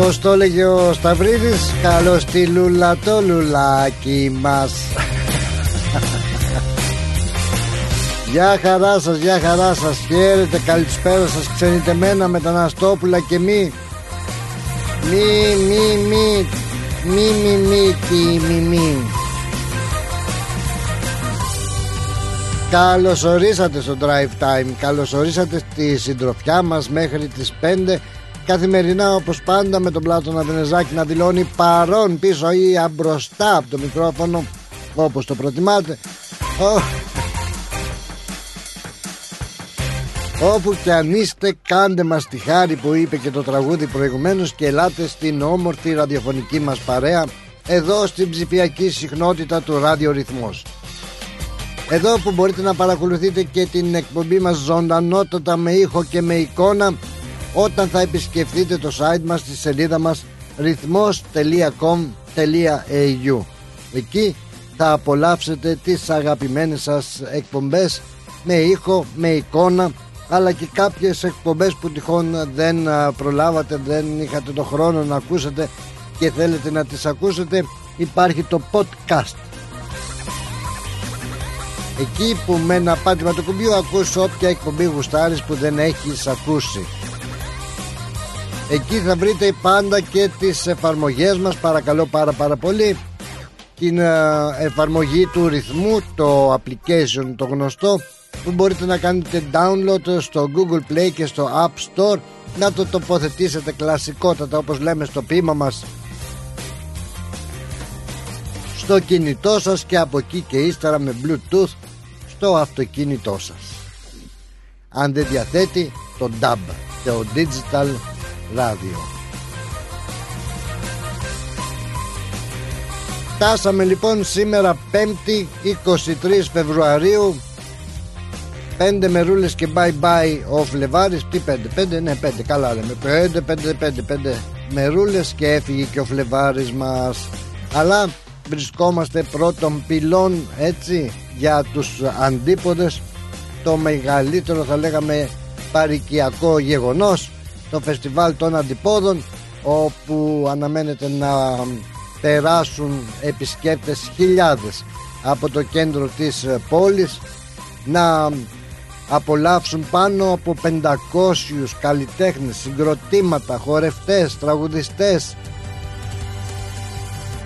Πώς το έλεγε ο Σταυρίδης Καλώς τη λούλα το λουλάκι μας Γεια χαρά σας, γεια χαρά σας Χαίρετε, καλησπέρα σας Ξενιτεμένα μεταναστόπουλα και μη Μη, μη, μη Μη, μη, μη, τι, μη, μη Καλώς ορίσατε στο Drive Time Καλώς ορίσατε στη συντροφιά μας μέχρι τις 5 Καθημερινά όπως πάντα με τον Πλάτωνα Βενεζάκη να δηλώνει παρόν πίσω ή αμπροστά από το μικρόφωνο όπως το προτιμάτε Όπου και αν είστε κάντε μας τη χάρη που είπε και το τραγούδι προηγουμένως και ελάτε στην όμορφη ραδιοφωνική μας παρέα εδώ στην ψηφιακή συχνότητα του Ράδιο Ρυθμός. Εδώ που μπορείτε να παρακολουθείτε και την εκπομπή μας ζωντανότατα με ήχο και με εικόνα όταν θα επισκεφτείτε το site μας στη σελίδα μας ρυθμός.com.au Εκεί θα απολαύσετε τις αγαπημένες σας εκπομπές με ήχο, με εικόνα αλλά και κάποιες εκπομπές που τυχόν δεν προλάβατε, δεν είχατε το χρόνο να ακούσετε και θέλετε να τις ακούσετε υπάρχει το podcast. Εκεί που με ένα πάτημα το κουμπί ακούς όποια εκπομπή γουστάρεις που δεν έχεις ακούσει Εκεί θα βρείτε πάντα και τις εφαρμογές μας. Παρακαλώ πάρα πάρα πολύ. Την ε, εφαρμογή του ρυθμού Το application το γνωστό Που μπορείτε να κάνετε download στο Google Play και στο App Store. Να το τοποθετήσετε κλασικότατα όπως λέμε στο πείμα μας. Στο κινητό σας και από εκεί και ύστερα με Bluetooth Στο αυτοκίνητό σας. Αν δεν διαθέτει το DAB Το Digital ράδιο. Φτάσαμε λοιπόν σήμερα 5η 23 Φεβρουαρίου. 5 μερούλες και bye bye ο Φλεβάρης Τι 5, 5 ναι 5 καλά λέμε. 5, 5, 5, 5 μερούλες και έφυγε και ο Φλεβάρης μας. Αλλά βρισκόμαστε πρώτων πυλών έτσι για τους αντίποδες. Το μεγαλύτερο θα λέγαμε παρικιακό γεγονός το φεστιβάλ των αντιπόδων όπου αναμένεται να περάσουν επισκέπτες χιλιάδες από το κέντρο της πόλης να απολαύσουν πάνω από 500 καλλιτέχνες, συγκροτήματα, χορευτές, τραγουδιστές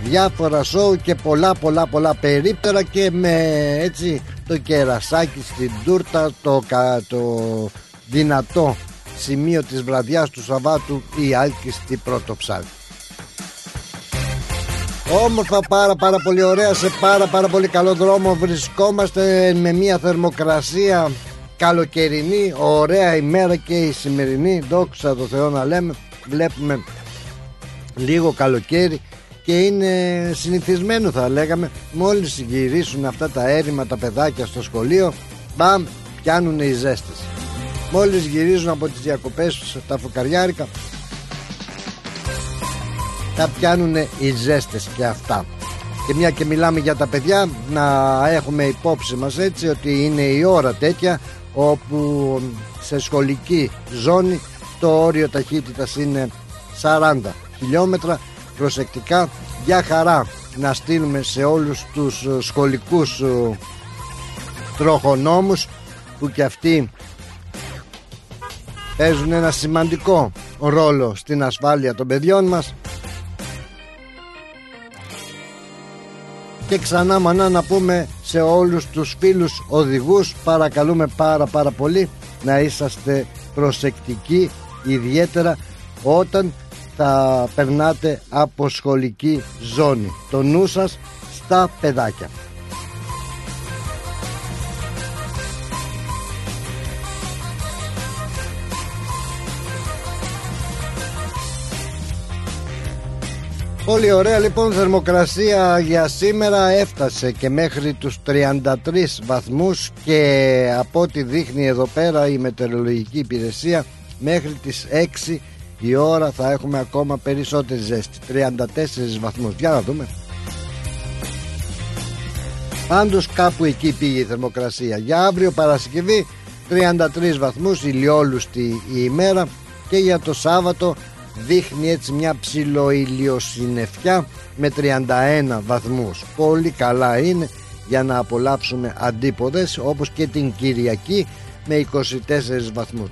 διάφορα σοου και πολλά πολλά πολλά περίπτερα και με έτσι το κερασάκι στην τούρτα το, το δυνατό σημείο της βραδιάς του Σαββάτου η άλκιστη πρώτο ψάλτη. Όμορφα πάρα πάρα πολύ ωραία σε πάρα πάρα πολύ καλό δρόμο βρισκόμαστε με μια θερμοκρασία καλοκαιρινή ωραία ημέρα και η σημερινή. Δόξα τω Θεώ να λέμε βλέπουμε λίγο καλοκαίρι και είναι συνηθισμένο θα λέγαμε. Μόλις γυρίσουν αυτά τα έρημα τα παιδάκια στο σχολείο μπαμ πιάνουν οι ζέστες Μόλις γυρίζουν από τις διακοπές τα φωκαριάρικα τα πιάνουν οι ζέστες και αυτά. Και μια και μιλάμε για τα παιδιά να έχουμε υπόψη μας έτσι ότι είναι η ώρα τέτοια όπου σε σχολική ζώνη το όριο ταχύτητας είναι 40 χιλιόμετρα. Προσεκτικά για χαρά να στείλουμε σε όλους τους σχολικούς ε, τροχονόμους που και αυτοί παίζουν ένα σημαντικό ρόλο στην ασφάλεια των παιδιών μας. Και ξανά μανά να πούμε σε όλους τους φίλους οδηγούς παρακαλούμε πάρα πάρα πολύ να είσαστε προσεκτικοί ιδιαίτερα όταν θα περνάτε από σχολική ζώνη. Το νου σας στα παιδάκια Πολύ ωραία λοιπόν θερμοκρασία για σήμερα. Έφτασε και μέχρι τους 33 βαθμούς και από ό,τι δείχνει εδώ πέρα η μετεωρολογική υπηρεσία μέχρι τις 6 η ώρα θα έχουμε ακόμα περισσότερη ζέστη. 34 βαθμούς. Για να δούμε. Πάντως κάπου εκεί πήγε η θερμοκρασία. Για αύριο Παρασκευή 33 βαθμούς ηλιόλουστη η ημέρα. Και για το Σάββατο δείχνει έτσι μια ψιλοηλιοσυννεφιά με 31 βαθμούς. Πολύ καλά είναι για να απολαύσουμε αντίποδες όπως και την Κυριακή με 24 βαθμούς.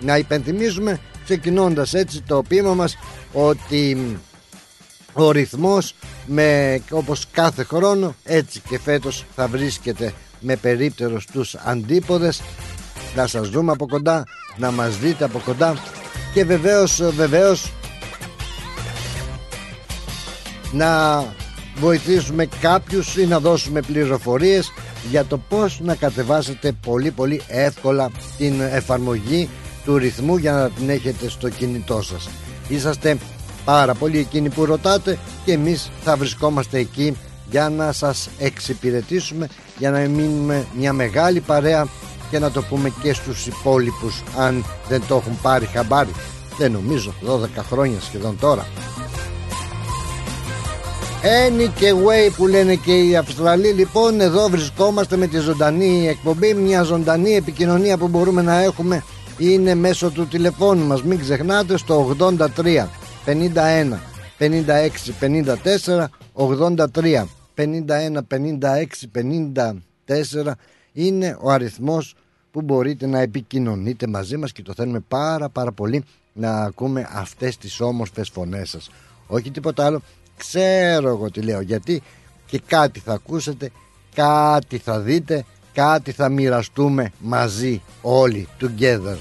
Να υπενθυμίσουμε ξεκινώντας έτσι το πείμα μας ότι ο ρυθμός με, όπως κάθε χρόνο έτσι και φέτος θα βρίσκεται με περίπτερο στους αντίποδες. Να σας δούμε από κοντά να μας δείτε από κοντά και βεβαίως βεβαίως να βοηθήσουμε κάποιους ή να δώσουμε πληροφορίες για το πως να κατεβάσετε πολύ πολύ εύκολα την εφαρμογή του ρυθμού για να την έχετε στο κινητό σας. Είσαστε πάρα πολύ εκείνοι που ρωτάτε και εμείς θα βρισκόμαστε εκεί για να σας εξυπηρετήσουμε για να μείνουμε μια μεγάλη παρέα και να το πούμε και στους υπόλοιπους αν δεν το έχουν πάρει χαμπάρι. Δεν νομίζω 12 χρόνια σχεδόν τώρα. Anyway που λένε και οι Αυστραλοί λοιπόν εδώ βρισκόμαστε με τη ζωντανή εκπομπή. Μια ζωντανή επικοινωνία που μπορούμε να έχουμε είναι μέσω του τηλεφώνου μας. Μην ξεχνάτε στο 83 51 56 54 83 51 56 54 είναι ο αριθμός που μπορείτε να επικοινωνείτε μαζί μας και το θέλουμε πάρα πάρα πολύ να ακούμε αυτές τις όμορφες φωνές σας. Όχι τίποτα άλλο. Ξέρω εγώ τι λέω γιατί και κάτι θα ακούσετε κάτι θα δείτε κάτι θα μοιραστούμε μαζί όλοι together.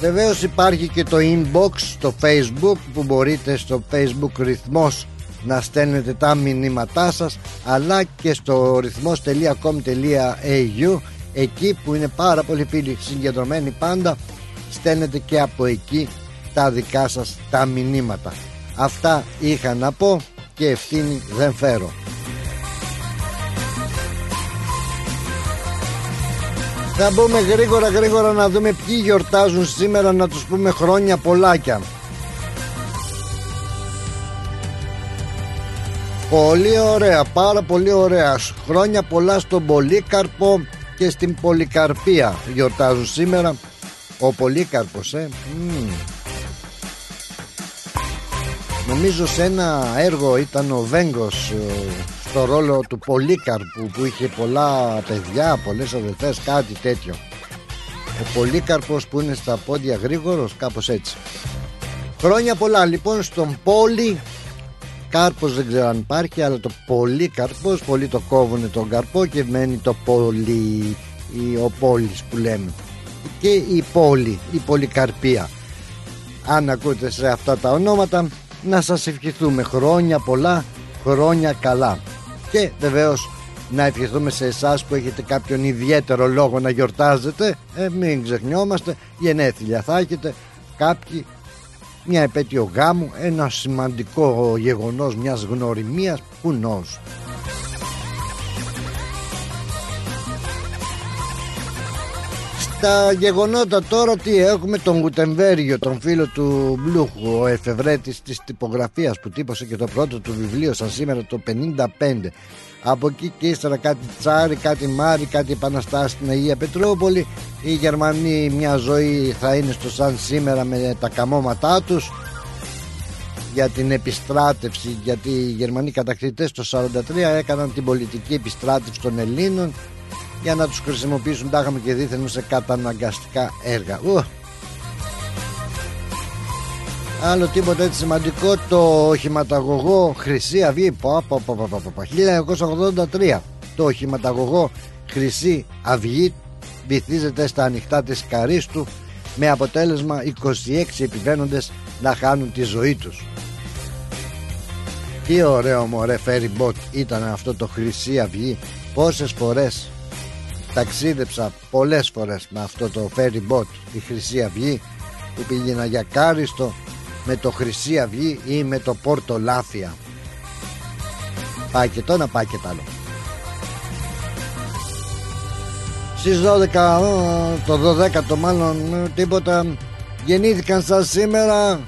Βεβαίως υπάρχει και το inbox στο facebook που μπορείτε στο facebook ρυθμός να στέλνετε τα μηνύματά σας αλλά και στο ρυθμός.com.au εκεί που είναι πάρα πολύ φίλοι συγκεντρωμένοι πάντα στέλνετε και από εκεί τα δικά σας τα μηνύματα. Αυτά είχα να πω και ευθύνη δεν φέρω. Θα μπούμε γρήγορα γρήγορα να δούμε ποιοι γιορτάζουν σήμερα να τους πούμε χρόνια πολλάκια Πολύ ωραία, πάρα πολύ ωραία Χρόνια πολλά στον Πολύκαρπο και στην Πολυκαρπία γιορτάζουν σήμερα Ο Πολύκαρπος ε Νομίζω σε ένα έργο ήταν ο Βέγκος στο ρόλο του Πολύκαρπου που είχε πολλά παιδιά, πολλές αδελφές, κάτι τέτοιο. Ο Πολύκαρπος που είναι στα πόδια γρήγορος, κάπως έτσι. Χρόνια πολλά λοιπόν στον Πόλη Κάρπος δεν ξέρω αν υπάρχει αλλά το Πολύκαρπος Πολλοί το κόβουν τον καρπό και μένει το Πολυ ο Πόλης που λέμε. Και η Πόλη, η Πολυκαρπία. Αν ακούτε σε αυτά τα ονόματα να σας ευχηθούμε χρόνια πολλά χρόνια καλά. Και βεβαίως να ευχηθούμε σε εσάς που έχετε κάποιον ιδιαίτερο λόγο να γιορτάζετε. Ε, μην ξεχνιόμαστε γενέθλια θα έχετε κάποιοι μια επέτειο γάμου ένα σημαντικό γεγονός μιας γνωριμίας που νος τα γεγονότα τώρα τι έχουμε τον Γουτεμβέργιο τον φίλο του Μπλούχου ο εφευρέτης της τυπογραφίας που τύπωσε και το πρώτο του βιβλίο σαν σήμερα το 55 από εκεί και ύστερα κάτι τσάρι, κάτι μάρι, κάτι επαναστάσει στην Αγία Πετρούπολη οι Γερμανοί μια ζωή θα είναι στο σαν σήμερα με τα καμώματά τους για την επιστράτευση γιατί οι Γερμανοί κατακτητές το 1943 έκαναν την πολιτική επιστράτευση των Ελλήνων για να τους χρησιμοποιήσουν τα είχαμε και δίθεν σε καταναγκαστικά έργα Ου. Άλλο τίποτα έτσι σημαντικό το οχηματαγωγό Χρυσή Αυγή. 1983 το οχηματαγωγό Χρυσή Αυγή βυθίζεται στα ανοιχτά της Καρίστου με αποτέλεσμα 26 επιβαίνοντες να χάνουν τη ζωή τους. Τι ωραίο μωρέ φέρι μποτ ήταν αυτό το Χρυσή Αυγή. Πόσες φορές ταξίδεψα πολλές φορές με αυτό το ferry boat τη Χρυσή Αυγή που πήγαινα για Κάριστο με το Χρυσή Αυγή ή με το Πόρτο Λάφια. Πάει και το ένα, πάει και το άλλο. Στις 12, το 12 μάλλον τίποτα γεννήθηκαν σαν σήμερα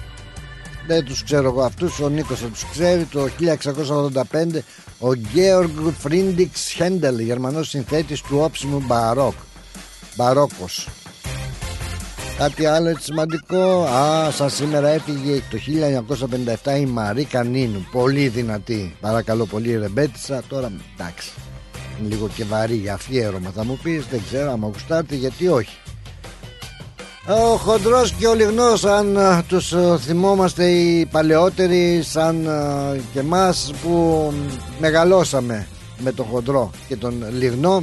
δεν τους ξέρω εγώ αυτούς ο Νίκος θα τους ξέρει το 1685 ο Γεώργ Φρίντιξ Χέντελ γερμανός συνθέτης του όψιμου μπαρόκ μπαρόκος Κάτι άλλο έτσι σημαντικό. Α, σαν σήμερα έφυγε το 1957 η Μαρή Κανίνου. Πολύ δυνατή. Παρακαλώ πολύ ρεμπέτησα Τώρα εντάξει. Λίγο και βαρύ για αφιέρωμα θα μου πεις. Δεν ξέρω άμα γουστάτε γιατί όχι. Ο χοντρός και ο λιγνός αν ε, τους ε, θυμόμαστε οι παλαιότεροι σαν ε, και μας που μεγαλώσαμε με τον χοντρό και τον λιγνό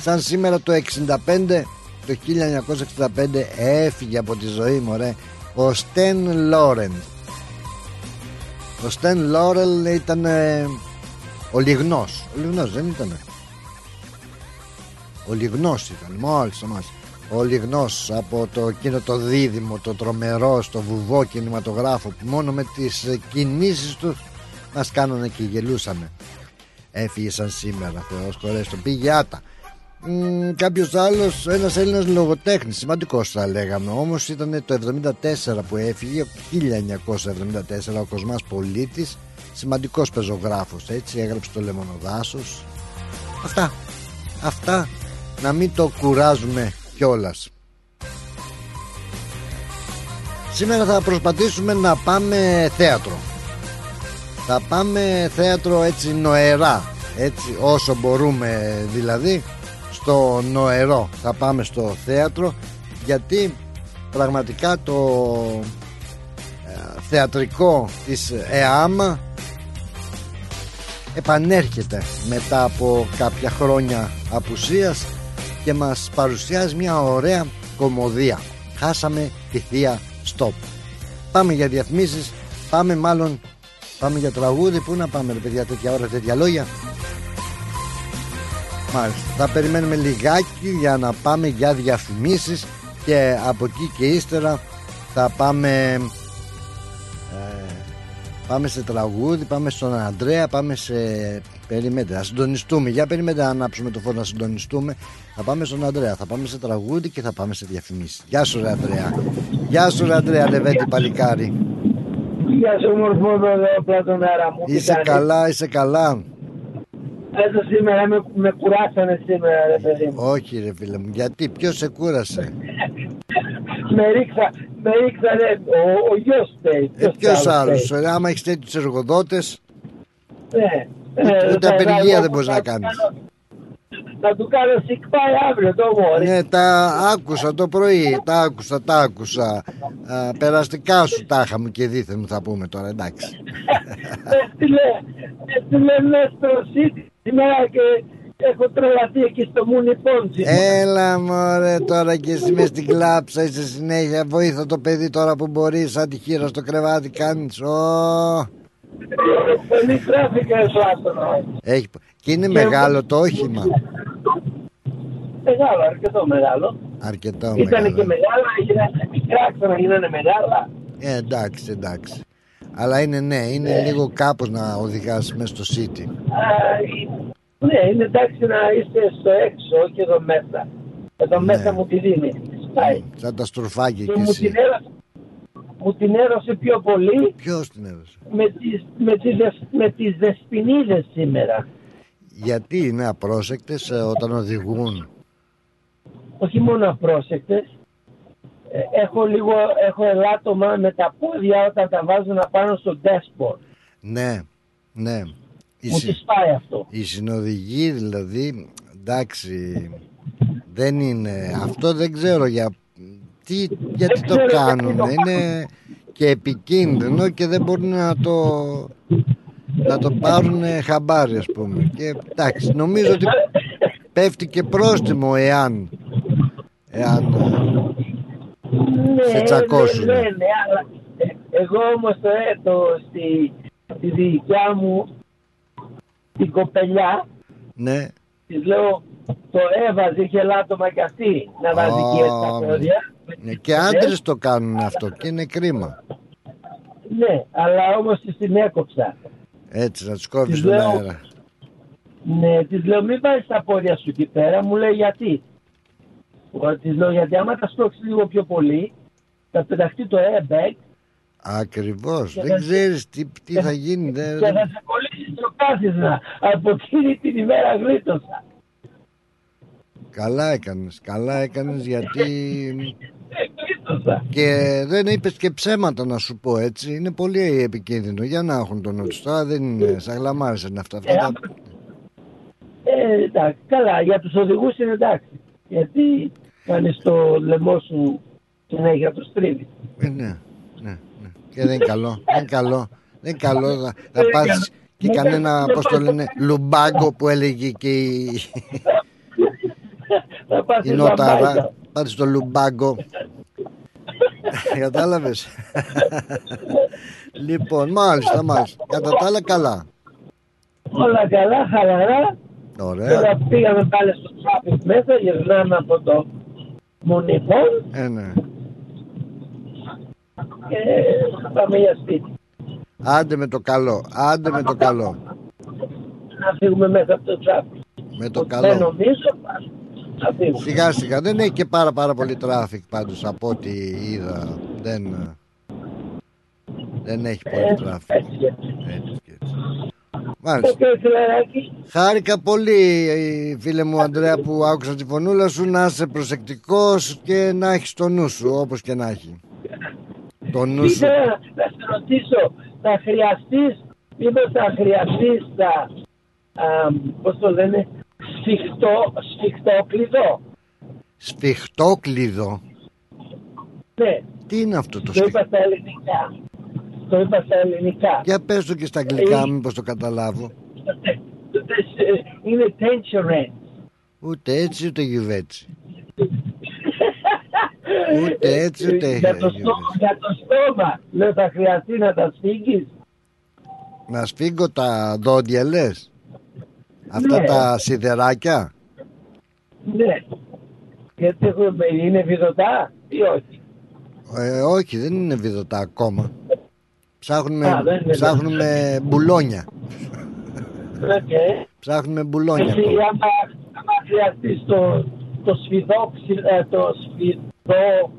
σαν σήμερα το 65 το 1965 έφυγε από τη ζωή μου ρε, ο Στεν Λόρεν. Ο Στεν Λόρελ ήταν ο λιγνός. Ο λιγνός δεν ήταν ο λιγνός ήταν μόλις μας ο Λιγνός από το εκείνο το δίδυμο το τρομερό στο βουβό κινηματογράφο που μόνο με τις κινήσεις τους μας κάνανε και γελούσαμε έφυγε σαν σήμερα Θεός χωρές το πήγε άτα κάποιος άλλος ένας Έλληνας λογοτέχνης σημαντικός θα λέγαμε. Όμως ήταν το 74 που έφυγε 1974 ο Κοσμάς Πολίτης σημαντικός πεζογράφος έτσι έγραψε το Λεμονοδάσος. Αυτά αυτά. Να μην το κουράζουμε κιόλας. Σήμερα θα προσπαθήσουμε να πάμε θέατρο. Θα πάμε θέατρο έτσι νοερά Έτσι όσο μπορούμε δηλαδή Στο νοερό. Θα πάμε στο θέατρο Γιατί πραγματικά το ε, θεατρικό της ΕΑΜ επανέρχεται μετά από κάποια χρόνια απουσίας και μας παρουσιάζει μια ωραία κομμωδία. Χάσαμε τη θεία στόπ. Πάμε για διαφημίσεις πάμε μάλλον πάμε για τραγούδι. Πού να πάμε ρε παιδιά τέτοια ώρα τέτοια λόγια Μάλιστα θα περιμένουμε λιγάκι για να πάμε για διαφημίσεις και από εκεί και ύστερα θα πάμε Πάμε σε τραγούδι, πάμε στον Αντρέα, πάμε σε. Περιμένετε, να συντονιστούμε. Για περιμένετε να ανάψουμε το φως να συντονιστούμε. Θα πάμε στον Αντρέα, θα πάμε σε τραγούδι και θα πάμε σε διαφημίσεις. Γεια σου, ρε Αντρέα. Γεια σου, ρε Αντρέα, λεβέντη παλικάρι. Γεια σου, μορφό, εδώ μέρα μου. Είσαι καλά, είσαι καλά. Εδώ σήμερα με, με κουράσανε σήμερα, ρε παιδί μου. Όχι, ρε φίλε μου, γιατί, ποιος σε κούρασε; με ρίξα, με ρίξανε, ο, ο γιος φταίει. Ε, ποιος άλλος, ε, άμα έχεις τέτοιους εργοδότες, ναι, ούτε, ούτε απεργία δεν μπορείς να κάνεις. Να του κάνω σηκπάει αύριο το μόρι. Ναι, τα άκουσα το πρωί, τα άκουσα, τα άκουσα. Α, περαστικά σου τα είχαμε και δίθεν μου θα πούμε τώρα, εντάξει. Έστειλε, έστειλε μέσα στο σήμερα και Έχω τρελαθεί εκεί στο Μούνι Πόντσι. Έλα μωρέ τώρα και εσύ με στην κλάψα είσαι συνέχεια. Βοήθα το παιδί τώρα που μπορεί Σαν τη χείρα στο κρεβάτι κάνεις oh. Πολύ τράφικα Έχει... Και είναι μεγάλο το όχημα. Μεγάλο, αρκετό μεγάλο. Αρκετό μεγάλο Ήταν και μεγάλα, έγιναν μικρά, ξαναγίνανε μεγάλα. Ε, εντάξει, εντάξει αλλά είναι ναι, είναι ε. λίγο κάπως να οδηγάς μέσα στο city. Ναι, είναι εντάξει να είστε στο έξω, όχι εδώ μέσα. Εδώ ναι. μέσα μου τη δίνει. Σαν τα στροφάκια και, μου Την έδωσε, μου την έδωσε πιο πολύ. Ποιος την έδωσε. Με τις, με τις, με τις δεσποινίδες σήμερα. Γιατί είναι απρόσεκτες ε, όταν οδηγούν; Όχι μόνο απρόσεκτες. Ε, έχω λίγο, έχω ελάττωμα με τα πόδια όταν τα βάζω να πάνω στο dashboard. Ναι, ναι. Μου τη σπάει αυτό. Η συνοδηγή δηλαδή, εντάξει, δεν είναι. Αυτό δεν ξέρω για τι, γιατί το κάνουν. Είναι και επικίνδυνο και δεν μπορούν να το να το πάρουν χαμπάρι ας πούμε και εντάξει νομίζω ότι πέφτει και πρόστιμο εάν εάν ναι, σε τσακώσουν ναι, ναι, ναι, αλλά εγώ όμως το, το στη, στη δικιά μου την κοπελιά. Ναι. Της λέω, το έβαζε, είχε λάτωμα κι αυτή να βάζει oh, και τα πόδια. Ναι, και άντρες το κάνουν αυτό και είναι κρίμα. Ναι, αλλά όμως την έκοψα. Έτσι, να του κόβεις Της τον λέω- αέρα. Ναι, της λέω μην βάλεις τα πόδια σου εκεί πέρα. Μου λέει γιατί. Της λέω γιατί άμα τα σπρώξει λίγο πιο πολύ θα πεταχτεί το airbag Ακριβώς. Και Δεν θα- ξέρεις τι, τι θα γίνει. Δεν, και θα σε κολλήσεις στο κάθισμα. Από εκείνη την ημέρα γλίτωσα. Καλά έκανες. Καλά έκανες γιατί. Ε, Γλίτωσα. Και δεν είπες και ψέματα να σου πω έτσι. Είναι πολύ επικίνδυνο. Για να έχουν τον νου τους. Τώρα δεν είναι σαν γλαμάρε είναι αυτά. αυτά Ε, τα... άμα- Ε, εντάξει, καλά, για τους οδηγούς είναι εντάξει. Γιατί κάνεις το λαιμό σου συνέχεια το στρίβει. Ε, ναι, ναι, ναι. Και δεν είναι καλό. Δεν είναι καλό. Δεν είναι καλό να, να Δεν πας είναι και καλό. κανένα, Δεν πώς το είναι λένε, λουμπάγκο που έλεγε και η, Θα πας η στη Νόταρα. Ζαμπάικα. Πάτε στο λουμπάγκο. Κατάλαβες. λοιπόν, μάλιστα, μάλιστα. Κατά τα άλλα καλά. Όλα καλά, χαλαρά. Ωραία. Τώρα πήγαμε πάλι στο traffic μέσα, γυρνάμε από το Μονιφόν Ε, ναι. και θα πάμε για σπίτι. Άντε με το καλό. Άντε με το καλό. Να φύγουμε μέσα από το traffic. Με το Δεν καλό. νομίζω, θα φύγουμε. Σιγά σιγά. Δεν έχει και πάρα πάρα πολύ traffic πάντως από ό,τι είδα. Δεν, ε, δεν έχει πολύ traffic. Έτσι και έτσι. Έτσι και έτσι. Μάλιστα. Οκ, φιλαράκι. Χάρηκα πολύ ε, φίλε μου Αντρέα που άκουσα τη φωνούλα σου να είσαι προσεκτικός και να έχεις το νου σου όπως και να έχει. Το νου σου. Ήθελα να σε ρωτήσω, θα χρειαστείς, μήπως θα χρειαστείς τα, α, πώς το λένε, σφιχτό, σφιχτόκλειδο; Σφιχτόκλειδο; Ναι, Τι είναι αυτό το το σφιχτόκλειδο. είπα στα ελληνικά. Το είπα στα ελληνικά. Για πες το και στα αγγλικά Ε, μήπως το καταλάβω. Είναι tension Ούτε έτσι ούτε γιουβέτσι. Ούτε έτσι ούτε για, το γιουβέτσι. στόμα, για το στόμα. Λέω θα χρειαστεί να τα σφίγγεις; Να σφίγγω τα δόντια λες; Αυτά Ναι. τα σιδεράκια; Ναι. Γιατί έχουμε, είναι βιδωτά ή όχι; Ε, όχι, δεν είναι βιδωτά ακόμα. Ψάχνουμε, Α, δεν είναι ψάχνουμε μπουλόνια. Okay. Ψάχνουμε μπουλόνια. Εσύ ακόμα. άμα, άμα χρειαστείς το, το σφιδό, ψι- ε, το σφιδό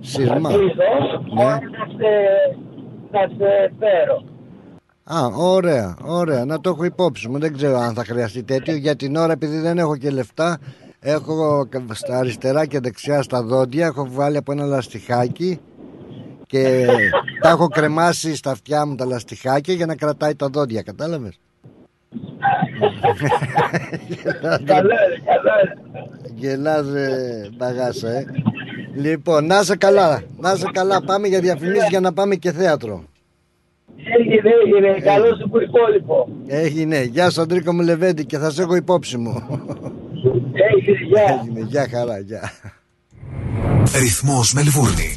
Σύρμα. κλειδό, Ναι. να σε, να σε φέρω. Α, ωραία, ωραία. Να το έχω υπόψη μου. Δεν ξέρω αν θα χρειαστεί τέτοιο. Για την ώρα, επειδή δεν έχω και λεφτά, έχω στα αριστερά και δεξιά στα δόντια, έχω βάλει από ένα λαστιχάκι και τα έχω κρεμάσει στα αυτιά μου τα λαστιχάκια για να κρατάει τα δόντια. Κατάλαβες; Καλό είναι, καλό είναι. Γελάς ρε μπαγάσα ε. Λοιπόν, να είσαι καλά, να είσαι καλά. Πάμε για διαφημίσεις για να πάμε και θέατρο. Έγινε, έγινε. Καλό σου που υπόλοιπο. Έγινε. Γεια σου Αντρίκο μου Λεβέντη και θα σε έχω υπόψη μου. Έγινε, γεια. Έγινε. Γεια χαρά, γεια. Ρυθμός Μελβούρνη.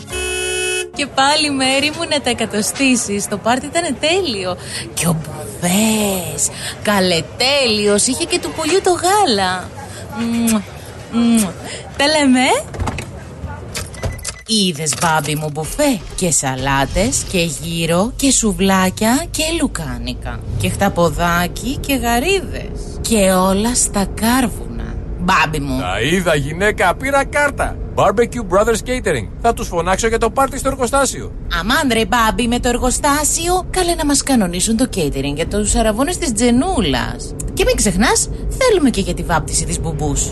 Και πάλι μέρη μου να τα εκατοστήσεις. Το πάρτι ήταν τέλειο. Και ο Μπουβές, καλετέλειος, είχε και του πολιού το γάλα. Μμμ, μμμ. Τα λέμε. Είδες μπάμπι μου μπουφέ; Και σαλάτες και γύρο και σουβλάκια και λουκάνικα και χταποδάκι και γαρίδες και όλα στα κάρβουνα. Μπάμπι μου. Τα είδα γυναίκα, πήρα κάρτα. Barbecue Brothers Catering. Θα τους φωνάξω για το πάρτι στο εργοστάσιο. Αμάντρε μπάμπι με το εργοστάσιο. Καλέ να μας κανονίσουν το catering για τους αραβώνες της Τζενούλας. Και μην ξεχνάς, θέλουμε και για τη βάπτιση της μπουμπούς.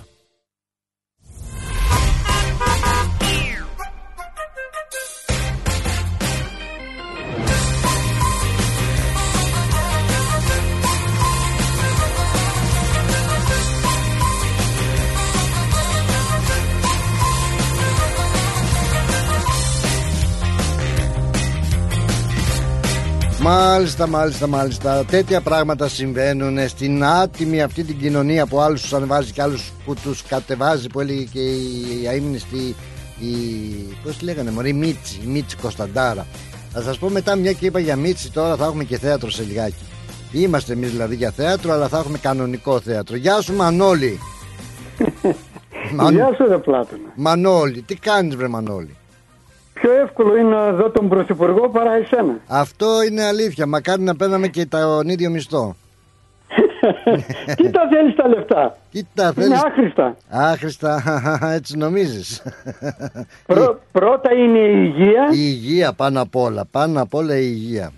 Μάλιστα, μάλιστα, μάλιστα. Τέτοια πράγματα συμβαίνουν στην άτιμη αυτή την κοινωνία που άλλους τους ανεβάζει και άλλους που τους κατεβάζει. Που έλεγε και η αείμνηστη. Η... Πώς τη λέγανε, Μωρή Μίτσι, η Μίτσι Κωνσταντάρα. Θα σας πω μετά, μια και είπα για Μίτσι, τώρα θα έχουμε και θέατρο σε λιγάκι. Είμαστε εμείς δηλαδή για θέατρο, αλλά θα έχουμε κανονικό θέατρο. Γεια σου, Μανώλη. Μαν- Γεια σου, ρε Πλάτωνα. Μανώλη, τι κάνεις, βρε Μανώλη. Πιο εύκολο είναι να δω τον Πρωθυπουργό παρά εσένα. Αυτό είναι αλήθεια. Μακάρι να παίρναμε και τον ίδιο μισθό. Τι τα θέλεις τα λεφτά. Κοίτα, Είναι θέλεις... άχρηστα. Άχρηστα, έτσι νομίζεις. Πρω- πρώτα είναι η υγεία. Η υγεία πάνω απ' όλα. Πάνω απ' όλα η υγεία.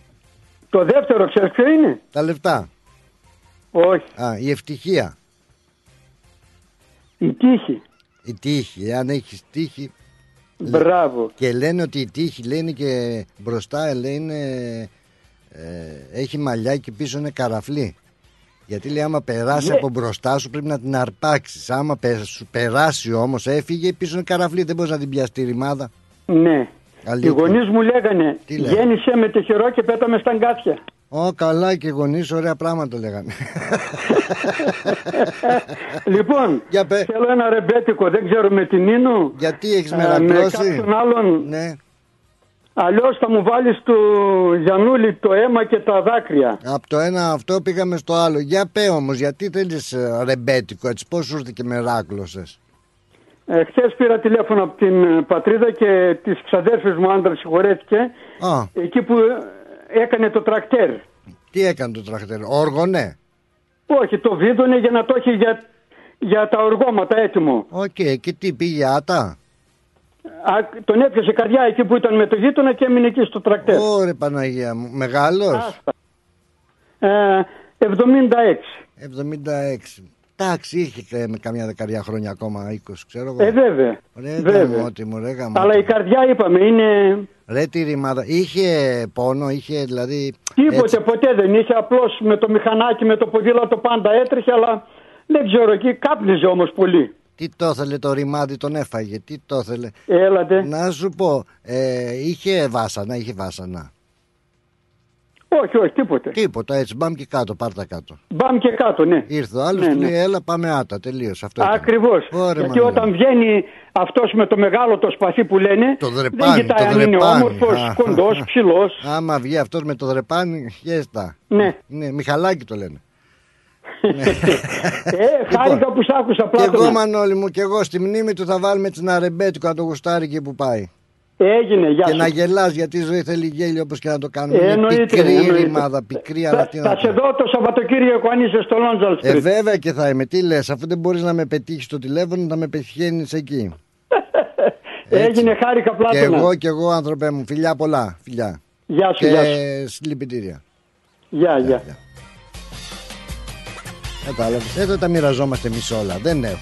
Το δεύτερο, ξέρεις ποιο είναι; Τα λεφτά. Όχι. Α, η ευτυχία. Η τύχη. Η τύχη. Αν έχεις τύχη. Μπράβο. Και λένε ότι η τύχη λένε και μπροστά ε, λέει είναι, ε, έχει μαλλιά και πίσω είναι καραφλή. Γιατί λέει άμα περάσει Ναι. από μπροστά σου πρέπει να την αρπάξεις Άμα πε- σου περάσει όμως έφυγε πίσω είναι καραφλή. Δεν μπορείς να την πιάσεις τη ρημάδα. Ναι. Αλήθεια. Οι γονείς μου λέγανε Τι λέγανε; γέννησε με τυχερό και πέταμε στα γκάθια. Ω καλά και οι γονείς ωραία πράγματα λέγανε. λοιπόν, Για πε. θέλω ένα ρεμπέτικο, δεν ξέρω με την Ίνου. Γιατί έχεις ε, με μερακλώσει. κάποιον άλλον. Ναι. Αλλιώς θα μου βάλεις του Γιανούλη το αίμα και τα δάκρυα. Από το ένα αυτό πήγαμε στο άλλο. Για πέ όμως, γιατί θέλεις ε, ρεμπέτικο έτσι, πώς σου ήρθε και μεράκλωσες. Ε, Χθες πήρα τηλέφωνο από την ε, πατρίδα και τη ξαδέρφη μου άντρα συγχωρέθηκε Α, εκεί που ε, έκανε το τρακτέρ. τι έκανε το τραχτερ, όργωνε; Όχι, το βίδωνε για να το έχει για, για τα οργώματα έτοιμο. Οκ, και τι πήγε άτα; Α, τον έπιασε καρδιά εκεί που ήταν με το γείτονα και έμεινε εκεί στο τρακτέρ. Ωρε Παναγία μου, μεγάλος. Άστα. Ε, 76. 76. Εντάξει, είχε και με καμιά δεκαριά χρόνια ακόμα, 20 ξέρω εγώ. Ε, βέβαια. Ρε βέβαια. γαμώτη μου, ρε γαμώτη. Αλλά η καρδιά είπαμε είναι Ρε τη ρημάδα. Είχε πόνο, είχε δηλαδή... τίποτε, έτσι. ποτέ δεν είχε. Απλώς με το μηχανάκι, με το ποδήλατο πάντα έτρεχε, αλλά δεν ξέρω εκεί. Κάπνιζε όμως πολύ. Τι το ήθελε το ρημάδι, τον έφαγε. Τι το ήθελε. Έλατε. Να σου πω, ε, είχε βάσανα, είχε βάσανα. Όχι, όχι, τίποτε. Τίποτα έτσι, μπαμ και κάτω, πάρτα κάτω. Μπαμ και κάτω, ναι. Ήρθε ο άλλος Ναι, του ναι. λέει: Έλα, πάμε άτα. Τελείωσε αυτό. ήταν. Ακριβώς. Ωραία, Γιατί μάνα. όταν βγαίνει αυτός με το μεγάλο το σπαθί που λένε, Το δεν δρεπάνι, κοιτάει το αν είναι δρεπάνι. όμορφος, Α. κοντός, ψηλός. Άμα βγει αυτός με το δρεπάνι, χέστα. Ναι. Ναι, Μιχαλάκι το λένε. Ε, χάρηκα που σ' άκουσα Και εγώ, πλάτωνα. Μανώλη μου, και εγώ στη μνήμη του θα βάλουμε έτσι ένα ρεμπέτικο να το γουστάρει εκεί που πάει. Έγινε, γεια Και σου. να γελάς γιατί η ζωή θέλει γέλιο όπως και να το κάνουμε. Ε, Είναι εννοείται, πικρή εννοείται. ρημάδα, πικρή, αλλά Θα, τι θα να σε πω. δω το Σαββατοκύριακο αν είσαι στο Λόντζαλ Ε, Street. βέβαια και θα είμαι. Τι λες, αφού δεν μπορείς να με πετύχεις στο τηλέφωνο, θα με πετυχαίνεις εκεί. έτσι. Έγινε, χάρηκα Και πλάτωνα. εγώ και εγώ, άνθρωπέ μου, φιλιά πολλά. Φιλιά. Γεια σου, γεια σου. Και συλληπιτήρια. Γεια, γεια. Κατάλαβες. Εδώ τα μοιραζόμαστε εμείς όλα. Δεν έχουμε.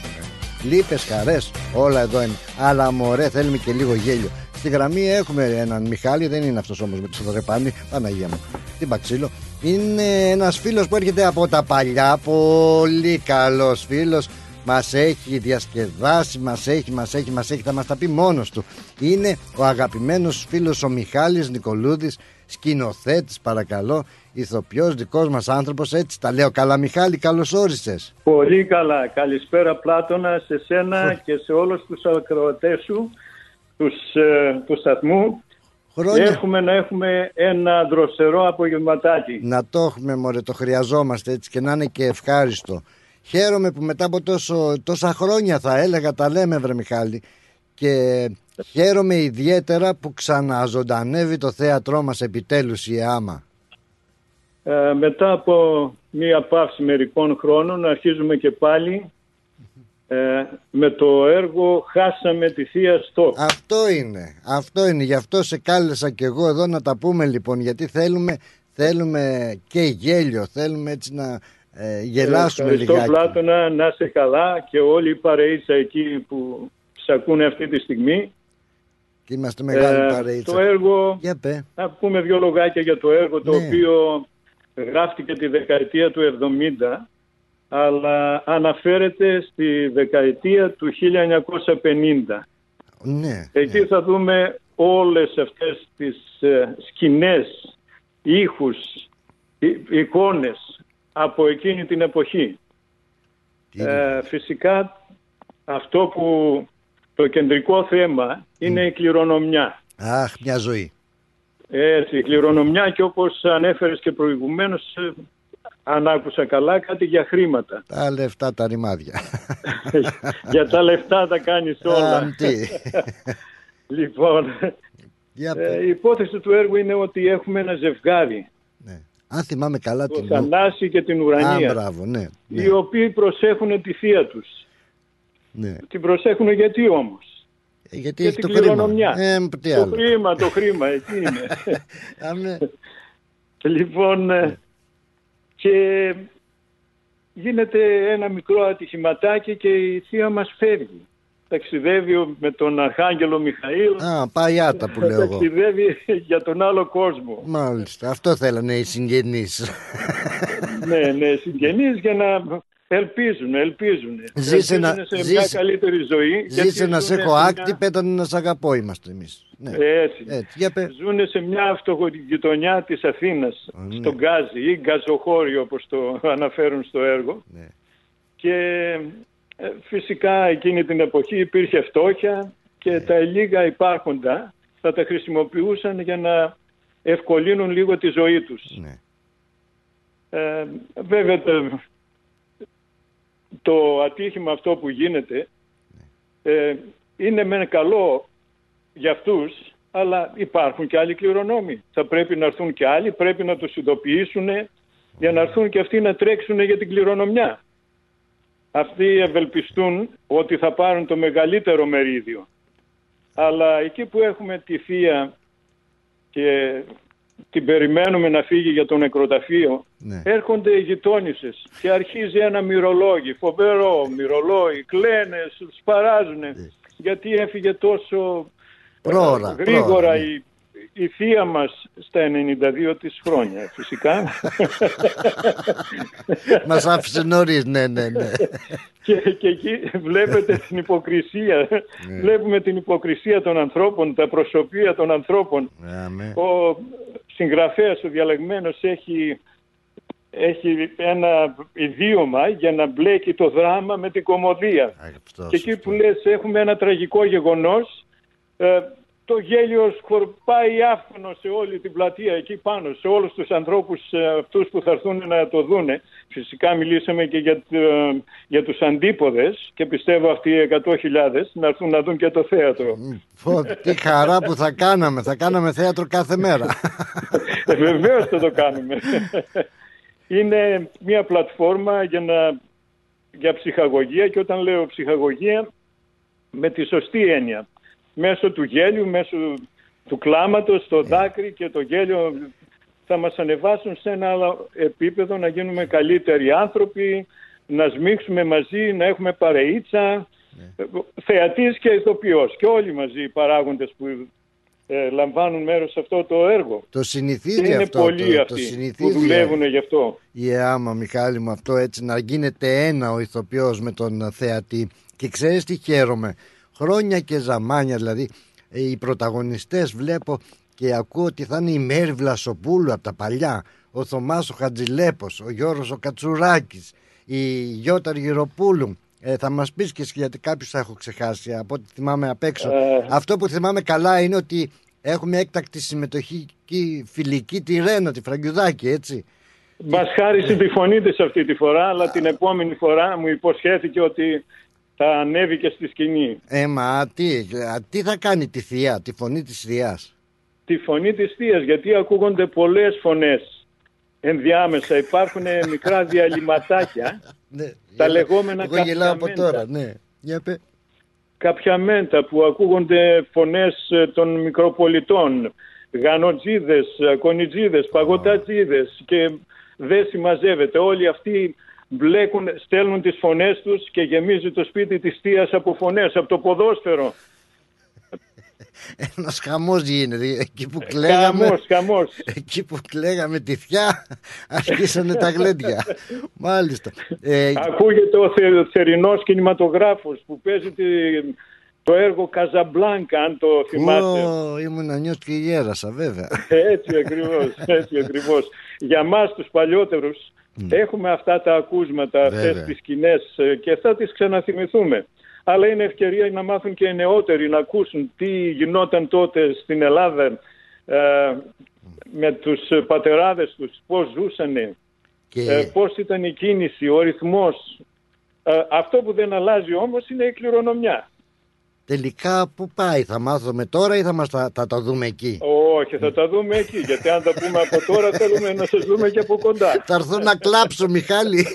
Λύπες, χαρές, όλα εδώ είναι. Αλλά μωρέ, θέλουμε και λίγο γέλιο. Στη γραμμή έχουμε έναν Μιχάλη, δεν είναι αυτός όμως με το δρεπάνι. Παναγία μου. Τι μπαξίλο. Είναι ένας φίλος που έρχεται από τα παλιά. Πολύ καλός φίλος. Μας έχει διασκεδάσει, μας έχει, μας έχει, μας έχει, θα μας τα πει μόνος του. Είναι ο αγαπημένος φίλος ο Μιχάλης Νικολούδης, σκηνοθέτης παρακαλώ, ηθοποιός δικός μας άνθρωπος, έτσι τα λέω. Καλά Μιχάλη, καλώς όρισες. Πολύ καλά. Καλησπέρα Πλάτωνα σε σένα και σε όλους τους ακροατές σου, τους, ε, του σταθμού. Χρόνια. Έχουμε να έχουμε ένα δροσερό απογευματάκι. Να το έχουμε μωρέ, το χρειαζόμαστε έτσι και να είναι και ευχάριστο. Χαίρομαι που μετά από τόσο, τόσα χρόνια θα έλεγα τα λέμε βρε Μιχάλη και χαίρομαι ιδιαίτερα που ξαναζωντανεύει το θέατρό μας επιτέλους η ΕΑΜΑ. Ε, μετά από μία παύση μερικών χρόνων αρχίζουμε και πάλι ε, με το έργο «Χάσαμε τη Θεία Στόχ». Αυτό είναι, αυτό είναι, γι' αυτό σε κάλεσα και εγώ εδώ να τα πούμε λοιπόν γιατί θέλουμε, θέλουμε και γέλιο, θέλουμε έτσι να ε, γελάσουμε Ευχαριστώ λιγάκι. Πλάτωνα, να είσαι καλά και όλοι οι παρεΐτσα εκεί που σε ακούνε αυτή τη στιγμή. Και είμαστε μεγάλη Ε, παρεΐτσα. το έργο, Για πέ. να πούμε δύο λογάκια για το έργο το Ναι. οποίο γράφτηκε τη δεκαετία του 70 αλλά αναφέρεται στη δεκαετία του 1950. Ναι, Εκεί θα δούμε όλες αυτές τις ε, σκηνές, ήχους, ει- εικόνες από εκείνη την εποχή. Ε, φυσικά αυτό που το κεντρικό θέμα είναι η κληρονομιά. Αχ, μια ζωή. Έτσι, η κληρονομιά και όπως ανέφερες και προηγουμένως, ε, αν άκουσα καλά, κάτι για χρήματα. Τα λεφτά τα ρημάδια. για τα λεφτά τα κάνεις όλα. Α, τι. λοιπόν, Για ε, η υπόθεση του έργου είναι ότι έχουμε ένα ζευγάρι, Αν θυμάμαι καλά το την... Θανάση και την Α, Ουρανία, μπράβο, ναι. ναι, οι οποίοι προσέχουν τη θεία τους. ναι. Την προσέχουν γιατί όμως; Ε, Γιατί Για έχει την το χρήμα. κληρονομιά. Ε, τι το άλλο. χρήμα, το χρήμα, εκεί είναι. Άμε. λοιπόν, ε, και γίνεται ένα μικρό ατυχηματάκι και η θεία μας φεύγει. Ταξιδεύει με τον Αρχάγγελο Μιχαήλ. Α, πάει άτα που λέω εγώ. Ταξιδεύει για τον άλλο κόσμο. Μάλιστα, αυτό θέλανε οι συγγενείς. ναι, ναι, συγγενείς για να ελπίζουν, ελπίζουν. Ζήσε να- Ελπίζουν σε μια ζήσε- καλύτερη ζωή. γιατί Ζήσε να σε ζουνε έχω σε άκτη, μια- πέτανε να σε αγαπώ είμαστε εμείς. Ναι. Έτσι. Έτσι, για πέ. Ζούνε σε μια αυτογειτονιά της Αθήνας, ναι. στον Γκάζι ή Γκαζοχώριο όπως το αναφέρουν στο έργο. Ναι. Και ε, φυσικά εκείνη την εποχή υπήρχε φτώχεια και Ναι. τα λίγα υπάρχοντα θα τα χρησιμοποιούσαν για να ευκολύνουν λίγο τη ζωή τους. Ναι. Ε, βέβαια το, το ατύχημα αυτό που γίνεται ε, είναι μεν καλό για αυτούς αλλά υπάρχουν και άλλοι κληρονόμοι. Θα πρέπει να έρθουν και άλλοι, πρέπει να τους ειδοποιήσουν για να έρθουν και αυτοί να τρέξουν για την κληρονομιά. Αυτοί ευελπιστούν ότι θα πάρουν το μεγαλύτερο μερίδιο. Αλλά εκεί που έχουμε τη θεία και την περιμένουμε να φύγει για το νεκροταφείο, Ναι. έρχονται οι γειτόνισσες και αρχίζει ένα μυρολόγι, φοβερό μυρολόγι, κλαίνε, τους παράζουν γιατί έφυγε τόσο ε, Πρόωρα, γρήγορα πρόωρα, ναι. η, η θεία μας στα 92 της χρόνια φυσικά Μας άφησε νωρίς, ναι, ναι, ναι. και, και εκεί βλέπετε την υποκρισία βλέπουμε την υποκρισία των ανθρώπων τα προσωπία των ανθρώπων Αμέ. ο συγγραφέας ο διαλεγμένος έχει, έχει ένα ιδίωμα για να μπλέκει το δράμα με την κομμωδία. Αυτός, και εκεί που λες έχουμε ένα τραγικό γεγονός, ε, το γέλιο σκορπάει άφθονο σε όλη την πλατεία εκεί πάνω, σε όλους τους ανθρώπους ε, αυτούς που θα έρθουν να το δούνε. Φυσικά μιλήσαμε και για, το- για τους αντίποδες και πιστεύω αυτοί οι 100.000 να έρθουν να δουν και το θέατρο. Πω, τι χαρά που θα κάναμε. Θα κάναμε θέατρο κάθε μέρα. Ε, Βεβαίως θα το κάνουμε. Είναι μια πλατφόρμα για, να, για ψυχαγωγία και όταν λέω ψυχαγωγία με τη σωστή έννοια. Μέσω του γέλιου, μέσω του κλάματος, το δάκρυ και το γέλιο θα μας ανεβάσουν σε ένα άλλο επίπεδο να γίνουμε καλύτεροι άνθρωποι, να σμίξουμε μαζί, να έχουμε παρεΐτσα, θεατής και ηθοποιός και όλοι μαζί οι παράγοντες που ε, λαμβάνουν μέρος σε αυτό το έργο. Το συνηθίζει Και είναι αυτό. πολλοί το, το αυτοί συνηθίζει που δουλεύουν γι' αυτό. η ΕΑΜΑ Μιχάλη μου αυτό έτσι να γίνεται ένα ο ηθοποιός με τον θεατή και ξέρεις τι χαίρομαι χρόνια και ζαμάνια δηλαδή ε, οι πρωταγωνιστές βλέπω και ακούω ότι θα είναι η Μέρη Βλασοπούλου από τα παλιά ο Θωμάς ο Χατζηλέπος ο Γιώργος ο Κατσουράκης η Γιώτα Γυροπούλου ε, θα μας πεις και εσύ, γιατί κάποιους θα έχω ξεχάσει από ό,τι θυμάμαι απ' έξω. Ε. αυτό που θυμάμαι καλά είναι ότι έχουμε έκτακτη συμμετοχή και φιλική τη Ρένα τη Φραγκιουδάκη έτσι. Μας χάρισε τη φωνή της αυτή τη φορά, αλλά την επόμενη φορά μου υποσχέθηκε ότι θα ανέβει και στη σκηνή. Ε, μα τι, α, τι θα κάνει τη θεία, τη φωνή της θείας; Τη φωνή της θείας, γιατί ακούγονται πολλές φωνές ενδιάμεσα. Υπάρχουν μικρά διαλυματάκια, Ναι, τα γελά- λεγόμενα Εγώ γελάω από καπιαμέντα. τώρα, ναι. Για πέ. κάποια μέντα που ακούγονται φωνές ε, των μικροπολιτών, γανοτζίδες, ε, κονιτζίδες, παγωτατζίδες και δεν συμμαζεύεται. Όλοι αυτοί μπλέκουν, στέλνουν τις φωνές τους και γεμίζει το σπίτι της θείας από φωνές, από το ποδόσφαιρο. Ένας χαμός γίνεται. Εκεί που κλαίγαμε, Χαμός, χαμός. εκεί που κλαίγαμε τη θεία, αρχίσανε τα γλέντια. Μάλιστα. Ε, Ακούγεται ο θε, θερινός κινηματογράφος που παίζει τη- το έργο Καζαμπλάνκα, αν το θυμάστε. ω, ήμουν νιός και γέρασα βέβαια. Έτσι ακριβώς, έτσι ακριβώς. Για μας τους παλιότερους έχουμε αυτά τα ακούσματα, αυτές Βέβαια. τις σκηνές ε, και θα τις ξαναθυμηθούμε. Αλλά είναι ευκαιρία να μάθουν και οι νεότεροι να ακούσουν τι γινόταν τότε στην Ελλάδα ε, με τους πατεράδες τους, πώς ζούσανε, Και ε, πώς ήταν η κίνηση, ο ρυθμός. Ε, αυτό που δεν αλλάζει όμως είναι η κληρονομιά. Τελικά πού πάει, θα μάθουμε τώρα ή θα μας τα, θα τα δούμε εκεί; Όχι, θα τα δούμε εκεί, γιατί αν τα πούμε από τώρα θέλουμε να σας δούμε και από κοντά. Θα έρθω να κλάψω Μιχάλη.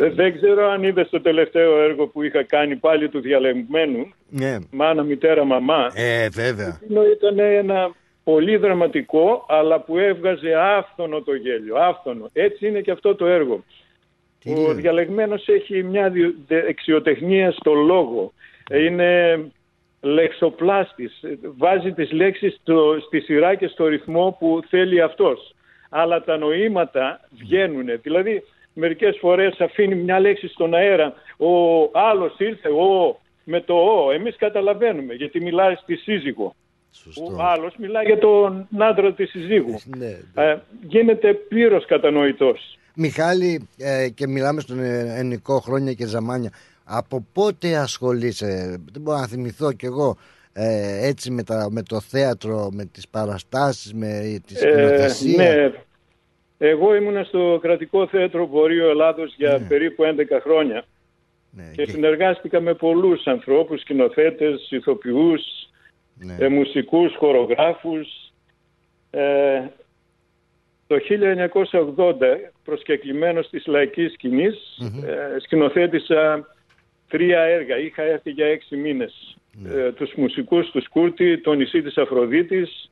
Ε, Δεν ξέρω αν είδες το τελευταίο έργο που είχα κάνει πάλι του διαλεγμένου, ναι. μάνα, μητέρα, μαμά. Ε, βέβαια. Εκείνο ήταν ένα πολύ δραματικό, αλλά που έβγαζε άφθονο το γέλιο, άφθονο. Έτσι είναι και αυτό το έργο. Τι Ο λέει. διαλεγμένος έχει μια δι- δεξιοτεχνία στο λόγο. Είναι λεξοπλάστης. Βάζει τις λέξεις στο- στη σειρά και στο ρυθμό που θέλει αυτός. Αλλά τα νοήματα βγαίνουν. Δηλαδή μερικές φορές αφήνει μια λέξη στον αέρα. Ο άλλος ήρθε, ο, με το ο. Εμείς καταλαβαίνουμε γιατί μιλάει στη σύζυγο. Σωστό. Ο άλλος μιλάει για τον άντρα της συζύγου. Ναι, ναι. Ε, γίνεται πλήρως κατανοητός. Μιχάλη, ε, και μιλάμε στον ε, ελληνικό χρόνια και ζαμάνια. Από πότε ασχολείσαι, δεν μπορώ να θυμηθώ κι εγώ, ε, έτσι με, τα, με το θέατρο, με τις παραστάσεις, με τη σκηνοθεσία; ναι. Εγώ ήμουν στο κρατικό θέατρο Βορείου Ελλάδος για περίπου 11 χρόνια Ναι, και και- συνεργάστηκα με πολλούς ανθρώπους, σκηνοθέτες, ηθοποιούς, ναι. ε, μουσικούς, χορογράφους. Ε, το 1980, προσκεκλημένος της λαϊκής σκηνής, ε, σκηνοθέτησα τρία έργα. Είχα έρθει για έξι μήνες. Ε, τους μουσικούς του Σκούρτη, το νησί της Αφροδίτης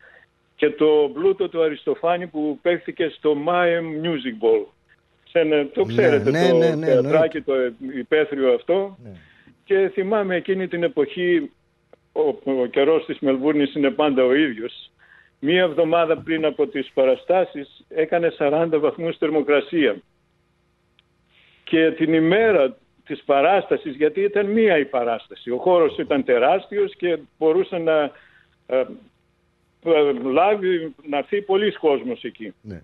και το πλούτο του Αριστοφάνη που παίχθηκε στο Mayhem Music Ball. Σε ένα- το Ναι, ξέρετε ναι, το ναι, ναι, θεατράκι, το υπαίθριο αυτό. Και θυμάμαι εκείνη την εποχή, ο, ο καιρός της Μελβούρνης είναι πάντα ο ίδιος. Μία εβδομάδα πριν από τις παραστάσεις έκανε 40 βαθμούς θερμοκρασία. Και την ημέρα της παράστασης, γιατί ήταν μία η παράσταση, ο χώρος ήταν τεράστιος και μπορούσε να ε, ε, λάβει, να έρθει πολλοί κόσμος εκεί. Ναι.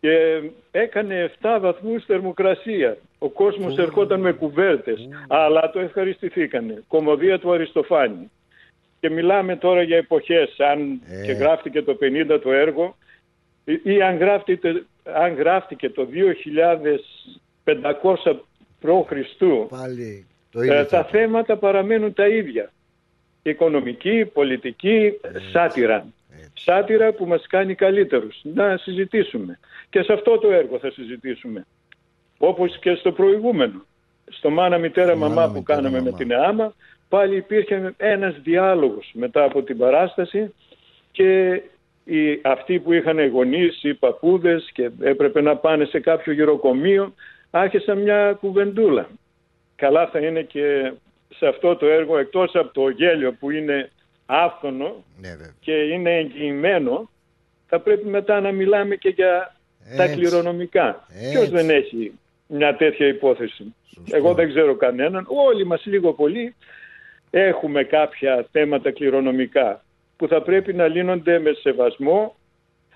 Και έκανε 7 βαθμούς θερμοκρασία. Ο κόσμος ερχόταν με κουβέρτες, αλλά το ευχαριστηθήκανε. Κομμωδία του Αριστοφάνη. Και μιλάμε τώρα για εποχές, αν Ε. και γράφτηκε το 50 το έργο, ή, ή αν, γράφτηκε, αν γράφτηκε το 2500 π.Χ. Πάλι το Ε, ίδιο. τα θα- θέματα παραμένουν τα ίδια. Οικονομική, πολιτική, σάτυρα. Σάτυρα που μας κάνει καλύτερους. Να συζητήσουμε. Και σε αυτό το έργο θα συζητήσουμε. Όπως και στο προηγούμενο. Στο μάνα μητέρα Μάνα, μαμά που μητέρα, κάναμε με μαμά. την ΕΑΜΑ πάλι υπήρχε ένας διάλογος μετά από την παράσταση και οι, αυτοί που είχαν γονείς ή παππούδες και έπρεπε να πάνε σε κάποιο γυροκομείο άρχισαν μια κουβεντούλα. Καλά θα είναι και σε αυτό το έργο εκτός από το γέλιο που είναι άφθονο Ναι, βέβαια. και είναι εγγυημένο, θα πρέπει μετά να μιλάμε και για τα Έτσι. κληρονομικά. Έτσι. Ποιος δεν έχει μια τέτοια υπόθεση; Εγώ δεν ξέρω κανέναν. Όλοι μας λίγο πολύ έχουμε κάποια θέματα κληρονομικά που θα πρέπει να λύνονται με σεβασμό,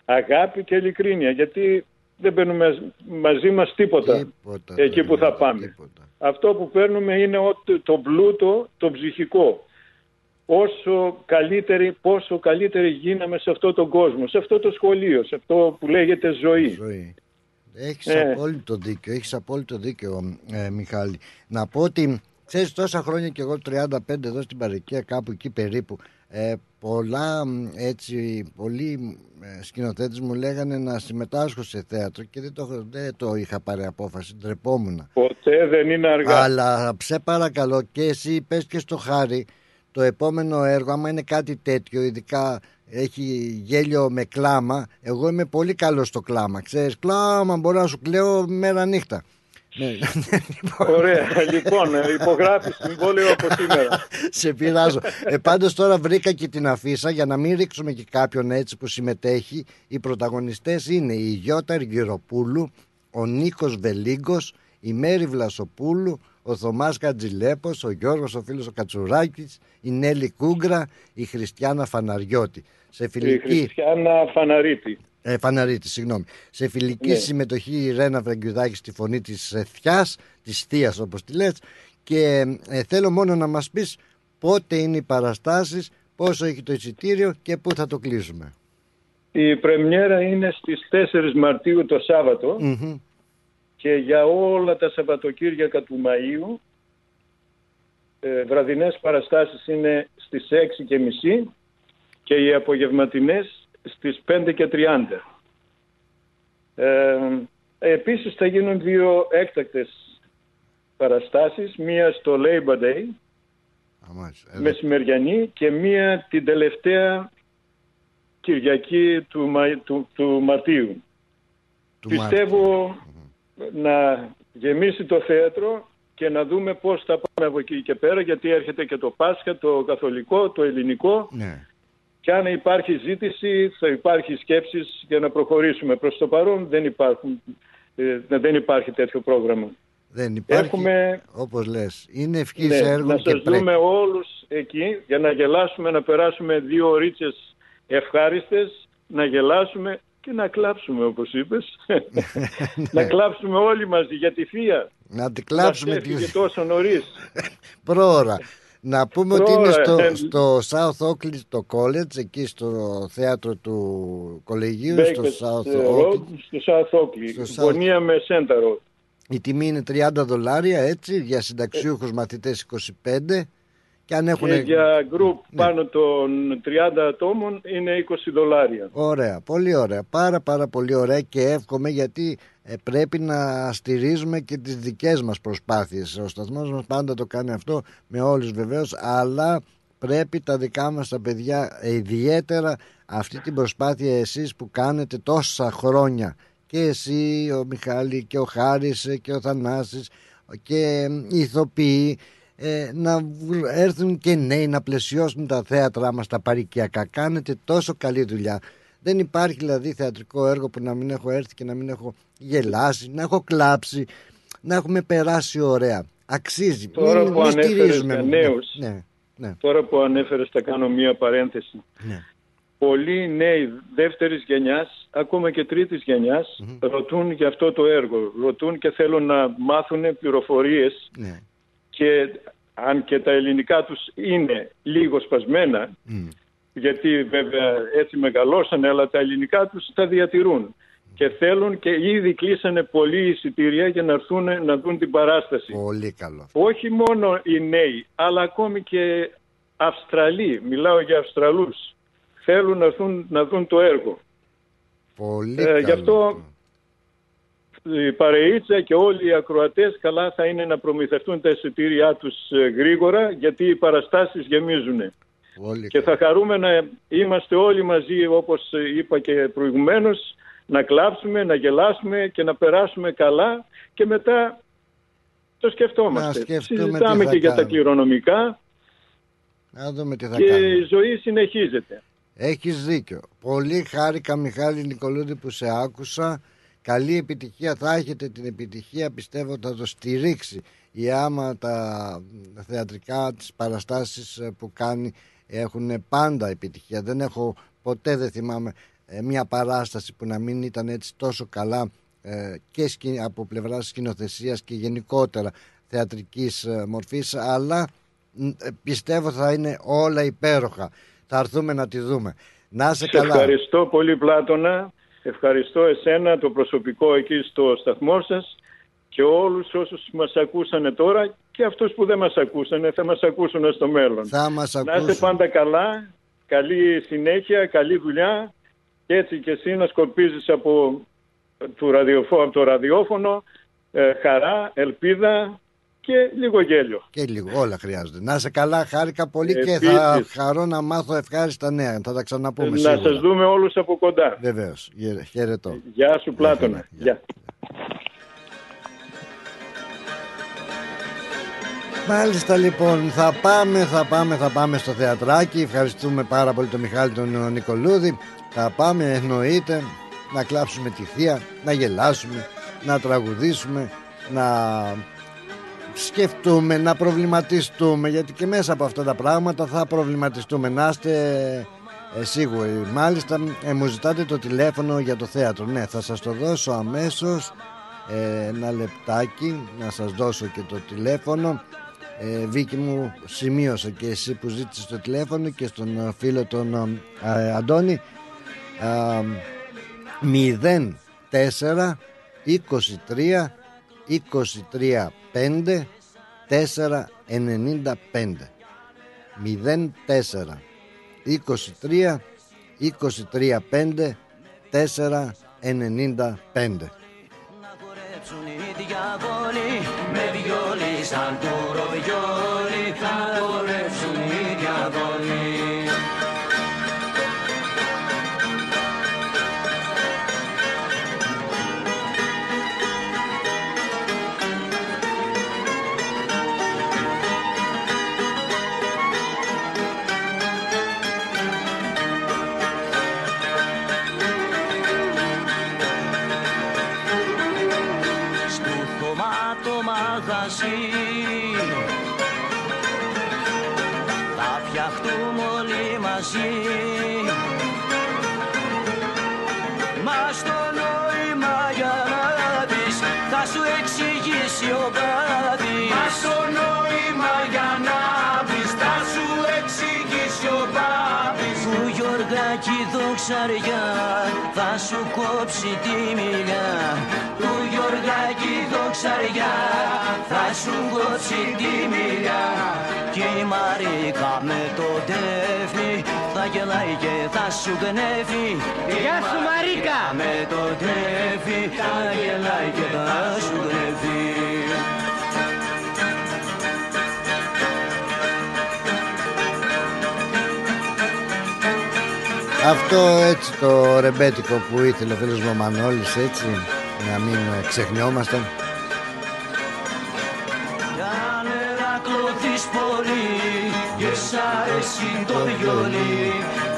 αγάπη και ειλικρίνεια. Γιατί δεν παίρνουμε μαζί μας τίποτα, Τίποτα, εκεί που θα παιδιά, πάμε. τίποτα. Αυτό που παίρνουμε είναι ό- το πλούτο, το ψυχικό. Όσο καλύτεροι, πόσο καλύτεροι γίναμε σε αυτό τον κόσμο, σε αυτό το σχολείο, σε αυτό που λέγεται ζωή. ζωή. Έχεις Ε. απόλυτο δίκιο, έχεις απόλυτο δίκιο ε, Μιχάλη. Να πω ότι ξέρεις τόσα χρόνια και εγώ 35 εδώ στην παροικία κάπου εκεί περίπου ε, πολλά μ, έτσι πολλοί ε, σκηνοθέτες μου λέγανε να συμμετάσχω σε θέατρο και δεν το, έχω- δεν το είχα πάρει απόφαση, ντρεπόμουν. Ποτέ δεν είναι αργά. Αλλά σε παρακαλώ και εσύ πες και στο χάρη το επόμενο έργο άμα είναι κάτι τέτοιο ειδικά έχει γέλιο με κλάμα εγώ είμαι πολύ καλός στο κλάμα ξέρεις κλάμα μπορώ να σου κλαίω μέρα νύχτα Ναι, Ωραία. λοιπόν, ε, υπογράφεις συμβόλαιο από σήμερα. σε πειράζω. Ε, πάντως τώρα βρήκα και την αφίσα για να μην ρίξουμε και κάποιον έτσι που συμμετέχει. Οι πρωταγωνιστές είναι η Γιώτα Αργυροπούλου, ο Νίκος Βελίγκος, η Μέρη Βλασοπούλου, ο Θωμάς Κατζηλέπος, ο Γιώργος ο φίλος ο Κατσουράκης, η Νέλη Κούγκρα, η Χριστιάνα Φαναριώτη. Σε Η φιλική, Χριστιανά Φαναρίτη. Ε, Φαναρίτη, συγγνώμη. Σε φιλική Ναι. συμμετοχή η Ρένα Βραγκιουδάκη στη φωνή της ε, Θιάς, της Θείας όπως τη λες και ε, θέλω μόνο να μας πεις πότε είναι οι παραστάσεις, πόσο έχει το εισιτήριο και πού θα το κλείσουμε. Η πρεμιέρα είναι στις 4 Μαρτίου το Σάββατο Μμμ. και για όλα τα Σαββατοκύριακα του Μαΐου ε, βραδινές παραστάσεις είναι στις 6 και μισή και οι απογευματινές στις 5 και 30. Ε, επίσης θα γίνουν δύο έκτακτες παραστάσεις, μία στο Labor Day, Αμάς, ε, μεσημεριανή και μία την τελευταία Κυριακή του, Μα- του, του Μαρτίου. του Πιστεύω να γεμίσει το θέατρο και να δούμε πώς θα πάμε από εκεί και πέρα γιατί έρχεται και το Πάσχα, το καθολικό, το ελληνικό Ναι. Και αν υπάρχει ζήτηση θα υπάρχει σκέψεις για να προχωρήσουμε. Προς το παρόν δεν, υπάρχουν, ε, δεν υπάρχει τέτοιο πρόγραμμα. Δεν υπάρχει, Έχουμε όπως λες, είναι ευχής ναι, έργο να και σας πρέπει. δούμε όλους εκεί για να γελάσουμε, να περάσουμε δύο ωρίτσες ευχάριστες, να γελάσουμε και να κλάψουμε όπως είπες. να κλάψουμε όλοι μαζί για τη θεία. Να την κλάψουμε Μας τη... έφυγε τόσο νωρίς. πρόωρα. Να πούμε ότι είναι Πρόωρα, στο, ε. στο South Oakley το college, εκεί στο θέατρο του κολεγίου, στο Bakers, South ε, Oakley. Road, στο South Oakley, Στο South- γωνία με Center Road. Η τιμή είναι 30 δολάρια έτσι για συνταξιούχους μαθητές 25 και αν έχουν... Και για γκρουπ Ναι. πάνω των 30 ατόμων είναι 20 δολάρια. Ωραία, πολύ ωραία, πάρα πάρα πολύ ωραία και εύχομαι γιατί ε, πρέπει να στηρίζουμε και τις δικές μας προσπάθειες. Ο σταθμός μας πάντα το κάνει αυτό με όλους βεβαίως, αλλά πρέπει τα δικά μας τα παιδιά ε, ιδιαίτερα αυτή την προσπάθεια εσείς που κάνετε τόσα χρόνια. Και εσύ ο Μιχάλη και ο Χάρης ε, και ο Θανάσης και ε, οι ηθοποιοί ε, να βου- έρθουν και νέοι να πλαισιώσουν τα θέατρά μας τα παρικιακά. Κάνετε τόσο καλή δουλειά δεν υπάρχει δηλαδή θεατρικό έργο που να μην έχω έρθει και να μην έχω γελάσει να έχω κλάψει να έχουμε περάσει ωραία αξίζει Τώρα μην, που μην ανέφερες στηρίζουμε για νέους, ναι, ναι, Τώρα που ανέφερες θα κάνω μία παρένθεση. ναι. Πολλοί νέοι δεύτερης γενιάς, ακόμα και τρίτης γενιάς, ρωτούν για αυτό το έργο. Ρωτούν και θέλουν να μάθουν πληροφορίες ναι. και αν και τα ελληνικά τους είναι λίγο σπασμένα, Μμ. Γιατί βέβαια έτσι μεγαλώσανε, αλλά τα ελληνικά τους τα διατηρούν. Και θέλουν και ήδη κλείσανε πολλοί εισιτήρια για να έρθουν να δουν την παράσταση. πολύ καλό Όχι μόνο οι νέοι, αλλά ακόμη και Αυστραλοί, μιλάω για Αυστραλούς, θέλουν να, έρθουν να δουν το έργο. πολύ Ε, καλό γι' αυτό η παρεΐτσα και όλοι οι ακροατές καλά θα είναι να προμηθευτούν τα εισιτήριά τους ε, γρήγορα γιατί οι παραστάσεις γεμίζουν. Πολύ Και θα χαρούμε να είμαστε όλοι μαζί όπως είπα και προηγουμένως να κλάψουμε, να γελάσουμε και να περάσουμε καλά και μετά το σκεφτόμαστε. Να σκεφτούμε τι Συζητάμε θα και για τα κάνουμε. κληρονομικά Να δούμε τι θα και κάνουμε. η ζωή συνεχίζεται. Έχεις δίκιο. Πολύ χάρηκα Μιχάλη Νικολούδη που σε άκουσα. Καλή επιτυχία. Θα έχετε την επιτυχία. Πιστεύω ότι θα το στηρίξει η άμα τα θεατρικά τις παραστάσεις ε, που κάνει έχουν πάντα επιτυχία. Δεν έχω ποτέ δεν θυμάμαι ε, μια παράσταση που να μην ήταν έτσι τόσο καλά ε, και σκη- από πλευράς σκηνοθεσίας και γενικότερα θεατρικής ε, μορφής αλλά μ, ε, πιστεύω θα είναι όλα υπέροχα. Θα έρθουμε να τη δούμε. Να είσαι Σε καλά. ευχαριστώ πολύ Πλάτωνα. Ευχαριστώ εσένα, το προσωπικό εκεί στο σταθμό σας και όλους όσους μας ακούσανε τώρα και αυτούς που δεν μας ακούσανε θα μας ακούσουν στο μέλλον. Θα μας Να είστε ακούσουν. πάντα καλά, καλή συνέχεια, καλή δουλειά και έτσι και εσύ να σκορπίζεις από, του ραδιοφο- από το ραδιόφωνο ε, χαρά, ελπίδα και λίγο γέλιο. Και λίγο, όλα χρειάζονται. Να είσαι καλά, χάρηκα πολύ και Επίσης. θα χαρώ να μάθω ευχάριστα νέα. Θα τα ξαναπούμε να σίγουρα. σας δούμε όλους από κοντά. Βεβαίως. Γε- Χαιρετώ. Γεια σου Πλάτωνα. Γεια. Μάλιστα λοιπόν, θα πάμε, θα πάμε, θα πάμε στο θεατράκι. Ευχαριστούμε πάρα πολύ τον Μιχάλη τον Νικολούδη. Θα πάμε, εννοείται, να κλάψουμε τη θεία, να γελάσουμε, να τραγουδήσουμε, να σκεφτούμε, να προβληματιστούμε. Γιατί και μέσα από αυτά τα πράγματα θα προβληματιστούμε. Να είστε ε, σίγουροι. Μάλιστα, ε, μου ζητάτε το τηλέφωνο για το θέατρο. Ναι, θα σας το δώσω αμέσως. Ε, ένα λεπτάκι να σας δώσω και το τηλέφωνο ε, Βίκη μου σημείωσε και εσύ που ζήτησες το τηλέφωνο και στον ε, φίλο τον ε, Αντώνη. Ε, 04 23 23 5 4 95 04 23 23 5 4 95 χορέψουν οι διαβόλοι με βιόλι σαν του ροβιόλι θα χορέψουν οι διαβόλοι σου κόψει τη μιλιά. Του Γιωργάκη δοξαριά. Θα σου κόψει τη μιλιά. Κι η Μαρίκα με το τέφνη θα γελάει και θα σου γνεύει. Γεια σου Μαρίκα! Με το τέφνη θα γελάει και θα σου γνεύει Αυτό έτσι το ρεμπέτικο που ήθελε ο φίλος μου ο Μανώλης έτσι να μην ε, ξεχνιόμαστε Αν ερακλωθείς πολύ και σ' αρέσει το βιολί.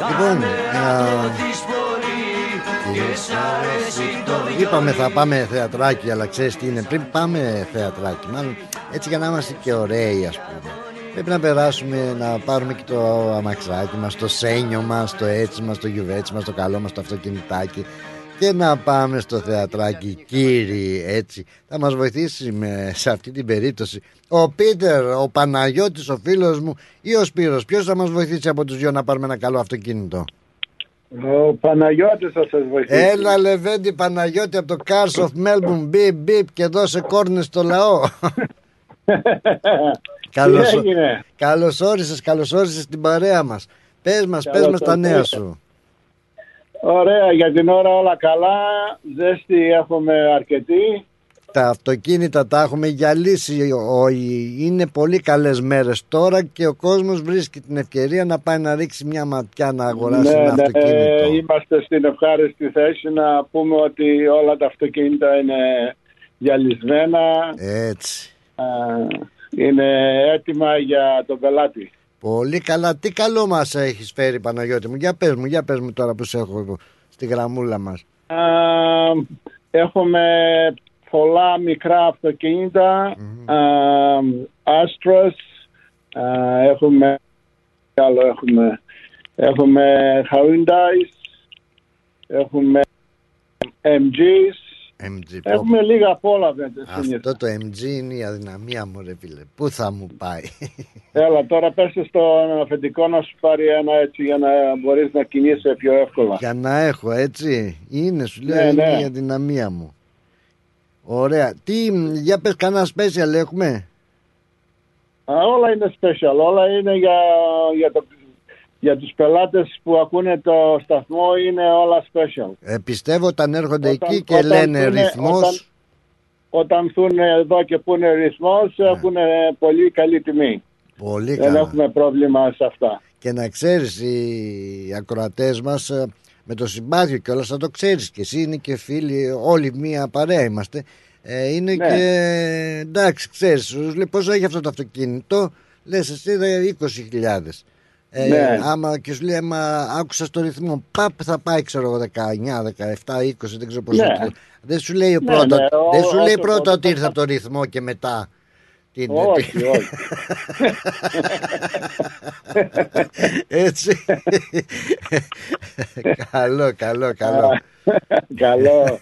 Λοιπόν, Αν α, ερακλωθείς πολύ και σ' αρέσει το βιολί Είπαμε θα πάμε θεατράκι αλλά ξέρεις τι είναι πριν πάμε θεατράκι μάλλον έτσι για να είμαστε και ωραίοι ας πούμε Πρέπει να περάσουμε να πάρουμε και το αμαξάκι μας, το σένιο μας, το έτσι μας, το γιουβέτσι μας, το καλό μας, το αυτοκινητάκι και να πάμε στο θεατράκι κύριοι έτσι. Θα μας βοηθήσει με, σε αυτή την περίπτωση ο Πίτερ, ο Παναγιώτης ο φίλος μου ή ο Σπύρος. Ποιος θα μας βοηθήσει από τους δυο να πάρουμε ένα καλό αυτοκίνητο; Ο Παναγιώτης θα σας βοηθήσει. Έλα Λεβέντη Παναγιώτη από το Cars of Melbourne. Μπιπ μπιπ και δώσε κόρνες στο λαό Καλώς, Τι έγινε; καλώς όρισες, καλώς όρισες στην παρέα μας Πες μας, Καλώς πες μας τα ορίσατε. νέα σου Ωραία, για την ώρα όλα καλά. Ζέστη έχουμε αρκετή. Τα αυτοκίνητα τα έχουμε γυαλίσει ο- Είναι πολύ καλές μέρες τώρα Και ο κόσμος βρίσκει την ευκαιρία να πάει να ρίξει μια ματιά Να αγοράσει ναι, ένα ναι, αυτοκίνητο είμαστε στην ευχάριστη θέση να πούμε ότι όλα τα αυτοκίνητα είναι γυαλισμένα. Έτσι Α, είναι έτοιμα για τον πελάτη. Πολύ καλά. Τι καλό μας έχεις φέρει, Παναγιώτη μου. Για πες μου, για πες μου τώρα που σε έχω εδώ στη γραμμούλα μας. Α, έχουμε πολλά μικρά αυτοκίνητα, α, Astros, α, έχουμε, άλλο έχουμε, έχουμε Hyundai, έχουμε MGs, MG, έχουμε λίγα απ' όλα βέβαια. συνήθως. Αυτό το MG είναι η αδυναμία μου, ρε φίλε. Πού θα μου πάει; Έλα τώρα πες στον αφεντικό να σου πάρει ένα έτσι για να μπορείς να κινείσαι πιο εύκολα. Για να έχω, έτσι. Είναι, σου λέω, Ναι, είναι ναι. η αδυναμία μου. Ωραία. Τι, για πες κανένα special έχουμε; Α, όλα είναι special, όλα είναι για, για, το, για τους πελάτες που ακούνε το σταθμό είναι όλα special. Ε, πιστεύω όταν έρχονται Όταν- εκεί και όταν λένε πούνε- ρυθμός. Όταν, όταν έρθουν εδώ και πούνε ρυθμός έχουν πολύ καλή τιμή. Πολύ Δεν καλά. έχουμε πρόβλημα σε αυτά. Και να ξέρεις οι ακροατές μας ε, με το συμπάθειο και όλα θα το ξέρεις και εσύ είναι και φίλοι όλοι μία παρέα είμαστε ε, είναι Ναι. και εντάξει ξέρεις σου λέει πόσο έχει αυτό το αυτοκίνητο λες εσύ δε 20.000 ε, Ναι. άμα και σου λέει άμα άκουσα στο ρυθμό παπ θα πάει ξέρω εγώ 19, 17, 20 δεν ξέρω πώς Ναι. θα- δεν σου λέει Ναι, πρώτα, ναι, δεν ό- σου λέει όσο πρώτα πρώτα ότι θα- ήρθε από το ρυθμό και μετά την, Όχι, όχι. Έτσι. καλό, καλό, καλό. καλό,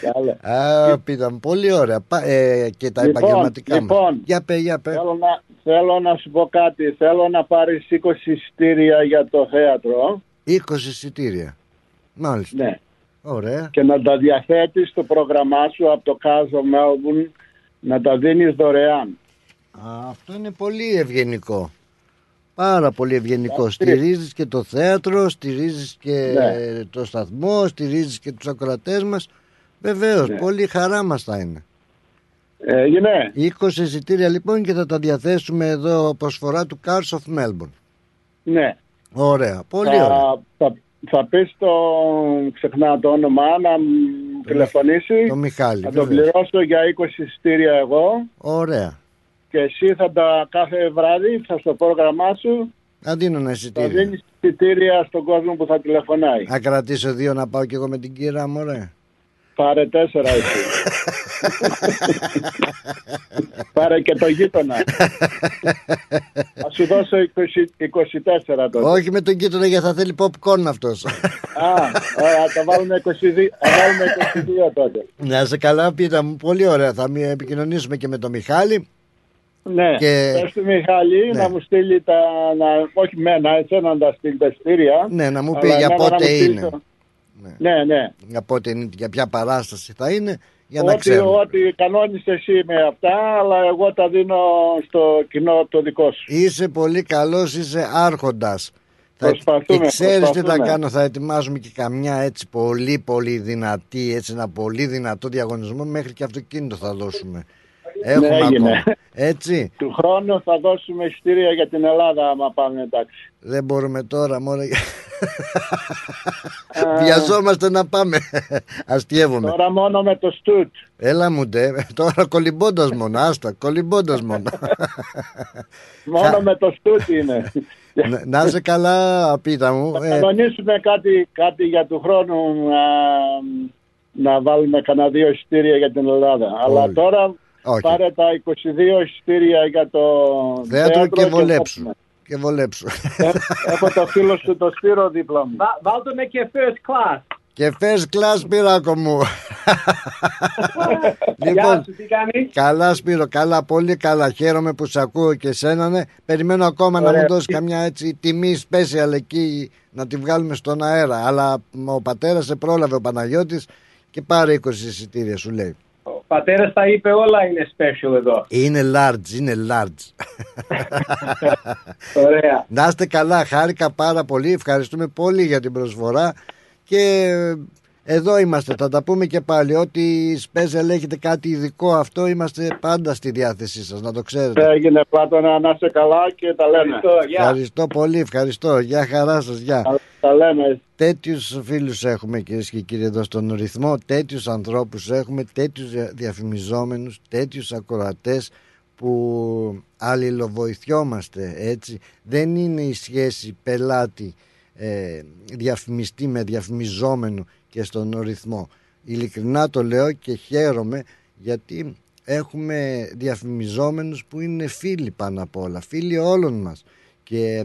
καλό. Α, πήταν πολύ ωραία. Πα- ε, και τα Λοιπόν, επαγγελματικά μας. λοιπόν. Για πέ, για πέ. Θέλω να, θέλω να σου πω κάτι. Θέλω να πάρεις 20 εισιτήρια για το θέατρο. 20 εισιτήρια. Μάλιστα. Ναι. Ωραία. Και να τα διαθέτεις στο πρόγραμμά σου από το Κάζο Μέλμπουν να τα δίνεις δωρεάν. Α, αυτό είναι πολύ ευγενικό. Πάρα πολύ ευγενικό. Εντάξει. Στηρίζεις και το θέατρο, στηρίζεις και Ναι. το σταθμό, στηρίζεις και τους ακροατές μας. Βεβαίως, Ναι. πολύ χαρά μας θα είναι. Έγινε. 20 εισιτήρια λοιπόν και θα τα διαθέσουμε εδώ προσφορά του Cars of Melbourne. Ναι. Ωραία, πολύ θα, ωραία. Θα, θα πεις το, ξεχνάω το όνομα, να μου τηλεφωνήσεις. Το Μιχάλη. Θα το βεβαίως. πληρώσω για 20 εισιτήρια εγώ Ωραία. Και εσύ θα τα κάθε βράδυ θα στο πρόγραμμά σου Θα δίνω ένα θα εισιτήριο. δίνεις εισιτήρια στον κόσμο που θα τηλεφωνάει. Να κρατήσω δύο να πάω κι εγώ με την κύρα μου, ωραία. Πάρε τέσσερα εσύ. Πάρε και το γείτονα. Θα σου δώσω 20, 24 τότε. Όχι με τον γείτονα γιατί θα θέλει popcorn αυτός. Α, ωραία, θα βάλουμε 22, θα βάλουμε 22 τότε. να σε καλά πίτα μου, πολύ ωραία. Θα μη επικοινωνήσουμε και με τον Μιχάλη. Ναι, Και- πες του Μιχάλη Ναι. να μου στείλει τα, να, όχι μένα, εσένα να τα στείλει τα εισιτήρια. Ναι, να μου πει Αλλά για εμένα να πότε μου στείλει είναι. το- Ναι, ναι. Για πότε είναι, για ποια παράσταση θα είναι, για να Ό,τι, ξέρουμε. ό,τι κανόνεις εσύ με αυτά, αλλά εγώ τα δίνω στο κοινό το δικό σου. Είσαι πολύ καλός, είσαι άρχοντας. Θα, Προσπαθούμε, και ξέρεις τι θα προσπαθούμε. κάνω, θα ετοιμάζουμε και καμιά έτσι πολύ πολύ δυνατή, έτσι ένα πολύ δυνατό διαγωνισμό μέχρι και αυτοκίνητο θα δώσουμε. Έχουμε Ναι, έγινε. ακόμα. Έτσι, Του χρόνου θα δώσουμε εισιτήρια για την Ελλάδα άμα πάμε εντάξει. δεν μπορούμε τώρα μόνο... Βιαζόμαστε να πάμε. Αστειεύομαι. Τώρα μόνο με το στούτ. Έλα μου ντε, τώρα κολυμπώντας μόνο, άστα, κολυμπώντας μόνο. Μόνο με το στούτ είναι. να, να είσαι καλά, πίτα μου. Θα Ε, κανονίσουμε κάτι, κάτι για του χρόνου να, να βάλουμε κανένα δύο εισιτήρια για την Ελλάδα. Αλλά τώρα Όχι. πάρε τα 22 εισιτήρια για το θέατρο και βολέψουμε. βολέψου. Και βολέψου. Έχω το φίλο σου το Σπύρο δίπλα μου. Βάλτε με και first class. Και first class πειράκο μου. Γεια λοιπόν, σου, τι κάνεις; καλά Σπύρο, καλά, πολύ καλά. Χαίρομαι που σε ακούω και εσένα. Ναι. Περιμένω ακόμα να Ωραία. μου δώσεις καμιά έτσι τιμή special εκεί να τη βγάλουμε στον αέρα. Αλλά ο πατέρας σε πρόλαβε ο Παναγιώτης και πάρε 20 εισιτήρια σου λέει. Ο πατέρας τα είπε όλα είναι special εδώ. Είναι large, είναι large. Ωραία. Να είστε καλά, χάρηκα πάρα πολύ. Ευχαριστούμε πολύ για την προσφορά. Και εδώ είμαστε, θα τα πούμε και πάλι. Ό,τι special έχετε κάτι ειδικό αυτό, είμαστε πάντα στη διάθεσή σας, να το ξέρετε. Έγινε Πλάτωνα, να είσαι καλά και τα λέμε. Ευχαριστώ πολύ, ευχαριστώ. Γεια χαρά σας, γεια. Τα λέμε. Τέτοιους φίλους έχουμε κυρίες και κύριοι εδώ στον ρυθμό, τέτοιους ανθρώπους έχουμε, τέτοιους δια- διαφημιζόμενους, τέτοιους ακροατές που αλληλοβοηθιόμαστε έτσι. Δεν είναι η σχέση πελάτη ε, διαφημιστή με διαφημιζόμενο και στον ρυθμό. Ειλικρινά το λέω και χαίρομαι γιατί έχουμε διαφημιζόμενους που είναι φίλοι πάνω απ' όλα φίλοι όλων μας. Και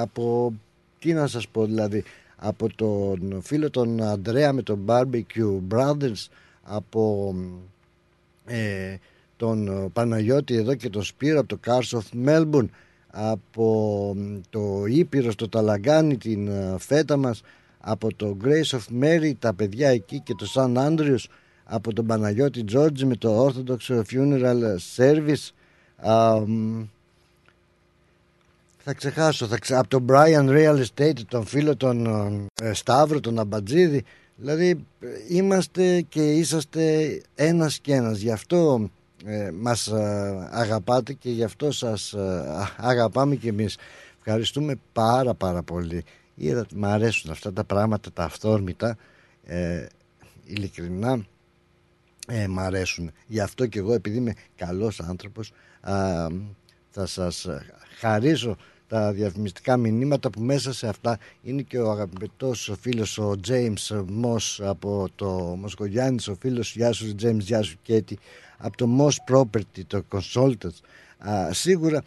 από τι να σας πω δηλαδή από τον φίλο τον Αντρέα με τον Barbecue Brothers από ε, τον Παναγιώτη εδώ και τον Σπύρο από το Cars of Melbourne από το Ήπειρος στο Ταλαγκάνι την ε, φέτα μας από το Grace of Mary τα παιδιά εκεί και το San Andrews από τον Παναγιώτη Τζόρτζη με το Orthodox Funeral Service θα ξεχάσω. Θα ξε... από τον Brian Real Estate τον φίλο τον ε, Σταύρο τον Αμπατζίδη. Δηλαδή είμαστε και είσαστε ένας και ένας. Γι' αυτό ε, μας ε, αγαπάτε και γι' αυτό σας ε, αγαπάμε και εμείς. Ευχαριστούμε πάρα πάρα πολύ. Είδα, μ' αρέσουν αυτά τα πράγματα τα αυθόρμητα. Ε, ειλικρινά ε, μ' αρέσουν. Γι' αυτό και εγώ επειδή είμαι καλός άνθρωπος α, θα σας χαρίσω τα διαφημιστικά μηνύματα που μέσα σε αυτά είναι και ο αγαπητός ο φίλος ο James Moss από το Μοσκογιάννης ο φίλος Γεια σου James, γεια σου Κέτη από το Moss Property, το Consultants. Α, σίγουρα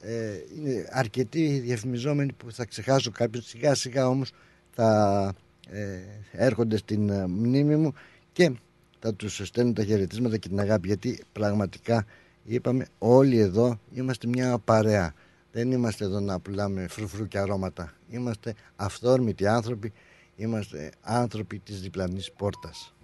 ε, είναι αρκετοί διαφημιζόμενοι που θα ξεχάσω κάποιους σιγά σιγά όμως θα ε, έρχονται στην ε, μνήμη μου και θα τους στέλνουν τα χαιρετίσματα και την αγάπη γιατί πραγματικά είπαμε όλοι εδώ είμαστε μια παρέα δεν είμαστε εδώ να πουλάμε φρουφρού και αρώματα είμαστε αυθόρμητοι άνθρωποι είμαστε άνθρωποι της διπλανής πόρτας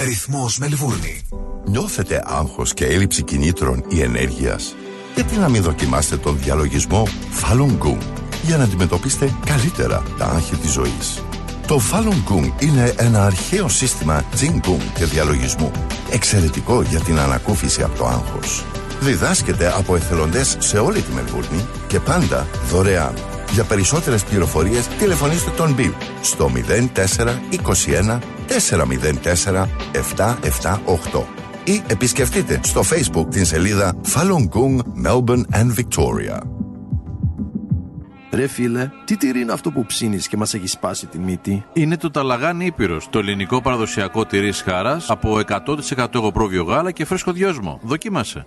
Ρυθμός Μελβούρνη Νιώθετε άγχος και έλλειψη κινήτρων ή ενέργειας; Γιατί να μην δοκιμάσετε τον διαλογισμό Falun Gong για να αντιμετωπίσετε καλύτερα τα άγχη της ζωής; Το Falun Gong είναι ένα αρχαίο σύστημα Jing Gong και διαλογισμού, εξαιρετικό για την ανακούφιση από το άγχος. Διδάσκεται από εθελοντές σε όλη τη Μελβούρνη και πάντα δωρεάν. Για περισσότερες πληροφορίες τηλεφωνήστε τον Bill στο 0421 404 778 ή επισκεφτείτε στο Facebook την σελίδα Falun Gong Melbourne and Victoria. Ρε φίλε, τι τυρί είναι αυτό που ψήνεις και μας έχει σπάσει τη μύτη; Είναι το Ταλαγάνι Ήπειρος, το ελληνικό παραδοσιακό τυρί χάρας από 100% εγωπρόβιο γάλα και φρέσκο δυόσμο. Δοκίμασε.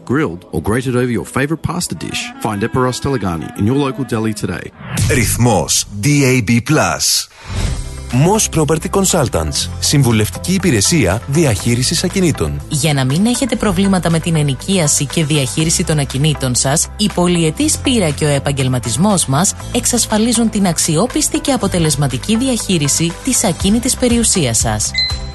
grilled or grated over your favourite pasta dish. Find Eperos Talagani in your local deli today. Ρυθμός DAB+. Moss Property Consultants. Συμβουλευτική υπηρεσία διαχείρισης ακινήτων. Για να μην έχετε προβλήματα με την ενοικίαση και διαχείριση των ακινήτων σας, η πολυετής πείρα και ο επαγγελματισμός μας εξασφαλίζουν την αξιόπιστη και αποτελεσματική διαχείριση της ακίνητης περιουσίας σας.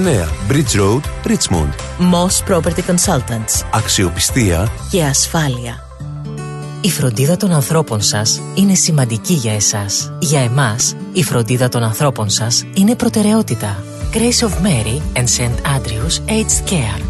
Bridge Road, Richmond. Moss Property Consultants. Αξιοπιστία και ασφάλεια. Η φροντίδα των ανθρώπων σας είναι σημαντική για εσάς. Για εμάς, η φροντίδα των ανθρώπων σας είναι προτεραιότητα. Grace of Mary and St. Andrews Aged Care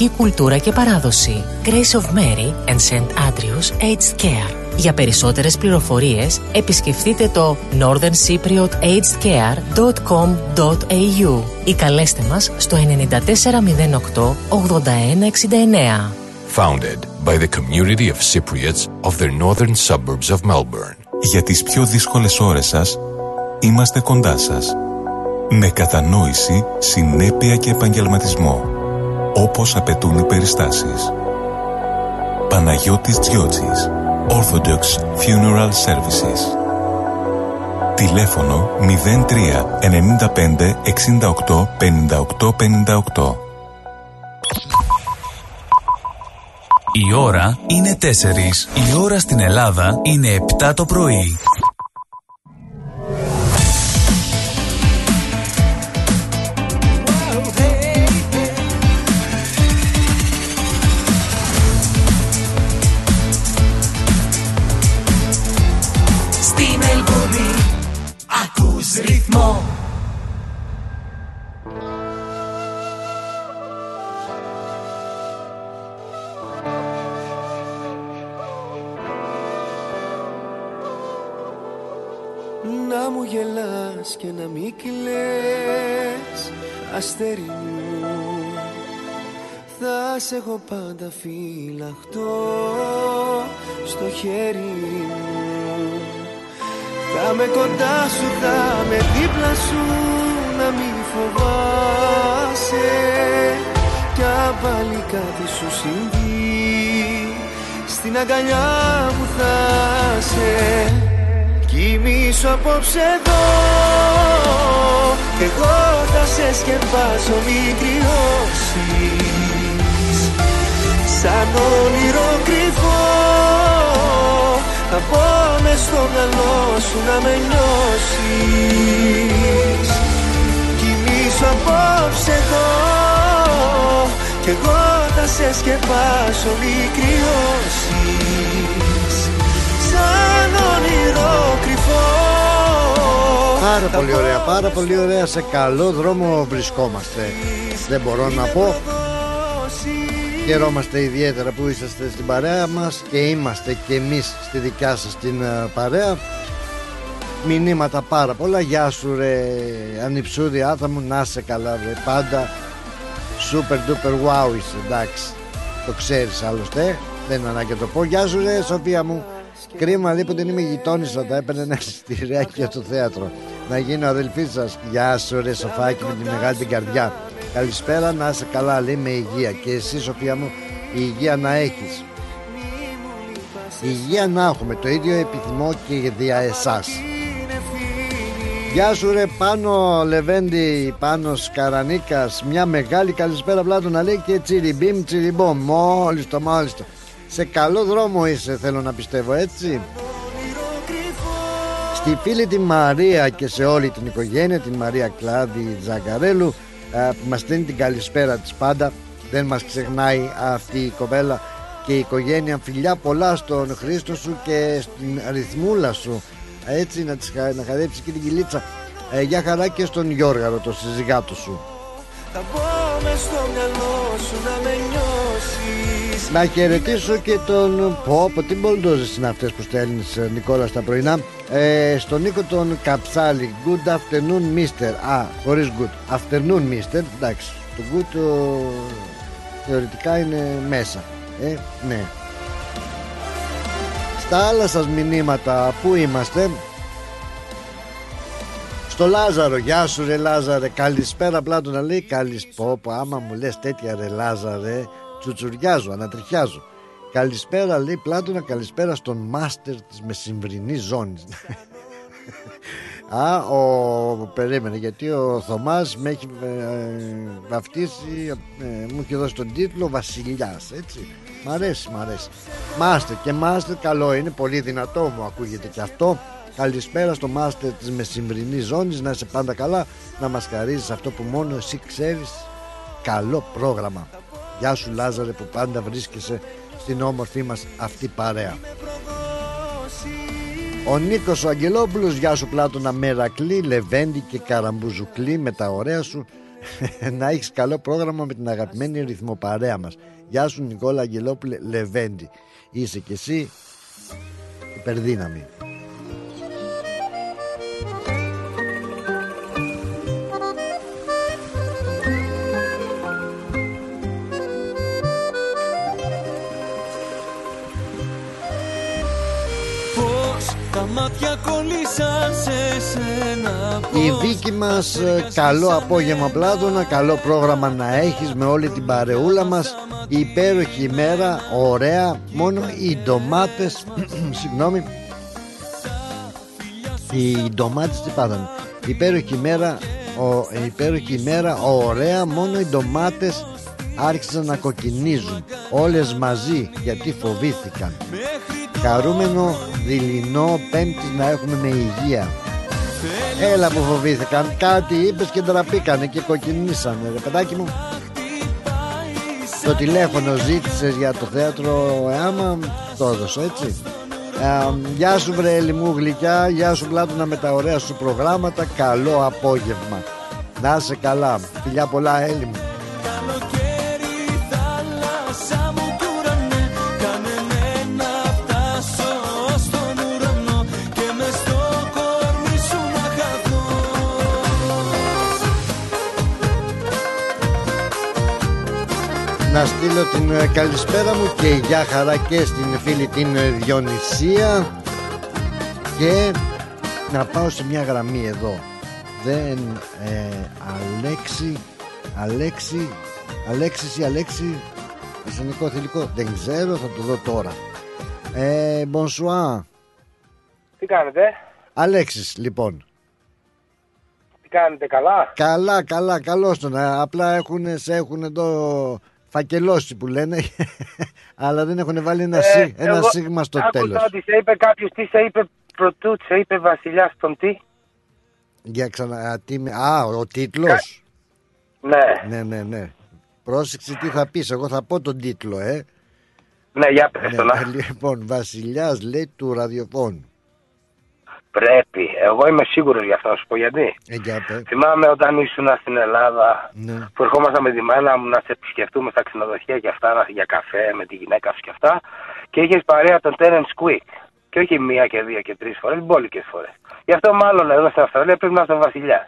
ελληνική κουλτούρα και παράδοση. Grace of Mary and St. Andrews Aged Care. Για περισσότερες πληροφορίες επισκεφτείτε το northerncypriotagedscare.com.au ή καλέστε μας στο 9408 8169. Founded by the community of Cypriots of the northern suburbs of Melbourne. Για τις πιο δύσκολες ώρες σας, είμαστε κοντά σας. Με κατανόηση, συνέπεια και επαγγελματισμό. Όπως απαιτούν οι περιστάσεις. Παναγιώτης Τζιότσης. Orthodox Funeral Services. Τηλέφωνο 03 95 68 58 58. Η ώρα είναι 4. Η ώρα στην Ελλάδα είναι 7 το πρωί. Και να μην κλαις Αστέρι μου. Θα σε έχω πάντα φυλαχτό Στο χέρι μου. Θα με κοντά σου, θα με δίπλα σου Να μην φοβάσαι. Κι αν πάλι κάτι σου συμβεί Στην αγκαλιά μου θα σε Κοιμήσου απόψε εδώ. Εγώ θα σε σκεπάσω μην κρυώσεις. Σαν όνειρο κρυφό. Θα πω μες στο μυαλό σου να με νιώσεις. Κοιμήσου απόψε εδώ. Κι εγώ θα σε σκεπάσω μην κρυώσεις Σαν όνειρο κρυφό Πάρα πολύ ωραία, πάρα πολύ ωραία. Σε καλό δρόμο βρισκόμαστε. Δεν μπορώ να πω. Χαιρόμαστε ιδιαίτερα που είσαστε στην παρέα μας και είμαστε και εμείς στη δικιά σας την ε, παρέα. Μηνύματα πάρα πολλά. Γεια σου ρε ανυψούδη άθαμου, να σε καλά ρε πάντα. Super duper wow είσαι, εντάξει. Το ξέρεις άλλωστε, δεν είναι ανάγκη να το πω. Γεια σου ρε Σοφία μου. Κρίμα λέει που δεν είμαι γειτόνισσα, θα έπαιρνε ένα εισιτηριάκι για το θέατρο. Να γίνω αδελφή σας. Γεια σου, ρε Σοφάκι με τη μεγάλη την καρδιά. Καλησπέρα, να είσαι καλά, λέει με υγεία. Και εσύ, Σοφία μου, η υγεία να έχεις. Η υγεία να έχουμε, το ίδιο επιθυμώ και δια εσάς. Γεια σου ρε πάνω Λεβέντη πάνω Καρανίκας Μια μεγάλη καλησπέρα πλάτο να λέει και τσιριμπίμ τσιριμπόμ Μόλις το μόλις το Σε καλό δρόμο είσαι θέλω να πιστεύω έτσι. Στη φίλη τη Μαρία και σε όλη την οικογένεια Την Μαρία Κλάδη Ζαγκαρέλου α, Που μας στέλνει την καλησπέρα της πάντα Δεν μας ξεχνάει αυτή η κοπέλα Και η οικογένεια. Φιλιά πολλά στον Χρήστο σου Και στην αριθμούλα σου. Έτσι να, τις, να χαρέψει και την κυλίτσα ε, για χαρά και στον Γιώργαρο το συζυγάτο σου. Θα μπω μες στο μυαλό σου να με νιώσεις να χαιρετήσω και τον πω πω τι μπολντόζες είναι αυτές που στέλνεις ε, Νικόλα στα πρωινά. Ε, στον Νίκο τον Καψάλη. Good afternoon mister. Α, χωρίς good. Afternoon mister. Εντάξει, το good το, θεωρητικά είναι μέσα. Ε, ναι. Στα άλλα σας μηνύματα που είμαστε; Στο Λάζαρο, γεια σου ρε Λάζαρε. Καλησπέρα πλάτο να λέει Καλησπέρα, άμα μου λες τέτοια ρε Λάζαρε Τσουτσουριάζω, ανατριχιάζω. Καλησπέρα λέει Πλάτωνα Καλησπέρα στον μάστερ της μεσημβρινής ζώνης. Α, ο, περίμενε γιατί ο Θωμάς με έχει ε, βαφτίσει ε, μου έχει δώσει τον τίτλο Βασιλιάς έτσι. Μ' αρέσει, μ' αρέσει. Μάστερ και μάστερ καλό είναι πολύ δυνατό μου ακούγεται και αυτό. Καλησπέρα στο μάστερ της μεσημβρινής ζώνης Να είσαι πάντα καλά Να μας χαρίζεις αυτό που μόνο εσύ ξέρεις. Καλό πρόγραμμα Γεια σου Λάζαρε που πάντα βρίσκεσαι Στην όμορφή μας αυτή παρέα ο Νίκος ο Αγγελόπουλος Γεια σου Πλάτωνα Μερακλή Λεβέντη και Καραμπουζουκλή Με τα ωραία σου να έχεις καλό πρόγραμμα με την αγαπημένη ρυθμοπαρέα μας. Γεια σου Νικόλα Αγγελόπουλε Λεβέντη. Είσαι και εσύ υπερδύναμη. Μάτια κολλήσαν σε σένα. Η δίκη μας ε, καλό απόγευμα Πλάτωνα Καλό πρόγραμμα να έχεις με όλη την παρεούλα μας. Η υπέροχη ημέρα Ωραία Μόνο οι ντομάτες Συγγνώμη. Οι ντομάτες τι πάθανε Η υπέροχη ημέρα ο, η υπέροχη ημέρα Ωραία Μόνο οι ντομάτες άρχισαν να κοκκινίζουν Όλες μαζί γιατί φοβήθηκαν. Χαρούμενο δειλινό πέμπτης να έχουμε με υγεία. Έλα που φοβήθηκαν Κάτι είπες και ντραπήκανε και κοκκινήσανε Ρε παιδάκι μου. Το τηλέφωνο ζήτησες για το θέατρο Άμα το έδωσα έτσι. Ε, Γεια σου βρε Έλλη μου γλυκιά Γεια σου Πλάτωνα με τα ωραία σου προγράμματα Καλό απόγευμα. Να είσαι καλά Φιλιά πολλά Έλλη μου Να στείλω την ε, καλησπέρα μου και για χαρά και στην φίλη την ε, Διονυσία και να πάω σε μια γραμμή εδώ δεν ε, Αλέξη Αλέξη Αλέξης ή Αλέξη Εσενικό θηλυκό δεν ξέρω θα το δω τώρα ε, Bonsoir Τι κάνετε, Αλέξης λοιπόν τι κάνετε καλά; Καλά, καλά, καλώς τον. Ε, Απλά έχουν, σε έχουν εδώ φακελώσει που λένε, αλλά δεν έχουν βάλει ένα, σι- ένα Ε, εγώ σίγμα στο άκουσα τέλος. ότι σε είπε κάποιος τι σε είπε πρωτού, σε είπε Βασιλιά στον τι; Για ξανα. Α, τι με- α, ο τίτλος. Ναι, Ναι, ναι, ναι. Πρόσεξε τι θα πεις. Εγώ θα πω τον τίτλο, ε. ναι, για πες το να. Ναι, λοιπόν, Βασιλιάς λέει του ραδιοφώνου. Πρέπει. Εγώ είμαι σίγουρος γι' αυτό, να σου πω γιατί. Ε, για πε. Θυμάμαι όταν ήσουν στην Ελλάδα Ναι. που ερχόμασταν με τη μάνα μου να σε επισκεφτούμε στα ξενοδοχεία και αυτά, να- για καφέ με τη γυναίκα σου και αυτά. Και είχες παρέα τον Terence Quick. Και όχι μία και δύο και τρεις φορές, μπόλικες φορές. Γι' αυτό μάλλον εδώ στην Αυστραλία πρέπει να είσαι βασιλιάς.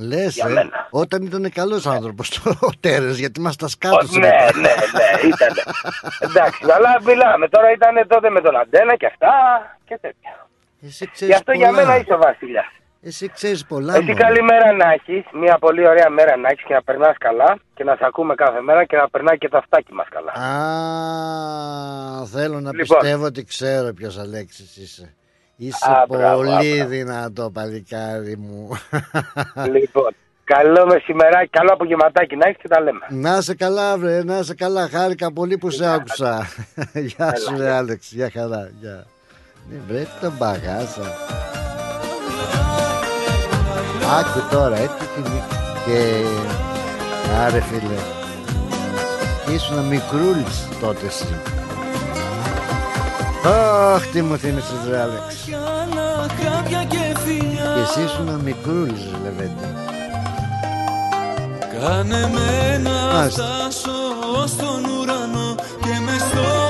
Λες, Για ε, μένα. όταν ήταν καλός άνθρωπος ο Τέρε, γιατί μας τα σκάτωσε. Ναι, ναι, ναι, ήταν. Εντάξει, αλλά μιλάμε. Τώρα ήταν τότε με τον Αντένα και αυτά και τέτοια. Εσύ Γι' ξέρεις αυτό για πολλά. μένα είσαι ο βασιλιά. Εσύ ξέρεις πολλά. Εσύ μωρέ. καλή μέρα να έχεις, μια πολύ ωραία μέρα να έχεις και να περνάς καλά και να σε ακούμε κάθε μέρα και να περνάει και το αυτάκι μας καλά. Α, θέλω να Λοιπόν. πιστεύω ότι ξέρω ποιος Αλέξης είσαι. Είσαι Α, μπράβο, πολύ α, δυνατό παλικάρι μου. λοιπόν, καλό μεσημεράκι, καλό απογευματάκι να έχεις και τα λέμε. να σε καλά βρε, να σε καλά. Χάρηκα πολύ που σε άκουσα. Γεια σου ρε Άλεξ, για χαρά. Γεια. Ναι, βρε τον μπαγάσα. Άκου τώρα, έτσι και, και... Άρε φίλε. Ήσουν μικρούλης τότε εσύ. Αχ, τι μου θύμισες ρε Άλεξ. Χάπια και φιλιά Και εσύ ήσουν μικρούλης ρε Λεβέντη. Κάνε με να Μάλιστα. φτάσω στον ουρανό Και μες στο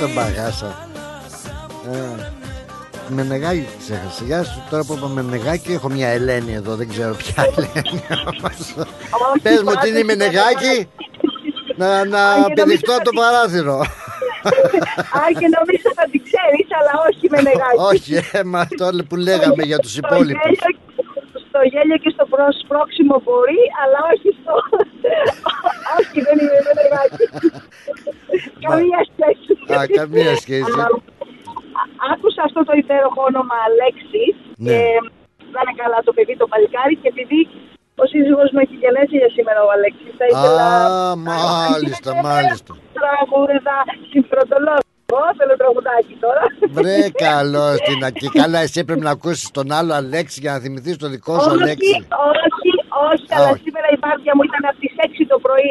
τον παγάσα. Ε, Μενεγάκι ξέχασε. Γεια σου τώρα που είπα Μενεγάκι έχω μια Ελένη εδώ. Δεν ξέρω ποια Ελένη όμως. Πες μου τι είναι η Μενεγάκι. Να, να πηδηχτώ από το παράθυρο. Α, και νομίζω θα την ξέρεις, αλλά όχι με νεγάκι. Όχι, ε, μα τώρα που λέγαμε για τους Στο υπόλοιπους. γέλιο- Στο γέλιο και στο προς- σπρώξιμο μπορεί, αλλά όχι στο. όχι, δεν είναι με νεγάκι. Καμία σχέση. Α, καμία σχέση. Α, Άκουσα αυτό το υπέροχο όνομα Αλέξης Ναι. και να είναι καλά το παιδί το παλικάρι και επειδή ο σύζυγος μου έχει γενέθλια για σήμερα ο Αλέξης θα ήθελα Α, μάλιστα, μάλιστα. τραγούδα συμφροντολόγο. Εγώ θέλω τραγουδάκι τώρα. Βρε καλός την ακή. Καλά, εσύ έπρεπε να ακούσεις τον άλλο Αλέξη για να θυμηθείς το δικό σου όχι, Αλέξη. όχι, Όχι, Α, αλλά όχι. σήμερα η βάρδια μου ήταν από τις 6 το πρωί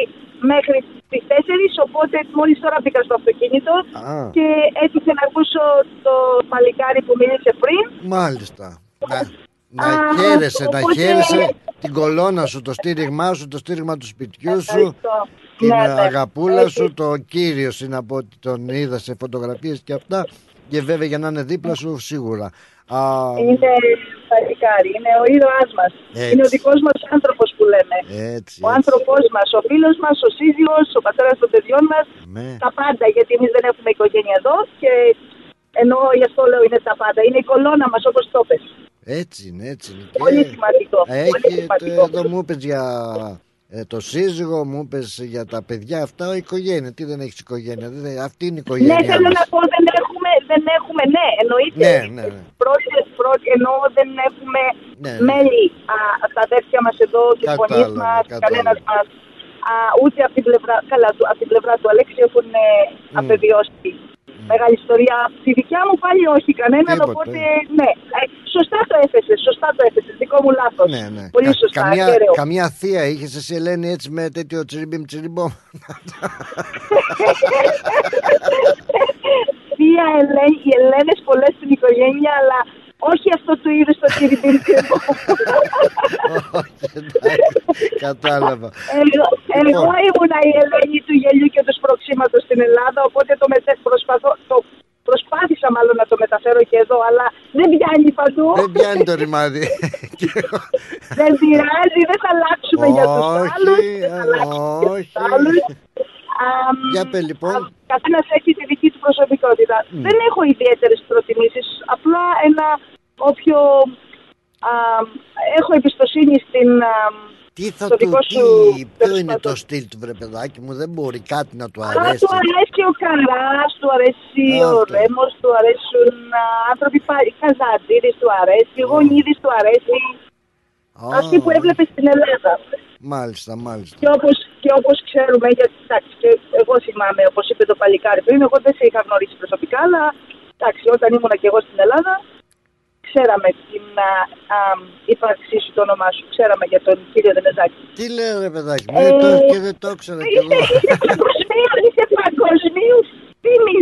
μέχρι τις 4, οπότε μόλις τώρα μπήκα στο αυτοκίνητο Α. και έτυχε να ακούσω το παλικάρι που μίλησε πριν. Μάλιστα. Να, να Α, χαίρεσαι, να οπότε- χαίρεσαι την κολόνα σου, το στήριγμά σου, το στήριγμα του σπιτιού σου, Ευχαριστώ. την Ναι, ναι. αγαπούλα Έτσι. σου, το κύριο είναι από ότι τον είδα σε φωτογραφίες και αυτά και βέβαια για να είναι δίπλα σου σίγουρα. Α, Είναι παλικάρι, είναι ο ήρωάς μας. Έτσι. Είναι ο δικός μας άνθρωπος που λέμε. έτσι, Ο άνθρωπός μας, ο φίλος μας, ο σύζυγος, ο πατέρας των παιδιών μας. Ναι. Τα πάντα, γιατί εμείς δεν έχουμε οικογένεια εδώ και ενώ γι' αυτό λέω είναι τα πάντα. Είναι η κολόνα μας, όπως το πες. Έτσι είναι, έτσι είναι. Πολύ Και σημαντικό. πολύ Έχει, σημαντικό. εδώ μου είπες για ε, το σύζυγο, μου είπες για τα παιδιά αυτά, η οικογένεια. Τι δεν έχεις οικογένεια, δεν, αυτή είναι η Ναι, οικογένεια θέλω μας. να πω, δεν έχουμε, δεν έχουμε, ναι, εννοείται. Ναι, ναι, ναι. Πρώτη, πρώτη, ενώ δεν έχουμε Ναι, ναι. μέλη α, τα αδέρφια μας εδώ, τους Κατάλαβα, γονείς μας, κατάλαβα. κανένας μας. Ούτε από την πλευρά, καλά, του- από την πλευρά του Αλέξη έχουν ε, απεβιώσει μεγάλη ιστορία. Από τη δικιά μου πάλι όχι κανέναν, Τίποτε. οπότε ναι. Ε, σωστά το έθεσες, σωστά το έθεσες. Δικό μου λάθος. Ναι, ναι. Πολύ Κα- σωστά, καμιά, ακέραιο. καμιά θεία είχες εσύ Ελένη έτσι με τέτοιο τσιριμπιμ τσιριμπομ. Θεία Ελένη, οι Ελένες πολλές στην οικογένεια, αλλά όχι αυτό του είδου το τυριμπίρκεμπο. Κατάλαβα. Εγώ, εγώ Λοιπόν. ήμουνα η Ελένη του γελιού και του σπροξήματος στην Ελλάδα, οπότε το μετε, προσπαθώ, το προσπάθησα μάλλον να το μεταφέρω και εδώ, αλλά δεν πιάνει παντού. Δεν πιάνει το ρημάδι. δεν πειράζει, δεν θα αλλάξουμε για τους Όχι, άλλους. Δεν θα αλλάξουμε για τους άλλους. Αμ, Για πέ λοιπόν. Καθένας έχει τη δική του προσωπικότητα. Μμ. Δεν έχω ιδιαίτερες προτιμήσεις. Απλά ένα όποιο. αμ, έχω εμπιστοσύνη στην. αμ, Τι θα στο του δικό τι, σου ποιο είναι το στυλ του βρε παιδάκι μου, δεν μπορεί κάτι να του Α, αρέσει. του αρέσει ο Καράς, του αρέσει ο Αυτό. Ρέμος, του αρέσουν α, άνθρωποι πάλι. Καζαντήρης του αρέσει, Γονίδης του αρέσει. Α, Αυτοί που έβλεπες στην Ελλάδα. Μάλιστα, μάλιστα. Και όπως, και όπως ξέρουμε, γιατί εντάξει, και εγώ θυμάμαι, όπως είπε το παλικάρι πριν, εγώ δεν σε είχα γνωρίσει προσωπικά, αλλά εντάξει, όταν ήμουνα και εγώ στην Ελλάδα, ξέραμε την α, α, ύπαρξή σου, το όνομά σου, ξέραμε για τον κύριο Δενεζάκη. Τι λέω ρε παιδάκι μου, Ε, ε, το, και δεν το ήξερα κι εγώ. Είσαι παγκοσμίως, είσαι παγκοσμίως τίμη.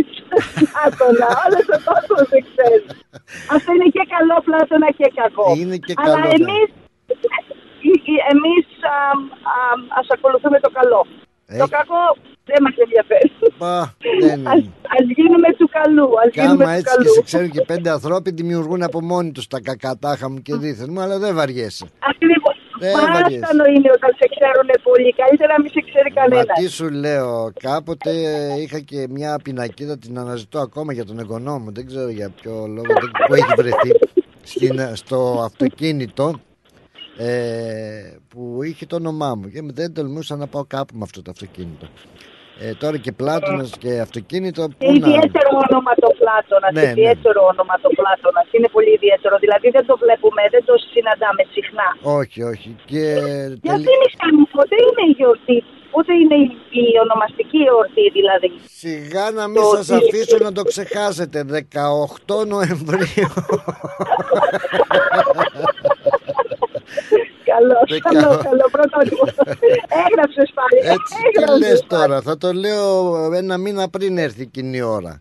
Άτονα, όλο ο κόσμο δεν ξέρεις. Αυτό είναι και καλό πλάτωνα και κακό. Είναι και Αλλά καλό, ναι. εμεί εμείς, α, α, ας ακολουθούμε το καλό. Ε. Το κακό δεν μας ενδιαφέρει. Πα, δεν Ας, ας γίνουμε του καλού. Ας Και γίνουμε άμα του έτσι και καλού. σε ξέρουν και πέντε ανθρώποι δημιουργούν από μόνοι τους τα κακατάχα μου και δίθεν μου, αλλά δεν βαριέσαι. Ακριβώς. Δεν Μάραστανο βαριέσαι. είναι όταν σε ξέρουν πολύ. Καλύτερα να μην σε ξέρει Μα κανένας. τι σου λέω, κάποτε είχα και μια πινακίδα, την αναζητώ ακόμα για τον εγγονό μου, δεν ξέρω για ποιο λόγο, δεν- που έχει βρεθεί στην, στο αυτοκίνητο ε, που είχε το όνομά μου και δεν τολμούσα να πάω κάπου με αυτό το αυτοκίνητο. Ε, τώρα και πλάτωνας και αυτοκίνητο, Και πού να... ιδιαίτερο όνομα το Πλάτωνα. Ναι, ναι. ιδιαίτερο όνομα το Πλάτωνα. Είναι πολύ ιδιαίτερο. Δηλαδή δεν το βλέπουμε, δεν το συναντάμε συχνά. Όχι, όχι. Και Για τελει- θύμισα μου, πότε είναι η γιορτή, πότε είναι η, η ονομαστική εορτή δηλαδή; Σιγά να μην Το σας τι- αφήσω να το ξεχάσετε 18 Νοεμβρίου Καλό, Δεκα- καλό, καλό, πρωτότυπο. Έγραψες πάλι. Έτσι τι Έγραψες λες πάλι. τώρα Θα το λέω ένα μήνα πριν έρθει εκείνη η ώρα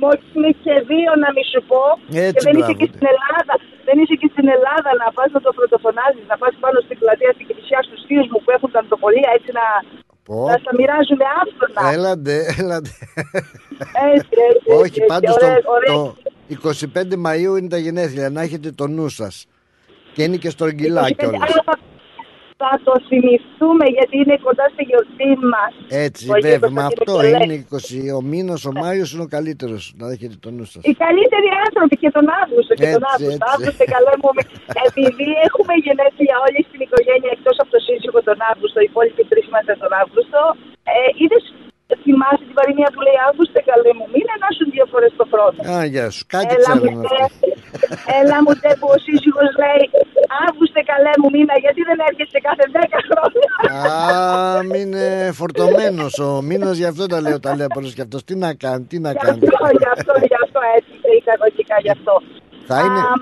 Μόλις είναι και δύο να μη σου πω. Έτσι, και δεν είσαι μπράβο, και ναι. στην Ελλάδα. Δεν είσαι και στην Ελλάδα να πας να το πρωτοφωνάζεις, να πας πάνω στην πλατεία στην Κυρσιά στους φίλους μου που έχουν τα νοτοπολία έτσι να, Πω. να στα μοιράζουν άφθονα. Έλαντε, έλαντε Έτσι, έτσι, Όχι έτσι, πάντως ωραία, το, ωραία. το 25 Μαΐου είναι τα γενέθλια Να έχετε το νου σας Και είναι και στρογγυλά 25, κιόλας αλλά θα, θα το θυμηθούμε γιατί είναι κοντά στη γιορτή μας. Έτσι Ο Αγίου βέβαια Μα Κωνσταντίνου αυτό και είναι 20, Ο μήνας ο Μάιος είναι ο καλύτερος Να έχετε το νου σας Οι καλύτεροι άνθρωποι και τον Αύγουστο και τον Έτσι, Αύγουστο. έτσι. Αύγουστο, καλέ μου. Επειδή έχουμε γενέθλια όλοι στην οικογένεια εκτός από το σύζυγο τον Αύγουστο, οι υπόλοιποι τρεις είμαστε τον Αύγουστο. Ε, Είδες, θυμάσαι την παροιμία που λέει Αύγουστε, καλέ μου, μην να σου δύο φορές το χρόνο. Α, γεια σου, κάτι Έλα μου, ξέρουν τε, αυτοί έλα μου τε που ο σύζυγος λέει Αύγουστε καλέ μου μήνα γιατί δεν έρχεσαι κάθε 10 χρόνια. Α, μην είναι φορτωμένος ο μήνας, γι' αυτό τα λέω τα λέω και αυτός. Τι να κάνει, τι να Γι' κάνει. αυτό, γι' αυτό, γι' αυτό έτσι σε εισαγωγικά γι' αυτό. Θα είναι; Α,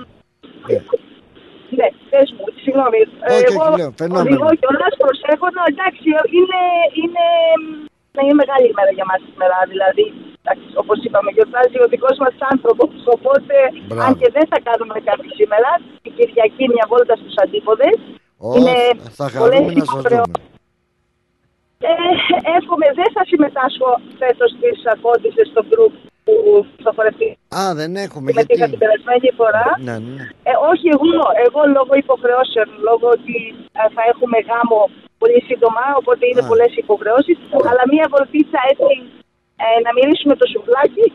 Ναι, πες μου, συγγνώμη. Ε, Όχι, εγώ όχι, λέω, φαινόμενο. οδηγώ κιόλας, προσέχω, να, εντάξει, είναι, είναι, ναι, είναι μεγάλη ημέρα για μας σήμερα, δηλαδή, εντάξει, όπως είπαμε, γιορτάζει ο δικός μας άνθρωπος, οπότε, Μπράβο. αν και δεν θα κάνουμε κάτι σήμερα, την Κυριακή μια βόλτα στους αντίποδες, Ω, είναι θα πολλές χαρούμε να σας υποχρεώσεις. δούμε. Ε, εύχομαι, δεν θα συμμετάσχω φέτος στις ακόντισες στο group που θα φορευτεί. Α, δεν έχουμε Συμμετείχα γιατί. την περασμένη φορά. Ναι, ναι. Ε, όχι εγώ, εγώ λόγω υποχρεώσεων, λόγω ότι ε, θα έχουμε γάμο πολύ σύντομα, οπότε είναι πολλές υποχρεώσεις. Αλλά μία βολτίτσα έτσι ε, να μυρίσουμε το σουβλάκι.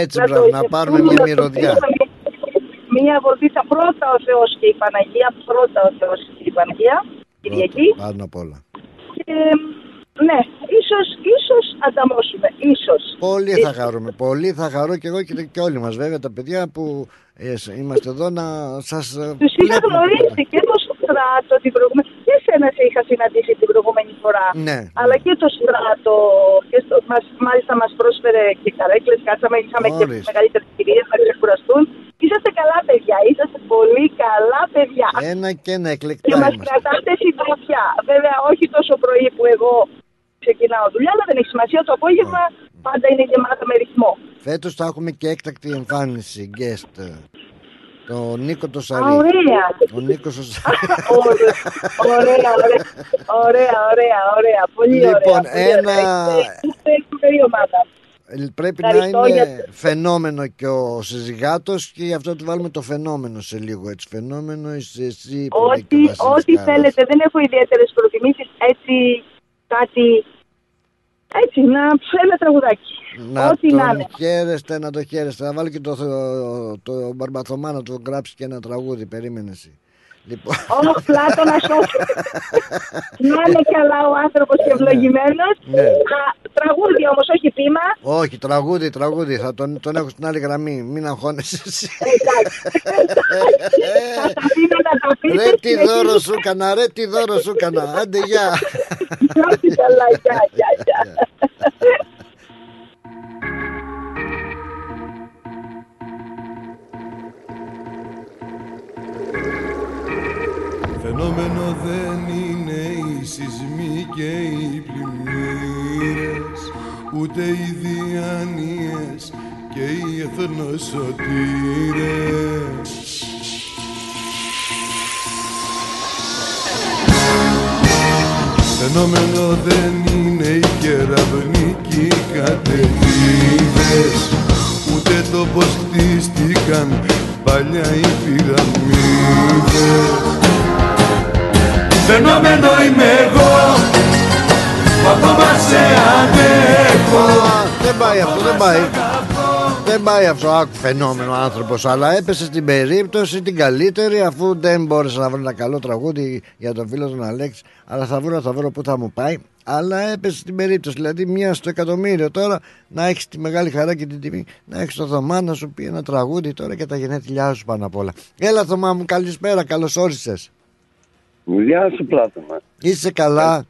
Έτσι, να μπράβο, το να εισευτούμε, πάρουμε να μια το μυρωδιά. πίνουμε. Μία βολτίτσα πρώτα ο Θεός και η Παναγία, πρώτα ο Θεός και η Παναγία, Κυριακή. Πάνω απ' όλα. Και, ναι, ίσως, ίσως ανταμώσουμε, ίσως. Πολύ θα χαρούμε. Πολύ θα χαρώ και εγώ και, και όλοι μας βέβαια τα παιδιά που ε, σ- είμαστε εδώ να σας ε, Τους είχα βλέπουμε. γνωρίσει και το στράτο την προηγούμενη. Και εσένα σε είχα συναντήσει την προηγούμενη φορά. Ναι. Αλλά και το στράτο. Και στο, μας, μάλιστα μας πρόσφερε και καρέκλες. Κάτσαμε, είχαμε και Ορίστε. μεγαλύτερες ευκαιρίε να ξεκουραστούν. Είσαστε καλά παιδιά. Είσαστε πολύ καλά παιδιά. Ένα και ένα Και εκλεκτά μας είμαστε. κρατάτε συντροφιά. Βέβαια, όχι τόσο πρωί που εγώ ξεκινάω δουλειά, αλλά δεν έχει σημασία. Το απόγευμα πάντα είναι γεμάτα με ρυθμό. Φέτος θα έχουμε και έκτακτη εμφάνιση guest. Ε, Το Νίκο το Α, Σαρή. ωραία. Ο Νίκος ο Σαρή. Ωραία, ωραία, ωραία, ωραία, ωραία, ωραία. Πολύ Λοιπόν, ωραία. πολύ ένα- ωραία. Είστε- Είστε σούπερ ομάδα. Ε, Πρέπει Ευχαριστώ να είναι για- φαινόμενο και ο συζυγάτος και γι' αυτό του βάλουμε το φαινόμενο σε λίγο έτσι. Φαινόμενο είσαι εσύ που λέει και ο Ό,τι, Βασίλης ό,τι Κάρας. θέλετε, δεν έχω ιδιαίτερες προτιμήσεις. Έτσι, κάτι. Έτσι, να ένα τραγουδάκι. Να Ό,τι τον να είναι. χαίρεστε, να το χαίρεστε. Θα βάλω και το, το, το Μπαρμπαθωμά να του γράψει και ένα τραγούδι. Περίμενε εσύ. Λοιπόν, Ω, Πλάτωνα, όχι. να είναι καλά ο άνθρωπος και ευλογημένος. Ναι. Τραγούδι όμως, όχι πείμα. όχι, τραγούδι, τραγούδι. Θα τον, τον έχω στην άλλη γραμμή. Μην αγχώνεσαι εσύ. Θα τα πείτε, θα τα πείτε. Ρε τι συνεχίζετε. δώρο σου έκανα, ρε τι δώρο σου έκανα. Άντε γεια. Ό,τι καλά, γεια, γεια, γεια. Φαινόμενο δεν είναι οι σεισμοί και οι πλημμύρες Ούτε οι διανύες και οι εθνοσωτήρες. Φαινόμενο δεν είναι οι κεραυνικοί καταιγίδες Ούτε το πως χτίστηκαν παλιά οι πυραμίδες Φαινόμενο είμαι εγώ που ακόμα σε αντέχω Δεν πάει αυτό, δεν πάει. Δεν πάει αυτό, άκου φαινόμενο άνθρωπος. Αλλά έπεσε στην περίπτωση την καλύτερη αφού δεν μπόρεσα να βρω ένα καλό τραγούδι για τον φίλο τον Αλέξη. Αλλά θα βρω, θα βρω πού θα μου πάει. Αλλά έπεσε στην περίπτωση. Δηλαδή, μία στο εκατομμύριο τώρα να έχεις τη μεγάλη χαρά και την τιμή να έχεις το Θωμά να σου πει ένα τραγούδι τώρα και τα γενέθλιά σου πάνω απ' όλα. Έλα, Θωμά μου, καλησπέρα, καλώς όρισες. Γεια σου Πλάτωνα. Είσαι καλά.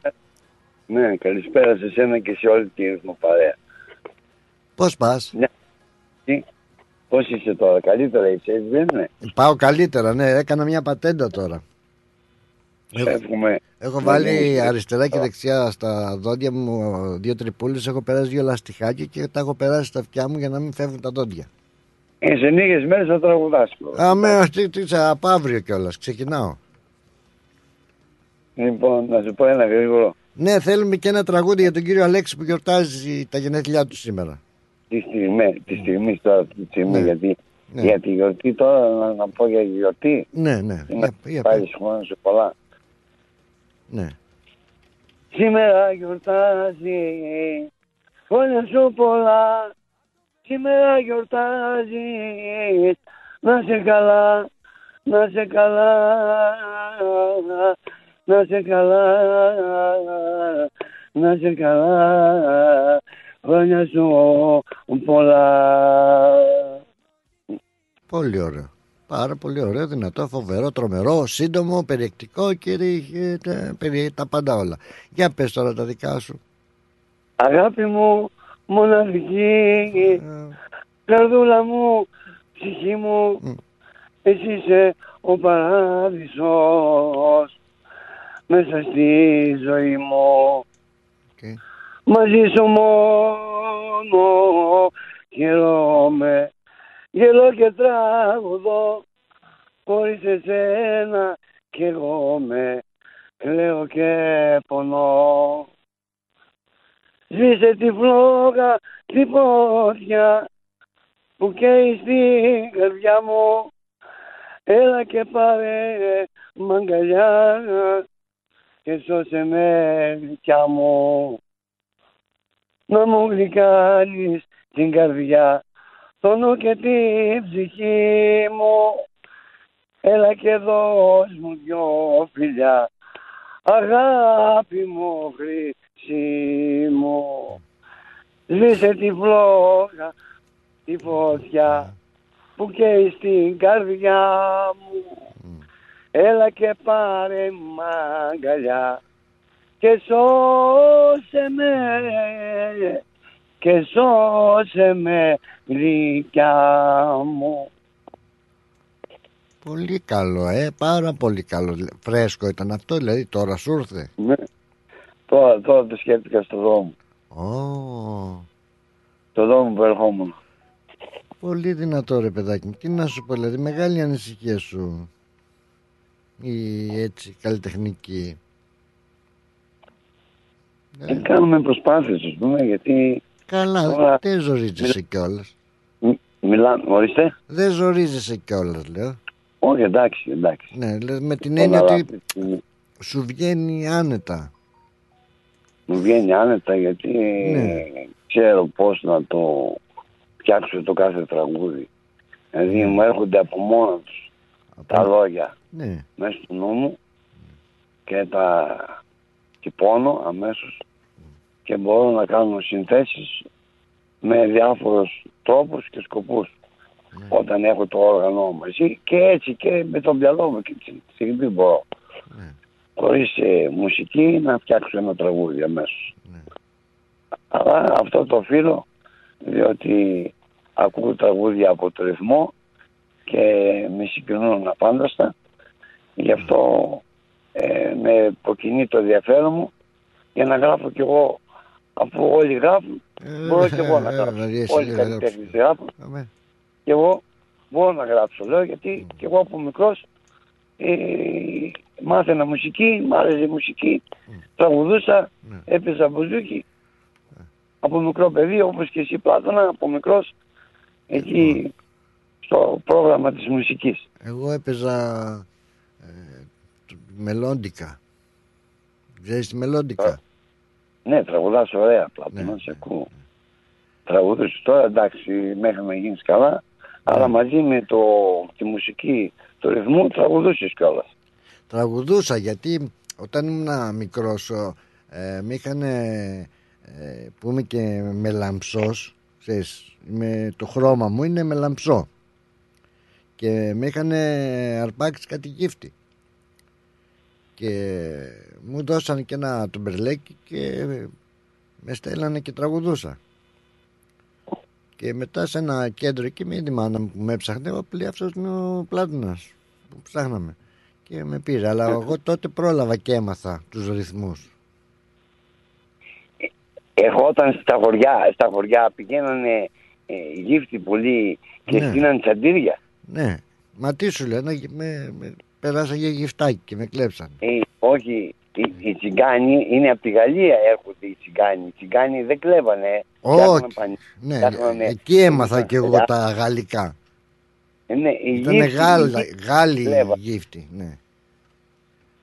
Ναι, καλησπέρα σε σένα και σε όλη τη ρυθμό παρέα. Πώς πας, Ναι. Τι, πώς είσαι τώρα, καλύτερα είσαι, έτσι δεν είναι; Πάω καλύτερα, ναι, έκανα μια πατέντα τώρα. Σε εύχομαι. Έχω να βάλει γίνεις αριστερά και καλά. δεξιά στα δόντια μου δύο τρυπούλες, έχω περάσει δύο λαστιχάκια και τα έχω περάσει στα αυτιά μου για να μην φεύγουν τα δόντια. Ε, σε λίγες μέρες θα τραγουδάς. Αμέ, τι, τι, τι, από αύριο κιόλας, ξεκινάω. Λοιπόν, να σου πω ένα γρήγορο. Ναι, θέλουμε και ένα τραγούδι για τον κύριο Αλέξη που γιορτάζει τα γενέθλιά του σήμερα. Τη στιγμή, τη στιγμή τώρα, τη στιγμή, Ναι. γιατί Ναι. για τη γιορτή τώρα, να, να πω για γιορτή. Ναι, ναι, Να για, για, πάρεις χρόνο σου πολλά. ναι. Σήμερα γιορτάζει, χρόνια σου πολλά. Σήμερα γιορτάζει, να σε καλά, να σε καλά, να σε καλά, να σε καλά, χρόνια σου πολλά. Πολύ ωραίο. Πάρα πολύ ωραίο, δυνατό, φοβερό, τρομερό, σύντομο, περιεκτικό και είχε τα, περι- τα πάντα όλα. Για πες τώρα τα δικά σου. Αγάπη μου, μοναδική, καρδούλα μου, ψυχή μου, εσύ είσαι ο παράδεισος μέσα στη ζωή μου. Μαζί σου μόνο χαιρόμαι, γελώ και τραγουδώ, χωρίς εσένα κι εγώ με κλαίω και πονώ. Σβήσε τη φλόγα, τη φωτιά που καίει στην καρδιά μου Έλα και πάρε μ' αγκαλιά και σώσε με δικιά μου. Να μου γλυκάνεις την καρδιά το νου και την ψυχή μου. Έλα και δώσ' μου δυο φιλιά αγάπη μου χρυσή μου. Σβήσε τη φλόγα, τη φωτιά που καίει στην καρδιά μου Έλα και πάρε μ' αγκαλιά και σώσε με και σώσε με γλυκιά μου Πολύ καλό, ε, πάρα πολύ καλό. Φρέσκο ήταν αυτό, δηλαδή τώρα σου ήρθε; Ναι. Τώρα, τώρα το σκέφτηκα στο δρόμο. Ω, Το δρόμο που ερχόμουν. πολύ δυνατό ρε παιδάκι μου. Τι να σου πω, δηλαδή μεγάλη ανησυχία σου. Η έτσι καλλιτεχνική. Ε, κάνουμε προσπάθειες, ας πούμε, γιατί... Καλά, τώρα δεν ζορίζεσαι κιόλας. Μιλάμε, ορίστε; Δεν ζορίζεσαι κιόλας, λέω. Όχι, εντάξει, εντάξει. Ναι, δηλαδή με την Τώρα, έννοια ότι αυτή τη στιγμή σου βγαίνει άνετα. Μου βγαίνει άνετα γιατί Ναι. ξέρω πώς να το φτιάξω το κάθε τραγούδι. Δηλαδή μου έρχονται από μόνα τους τα λόγια. Ναι. μέσα στο νου μου και τα τυπώνω αμέσως και μπορώ να κάνω συνθέσεις με διάφορους τρόπους και σκοπούς. Όταν έχω το όργανο μαζί και έτσι και με το μυαλό μου και τη στιγμή μπορώ. Χωρίς ε, μουσική να φτιάξω ένα τραγούδι αμέσως. Αλλά αυτό το οφείλω διότι ακούω τραγούδια από το ρυθμό και με συγκινούν απάνταστα. Γι' αυτό ε, με υποκινεί το ενδιαφέρον μου για να γράφω κι εγώ. Αφού όλοι γράφουν μπορώ κι εγώ να γράψω. βαριέσαι όλοι οι λίγο να καλλιτέχνες γράφουν. Αμέ. και εγώ μπορώ να γράψω λέω γιατί κι εγώ από μικρός ε, μάθαινα μουσική, μ' άρεσε η μουσική, τραγουδούσα, έπαιζα μπουζούκι. Από μικρό παιδί όπως και εσύ Πλάτωνα, από μικρός εκεί στο πρόγραμμα της μουσικής. Εγώ έπαιζα ε, το- μελόντικα. Ξέρεις τη μελόντικα. Ναι, τραγουδάς ωραία Πλάτωνα, σε ακούω. Τραγουδούσες τώρα εντάξει μέχρι να γίνεις καλά, αλλά μαζί με το, τη μουσική του ρυθμού τραγουδούσες κιόλας. Τραγουδούσα γιατί όταν ήμουν μικρός ο, ε, με είχαν ε, που είμαι και μελαμψός ξέρεις, με, το χρώμα μου είναι μελαμψό και με είχαν αρπάξει κάτι γύφτη. Και μου δώσαν και ένα τουμπερλέκι και με στέλνανε και τραγουδούσα. Και μετά σε ένα κέντρο εκεί με η μάνα μου που με έψαχνε εγώ λέει αυτός είναι ο Πλάτωνας που ψάχναμε και με πήρε. Αλλά εγώ τότε πρόλαβα και έμαθα τους ρυθμούς. Εγώ όταν στα χωριά, στα χωριά πηγαίνανε ε, γύφτη πολύ και Ναι. στείναν τσαντήρια. Ναι μα τι σου λέω να γυ- με, με πέρασα για γυφτάκι και με κλέψαν Ε, όχι, οι, οι τσιγκάνοι είναι από τη Γαλλία έρχονται οι τσιγκάνοι. Οι τσιγκάνοι δεν κλέβανε. όχι φτιάχναν πανι- ναι, φτιάχνανε- εκεί έμαθα και εγώ τα γαλλικά Ε, ναι, οι ήταν γύφτοι- Γάλλα, οι Γάλλοι κλέβαν. γύφτη ναι.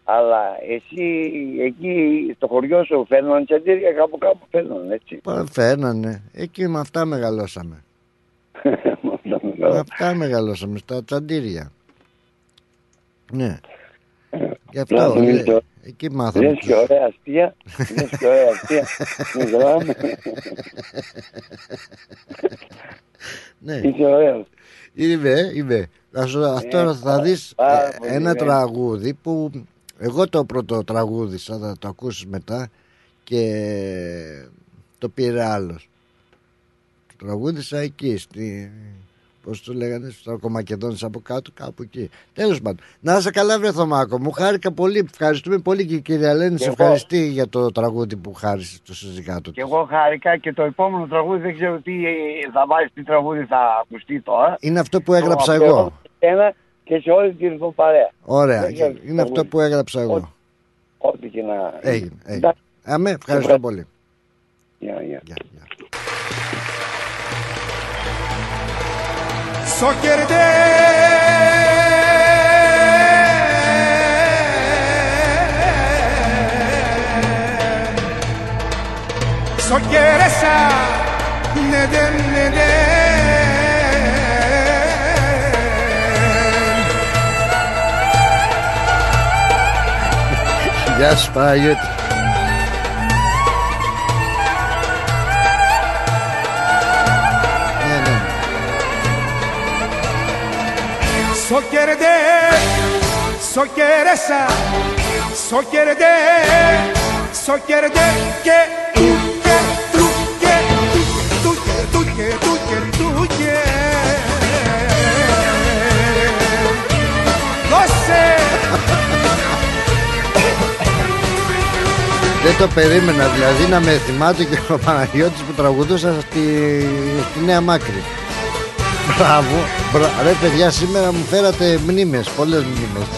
Αλλά εσύ εκεί στο χωριό σου φέρναν τσαντήρια κάπου κάπου φέρναν έτσι. Πα- φέρνανε εκεί με αυτά μεγαλώσαμε με αυτά μεγαλώσαμε στα τσαντήρια ναι γι' αυτό Μπράβο, ε, είσαι- εκεί μάθαμε Λες και ωραία αστεία. Λες και ωραία αστεία. Μιλάμε. ναι. Είσαι ωραίος. Είμαι, είμαι. Θα σου, αυτό Ε, θα δεις πάρα ε, πολύ ένα ωραία. τραγούδι που εγώ το πρώτο τραγούδισα, θα το ακούσεις μετά και το πήρε άλλος. Το τραγούδισα εκεί, στη, Πώς το λέγανε, στου Ταρκομακεδόνε από κάτω, κάπου εκεί. Τέλος πάντων. Να είσαι καλά, βρε Θωμάκο. Μου χάρηκα πολύ. Ευχαριστούμε πολύ και η κυρία Ελένη Και σε εγώ. ευχαριστεί για το τραγούδι που χάρισε το συζυγάτο Και εγώ χάρηκα και το επόμενο τραγούδι δεν ξέρω τι θα βάλει, τι τραγούδι θα ακουστεί τώρα. Είναι αυτό που έγραψα Το εγώ. αφιερώνω σε Ένα και σε όλη την ρυθμό παρέα. Ωραία. Δεν ξέρω τι Είναι αυτό τραγούδι. που έγραψα εγώ. Ό,τι και να. Έγινε. έγινε. Εντάξει. Αμέ, ευχαριστώ πολύ. Γεια, γεια. Sok geride. Sok yere sen Neden neden? Yes, by it. Soccerede, socceresa, soccerede, soccerede, que tuque, Δεν το περίμενα δηλαδή να με θυμάται και ο Παναγιώτης που τραγουδούσα στη, στη Νέα Μάκρη. Μπράβο. Μπρα... Ρε παιδιά, σήμερα μου φέρατε μνήμες, πολλές μνήμες.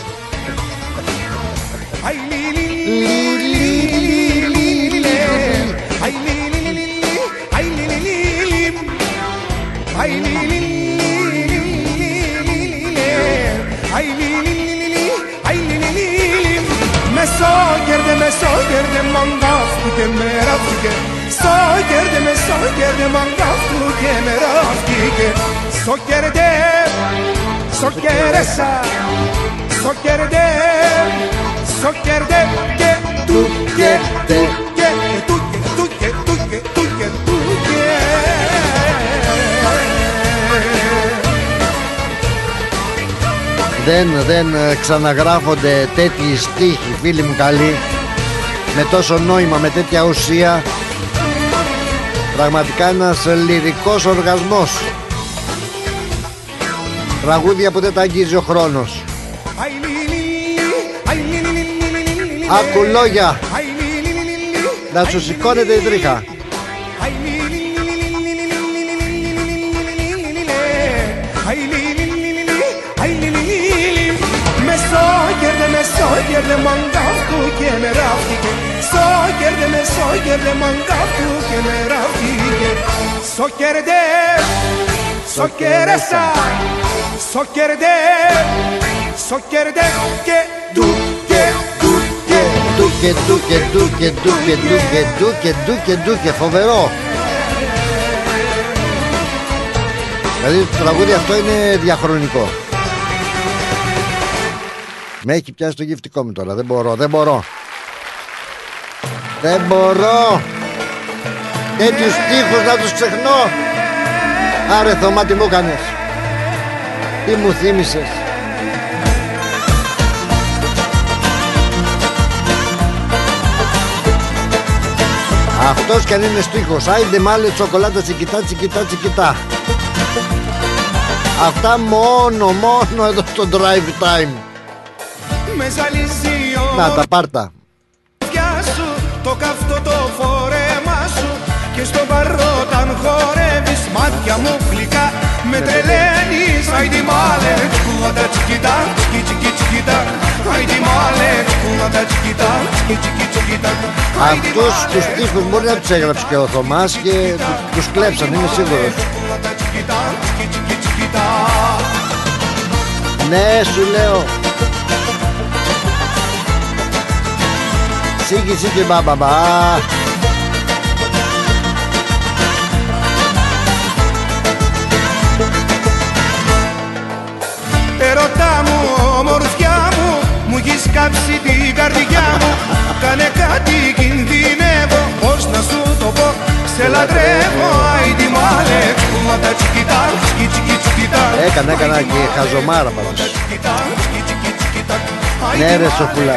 گرد من رفت که مرفت که سا گرد من سا گرد من στο κερδέ, στο κερέσα, στο κερδέ, στο κερδέ και του και του και του και του και του και του και του και. Δεν, δεν ε, ξαναγράφονται τέτοιοι στίχοι φίλοι μου καλοί με τόσο νόημα, με τέτοια ουσία. Πραγματικά ένας λυρικός οργασμός. Ραγούδια που δεν τα αγγίζει ο χρόνος Άκου λόγια Να σου σηκώνεται η τρίχα με σόγερδε μαγκάφτου και με ράφτηκε Σόγερδε με σόγερδε μαγκάφτου και με ράφτηκε Σόκερδε, σόκερεσα Σόκερδε, σόκερδε και του και του και Του και του και του και του και του και του και του και του και φοβερό Δηλαδή το τραγούδι αυτό είναι διαχρονικό Με έχει πιάσει το γυφτικό μου τώρα Δεν μπορώ, δεν μπορώ Δεν μπορώ Τέτοιους στίχους να τους ξεχνώ Άρε Θωμά τι μου έκανες Τι μου θύμισες; Αυτός κι αν είναι στίχος. Άιντε μάλε τσοκολάτα τσικιτά τσικιτά τσικιτά. Αυτά μόνο μόνο εδώ στο drive time. Με ζαλίζει η Να τα πάρτα. ομορφιά σου Το καυτό το φόρεμά σου. Και στο παρόταν χορεύεις Μάτια μου γλυκά Με τρελαίνεις Άιντι μάλε. Κουβάτα τσικιτά Τσικι τσικι τσικιτά. Άιντι μάλε Κουβάτα τσικιτά Τσικι τσικι τσικιτά. Αυτούς τους στίχους μπορεί να τους έγραψε και ο Θωμάς Και του- τους κλέψαν είμαι σίγουρος. Κουβάτα τσικιτά Τσικι τσικι τσικιτά. Ναι σου λέω. Σίγη σίγη μπα έχεις κάψει την καρδιά μου. Κάνε κάτι, κινδυνεύω. Πώς να σου το πω Σε λατρεύω, άιντι μάλε Μα τα τσικιτά, τσικι τσικι τσικιτά. Έκανα, έκανα και χαζομάρα πάντως Ναι ρε Σοφούλα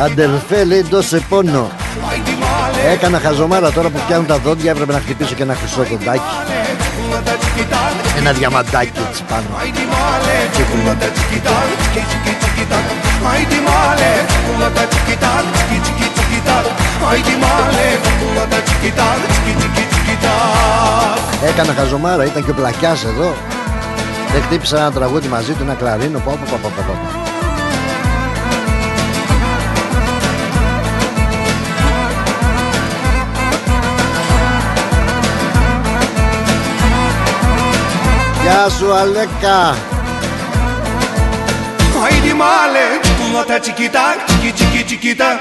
Αδερφέ λέει δώσε πόνο. Άιντι μάλε, Έκανα χαζομάρα τώρα που πιάνουν τα δόντια Έπρεπε να χτυπήσω και ένα χρυσό δοντάκι Ένα διαμαντάκι έτσι πάνω Male Έκανα χαζομάρα, ήταν και ο πλακιάς εδώ. Δεν χτύπησα ένα τραγούδι μαζί του, ένα κλαρίνο Πα, πα, πα. Γεια σου Αλέκα. Τατσικίτα, κίτσικίτα.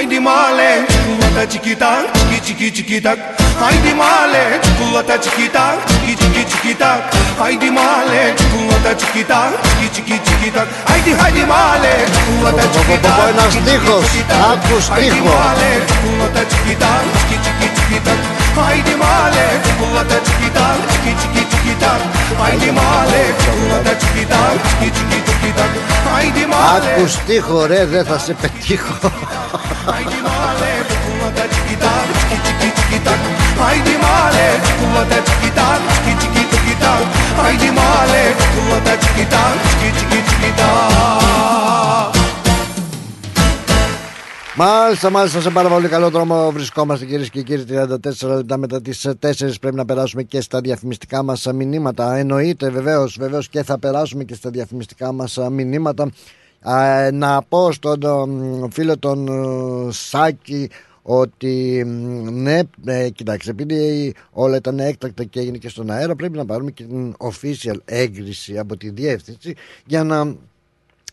Αιντιμάλε, κούπα τατσικίτα, κίτσικίτα. Αιντιμάλε, κούπα τατσικίτα, κίτσικίτα. Αιντιμάλε, κούπα τατσικίτα, κίτσικίτα. Αιντιμάλε, κούπα τατσικίτα, κίτσικίτα. Αιντιμάλε, κούπα τατσικίτα, κίτσικίτα. Αιντιμάλε, κούπα τατσικίτα, κίτσικίτα. Αιντιμάλε, κούπα τατσικίτα, κίτσικίτα. Αιντιμάλε, κούπα τατσικίτα, κίτσικίτα. Ακουστή χορέ δεν θα σε πετύχω Haydi male, kulata çikita, çiki çiki çikita. Μάλιστα, μάλιστα, σε πάρα πολύ καλό δρόμο βρισκόμαστε κυρίες και κύριοι. 34 λεπτά μετά τις 4 πρέπει να περάσουμε και στα διαφημιστικά μας μηνύματα. Εννοείται βεβαίως, βεβαίως και θα περάσουμε και στα διαφημιστικά μας μηνύματα. Α, να πω στον ε, φίλο τον ε, Σάκη ότι μ, ναι, ε, κοιτάξτε, επειδή όλα ήταν έκτακτα και έγινε και στον αέρα, πρέπει να πάρουμε και την official έγκριση από τη διεύθυνση για να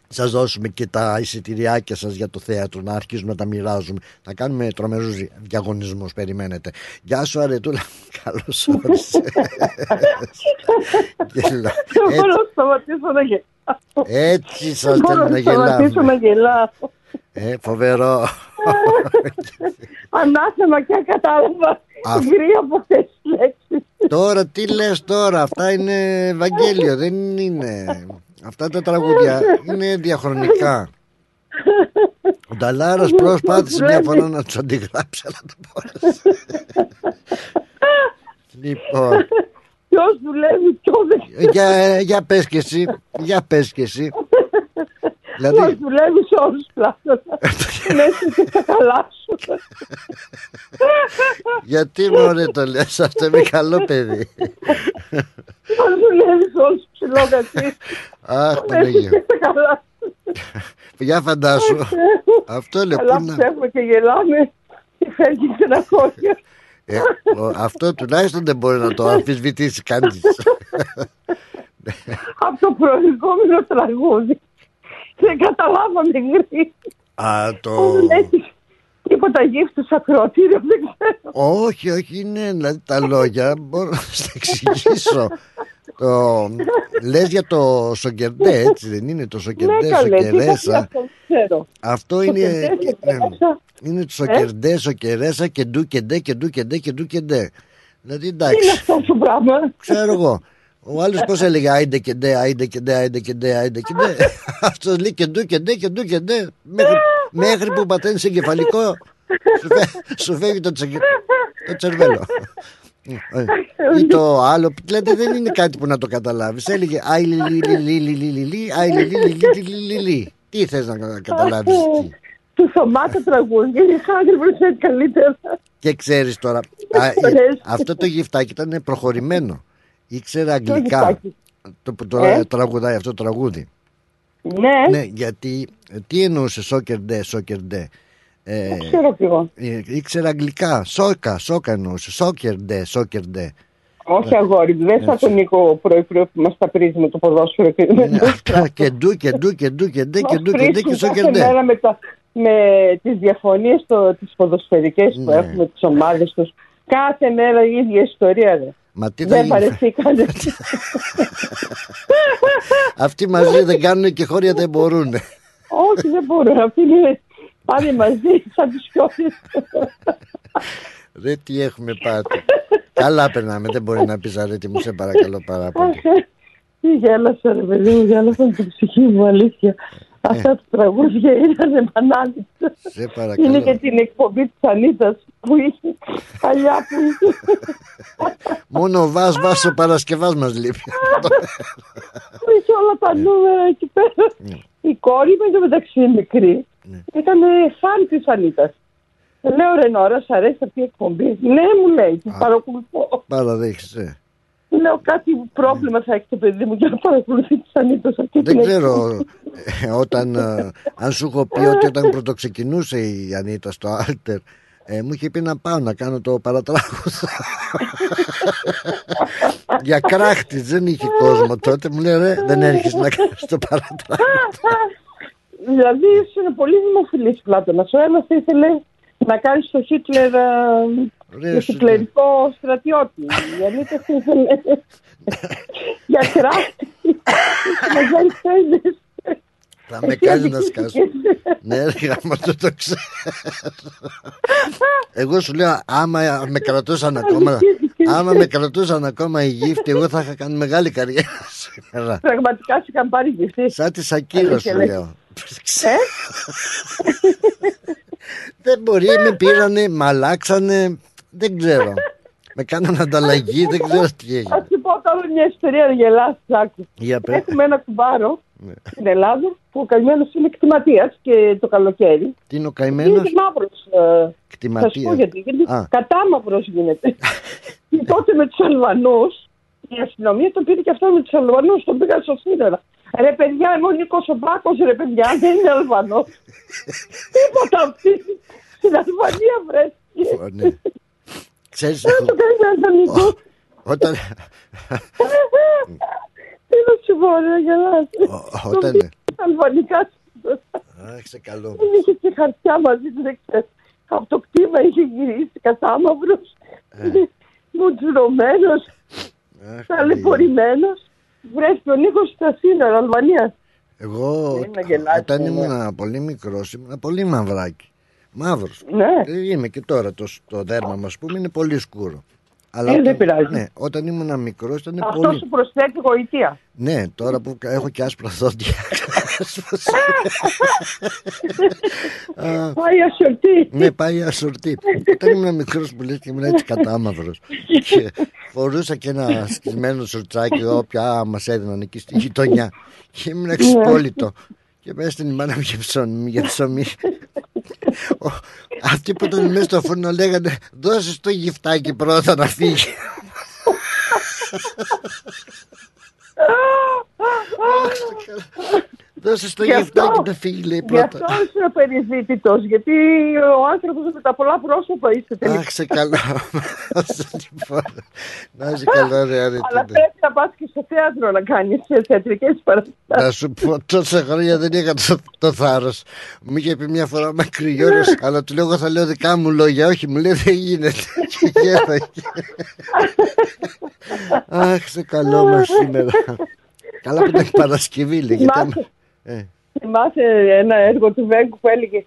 σας δώσουμε και τα εισιτηριάκια σας για το θέατρο να αρχίσουμε να τα μοιράζουμε. Θα κάνουμε τρομερούς διαγωνισμούς, περιμένετε. Γεια σου, Αρετούλα. Καλώς όρισε. Γελά. Δεν μπορώ να σταματήσω να γελάω. Έτσι σας Δεν μπορώ θέλει να να σταματήσω να γελάμε. γελάω. Ε, φοβερό. Ανάθεμα και ακατάλαβα. Α. Γκρι από αυτές τις λέξεις. τώρα τι λες τώρα, αυτά είναι Ευαγγέλιο, δεν είναι. Αυτά τα τραγούδια είναι διαχρονικά. Ο Νταλάρας προσπάθησε μια φορά να τους αντιγράψει, αλλά το μπόρεσε. Λοιπόν, Ποιος δουλεύει, ποιος δεν για, για πες και εσύ, για πες και εσύ. Ποιος Δηλαδή, δουλεύει σε όλους τους πλάτων. Μέσα και στα καλά σου. γιατί μωρέ το λες αυτό, είναι καλό παιδί. Ποιος δουλεύει σε όλους τους ψηλόκατσις. Αχ, Μέσα Παναγία. και στα καλά σου. Για φαντάσου. Αυτό λέω Καλά πού να... ψεύουμε και γελάμε. Και φεύγει στεναχώρια. Ε, ο- αυτό τουλάχιστον δεν μπορεί να το αμφισβητήσει κανείς. Από το προηγούμενο τραγούδι. Δεν καταλάβαμε γρήγορα. Α, το... Δεν έχεις τίποτα γύφτου στο ακροατήριο, δεν ξέρω. όχι, όχι, είναι δηλαδή τα λόγια. Μπορώ να στα εξηγήσω. το... Λες για το σοκερντέ, έτσι δεν είναι το σοκερντέ, Ναι, καλέ, τι σοκερέσα. θα αυτό, ξέρω. Αυτό είναι, Σοκερντέ, ναι, σοκερέσα. είναι το Ε; σοκερντέ, σοκερέσα και ντου και ντε και ντου και ντε και ντου και ντε. Δηλαδή Τι είναι εντάξει, αυτό το πράγμα; ξέρω εγώ. Ο άλλο πώ έλεγε Άιντε και ντε, Άιντε και ντε, Άιντε και ντε, Άιντε και ντε. Αυτό λέει και ντου και ντε και ντου και ντε. Μέχρι, που πατένει εγκεφαλικό, σου φεύγει το, το τσερβέλο. Ή το άλλο, λέτε δεν είναι κάτι που να το καταλάβει. Έλεγε Άι λι. Τι θε να καταλάβει. Του σωμάτων τραγούδια, καλύτερα. Και ξέρει τώρα, αυτό το γυφτάκι ήταν προχωρημένο. Ήξερε αγγλικά γυφτάκι; Το που το Ε; τραγουδάει αυτό το τραγούδι Ναι, Ναι γιατί ε, Τι εννοούσε σόκερ ντε σόκερ ντε ε, δεν ξέρω κι εγώ. ε, Ήξερε αγγλικά Σόκα σόκα εννοούσε Σόκερ ντε σόκερ νde Όχι αγόρι, μου, δεν θα τον Νίκο πρωί-πρωί που μας τα πρίζει με το ποδόσφαιρο. και με το Αυτά και ντου και ντου και ντου και ντε και Μας ντου και ντε και βρίσκουν σόκερ κάθε ντε μέρα με, τα, με τις διαφωνίες το, τις ποδοσφαιρικές που Ναι. έχουμε, τις ομάδες τους. Κάθε μέρα η ίδια ιστορία. Ρε. Μα τι θα Δεν γίνει; παρεθήκανε. Αυτοί μαζί δεν κάνουν και χώρια δεν μπορούν Όχι, δεν μπορούν. Αυτοί είναι πάνε μαζί σαν τους σκιώδες. Ρε τι έχουμε πάθει Καλά περνάμε δεν μπορεί να πεις αρέτη μου σε παρακαλώ πάρα πολύ Τι γέλασα ρε παιδί μου, γέλασα με την ψυχή μου, αλήθεια. Αυτά τα τραγούδια ήταν επανάληψη. Σε παρακαλώ. Είναι και την εκπομπή της Ανίτα που είχε παλιά που είχε. Μόνο ο Βάς Βάς ο Παρασκευάς μας λείπει. που είχε όλα τα νούμερα εκεί πέρα. Η κόρη μου εντωμεταξύ μικρή ήταν φαν της Ανίτα. Λέω ρε Νόρα, σ' αρέσει αυτή η εκπομπή. Ναι, μου λέει, την παρακολουθώ. Παραδέχεις, ε. Λέω κάτι πρόβλημα θα έχει το παιδί μου για να παρακολουθεί τη Ανίτα αυτή Δεν την ξέρω ε, όταν, ε, αν σου έχω πει ότι όταν πρωτοξεκινούσε η Ανίτα στο Άλτερ ε, μου είχε πει να πάω να κάνω το παρατράγουδο. Για κράχτης δεν είχε κόσμο τότε. Μου λέει ρε δεν έρχεσαι να κάνεις το παρατράγουδο. Δηλαδή είναι πολύ δημοφιλής πλάτωνας. Ο ένας ήθελε να κάνει το Χίτλερ ε, Ρε, το σου χιτλερικό στρατιώτη. Η Ανίτα ήθελε για κράχτη. Μεγάλη θέλει. Θα με κάνει να σκάσω. Ναι, ρε γάμα το το ξέρω. Εγώ σου λέω, άμα με κρατούσαν ακόμα, άμα με κρατούσαν ακόμα οι γύφτοι, εγώ θα είχα κάνει μεγάλη καριέρα σήμερα. Πραγματικά σου είχαν πάρει γυφτή. Σαν τη Σακύρα σου Αλήθεια, λέω. Ε; Δεν μπορεί, με πήρανε, με αλλάξανε, δεν ξέρω. Με κάνανε ανταλλαγή, δεν ξέρω τι Θα έγινε. σου πω τώρα μια ιστορία να γελάσει, άκου. Για πες. Έχουμε ένα κουμπάρο Ναι. στην Ελλάδα που ο καημένος είναι κτηματίας και το καλοκαίρι. Τι είναι ο Είναι καημένο, μαύρο. Θα σου πω κτηματίας. γιατί. Γιατί Α. κατάμαυρος γίνεται. και τότε με τους Αλβανούς η αστυνομία τον πήρε και αυτό με τους Αλβανούς. Τον πήγαν στο σύνορα. Ρε παιδιά, είμαι ο Νίκος ο Μπάκος, ρε παιδιά, δεν είναι Αλβανός. Τίποτα αυτή. Στην Αλβανία βρέθηκε. Ω, ναι. Ξέρεις, Δεν το κάνει Αλβανικό. όταν, Τι να σου πω, ρε, γελάς. όταν, Αλβανικά αχ, σε καλό. Δεν είχε και χαρτιά μαζί του, δεν ξέρω. Από το κτήμα είχε γυρίσει κατάμαυρος, μουτζουρωμένος, Αχ, ταλαιπωρημένος. Βρέθηκε ο Νίκος στα σύνορα Αλβανίας. Εγώ Δεν είναι γελάς, όταν ναι. ήμουν πολύ μικρός ήμουν πολύ μαυράκι. Μαύρος. Ναι. Ε, Είμαι και τώρα το, το δέρμα μας πούμε είναι πολύ σκούρο. Αλλά Ε, δεν όταν, πειράζει. ναι, όταν ήμουν μικρός ήταν Αυτό πολύ. σου προσθέτει γοητεία. Ναι, τώρα που έχω και άσπρα δόντια. Α, Πάει ασιορτή. ναι, πάει ασορτή. Όταν ήμουν μικρός που λες και ήμουν έτσι κατάμαυρος. και φορούσα και ένα σκισμένο σορτσάκι όποια μας έδιναν εκεί στη γειτονιά. Και ήμουν εξυπόλυτο. Και μέσα στην μάνα μου για ψωμί. Για ψωμί. Ο- Αυτοί που ήταν μέσα στο φούρνο λέγανε δώσε το γυφτάκι πρώτα να φύγει. Δώσε το Γι' αυτό- γυφτάκι να φύγει λέει Γι' αυτό πρώτα. είσαι περιζήτητος, γιατί ο άνθρωπος με τα πολλά πρόσωπα είσαι τελικά. Αχ, σε καλό. Λοιπόν, Να είσαι καλό, ρε Αλλά Αρετίνα. πρέπει να πας και στο θέατρο να κάνεις ε, θεατρικές παραστάσεις. Να σου πω, τόσα χρόνια δεν είχα το, το θάρρος. Μου είχε πει μια φορά με κρυόρο, αλλά του λέω: Εγώ θα λέω δικά μου λόγια. Όχι, μου λέει δεν γίνεται. Και γέλαγε. Αχ, σε καλό μας σήμερα. Καλά που ήταν Παρασκευή, λέει. Γιατί άμα- Θυμάσαι, Ε, θυμάσαι ένα έργο του Βέγκου που έλεγε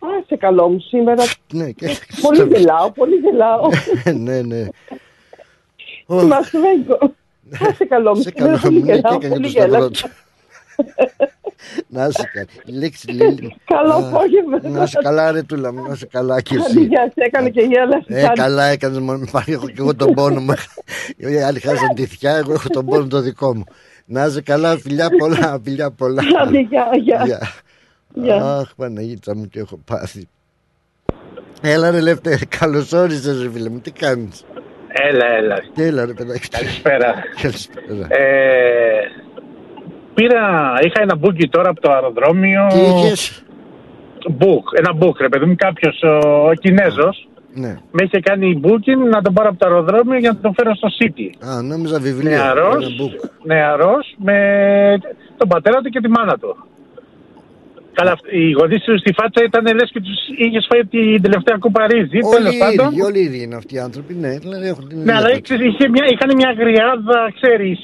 Α, σε καλό μου σήμερα. ναι, και πολύ γελάω, πολύ γελάω. ναι, ναι. Ω, Θυμάσαι το Βέγκο. Α, σε καλό μου Σε σήμερα. καλό μου, Πολύ ναι, και γελάω, έκανε πολύ το σταυρό γελάω. του. Να σε καλά. Η λέξη λέει. Καλό Α, απόγευμα. Να σε καλά, ρε τούλα μου, να σε καλά και εσύ. Γεια, σε έκανε και γέλα. Ε, καλά έκανες μόνο με πάρει. Έχω και εγώ τον πόνο μου. Οι άλλοι χάσαν τη θιά, εγώ έχω τον πόνο το δικό μου. Να είσαι καλά, φιλιά πολλά, φιλιά πολλά. Άντε, γεια, γεια. Γεια. Γεια. Αχ, Παναγίτσα μου, τι έχω πάθει. Έλα ρε Λευτέρη, καλώς όρισες ρε φίλε μου, τι κάνεις; Έλα, έλα. Έλα ρε παιδάκι. Καλησπέρα. Καλησπέρα. Ε, πήρα, είχα ένα μπουκι τώρα από το αεροδρόμιο. Τι είχες; Book, ένα book, ρε παιδί μου, κάποιος ο, ο Κινέζος Ναι. με είχε κάνει booking να τον πάρω από το αεροδρόμιο για να τον φέρω στο City. Α, νόμιζα βιβλίο. Νεαρός, ένα book. νεαρός με τον πατέρα του και τη μάνα του. Καλά, αυτ- οι γονείς τους στη φάτσα ήταν λες και τους είχες φάει την τελευταία κούπα ρύζι. Όλοι Τέλος οι πάντων. ίδιοι, όλοι οι ίδιοι είναι αυτοί οι άνθρωποι, ναι, δηλαδή έχουν την Ναι, ίδια αλλά φάτσα. ξέρεις, είχε μια, είχαν μια γριάδα, ξέρεις,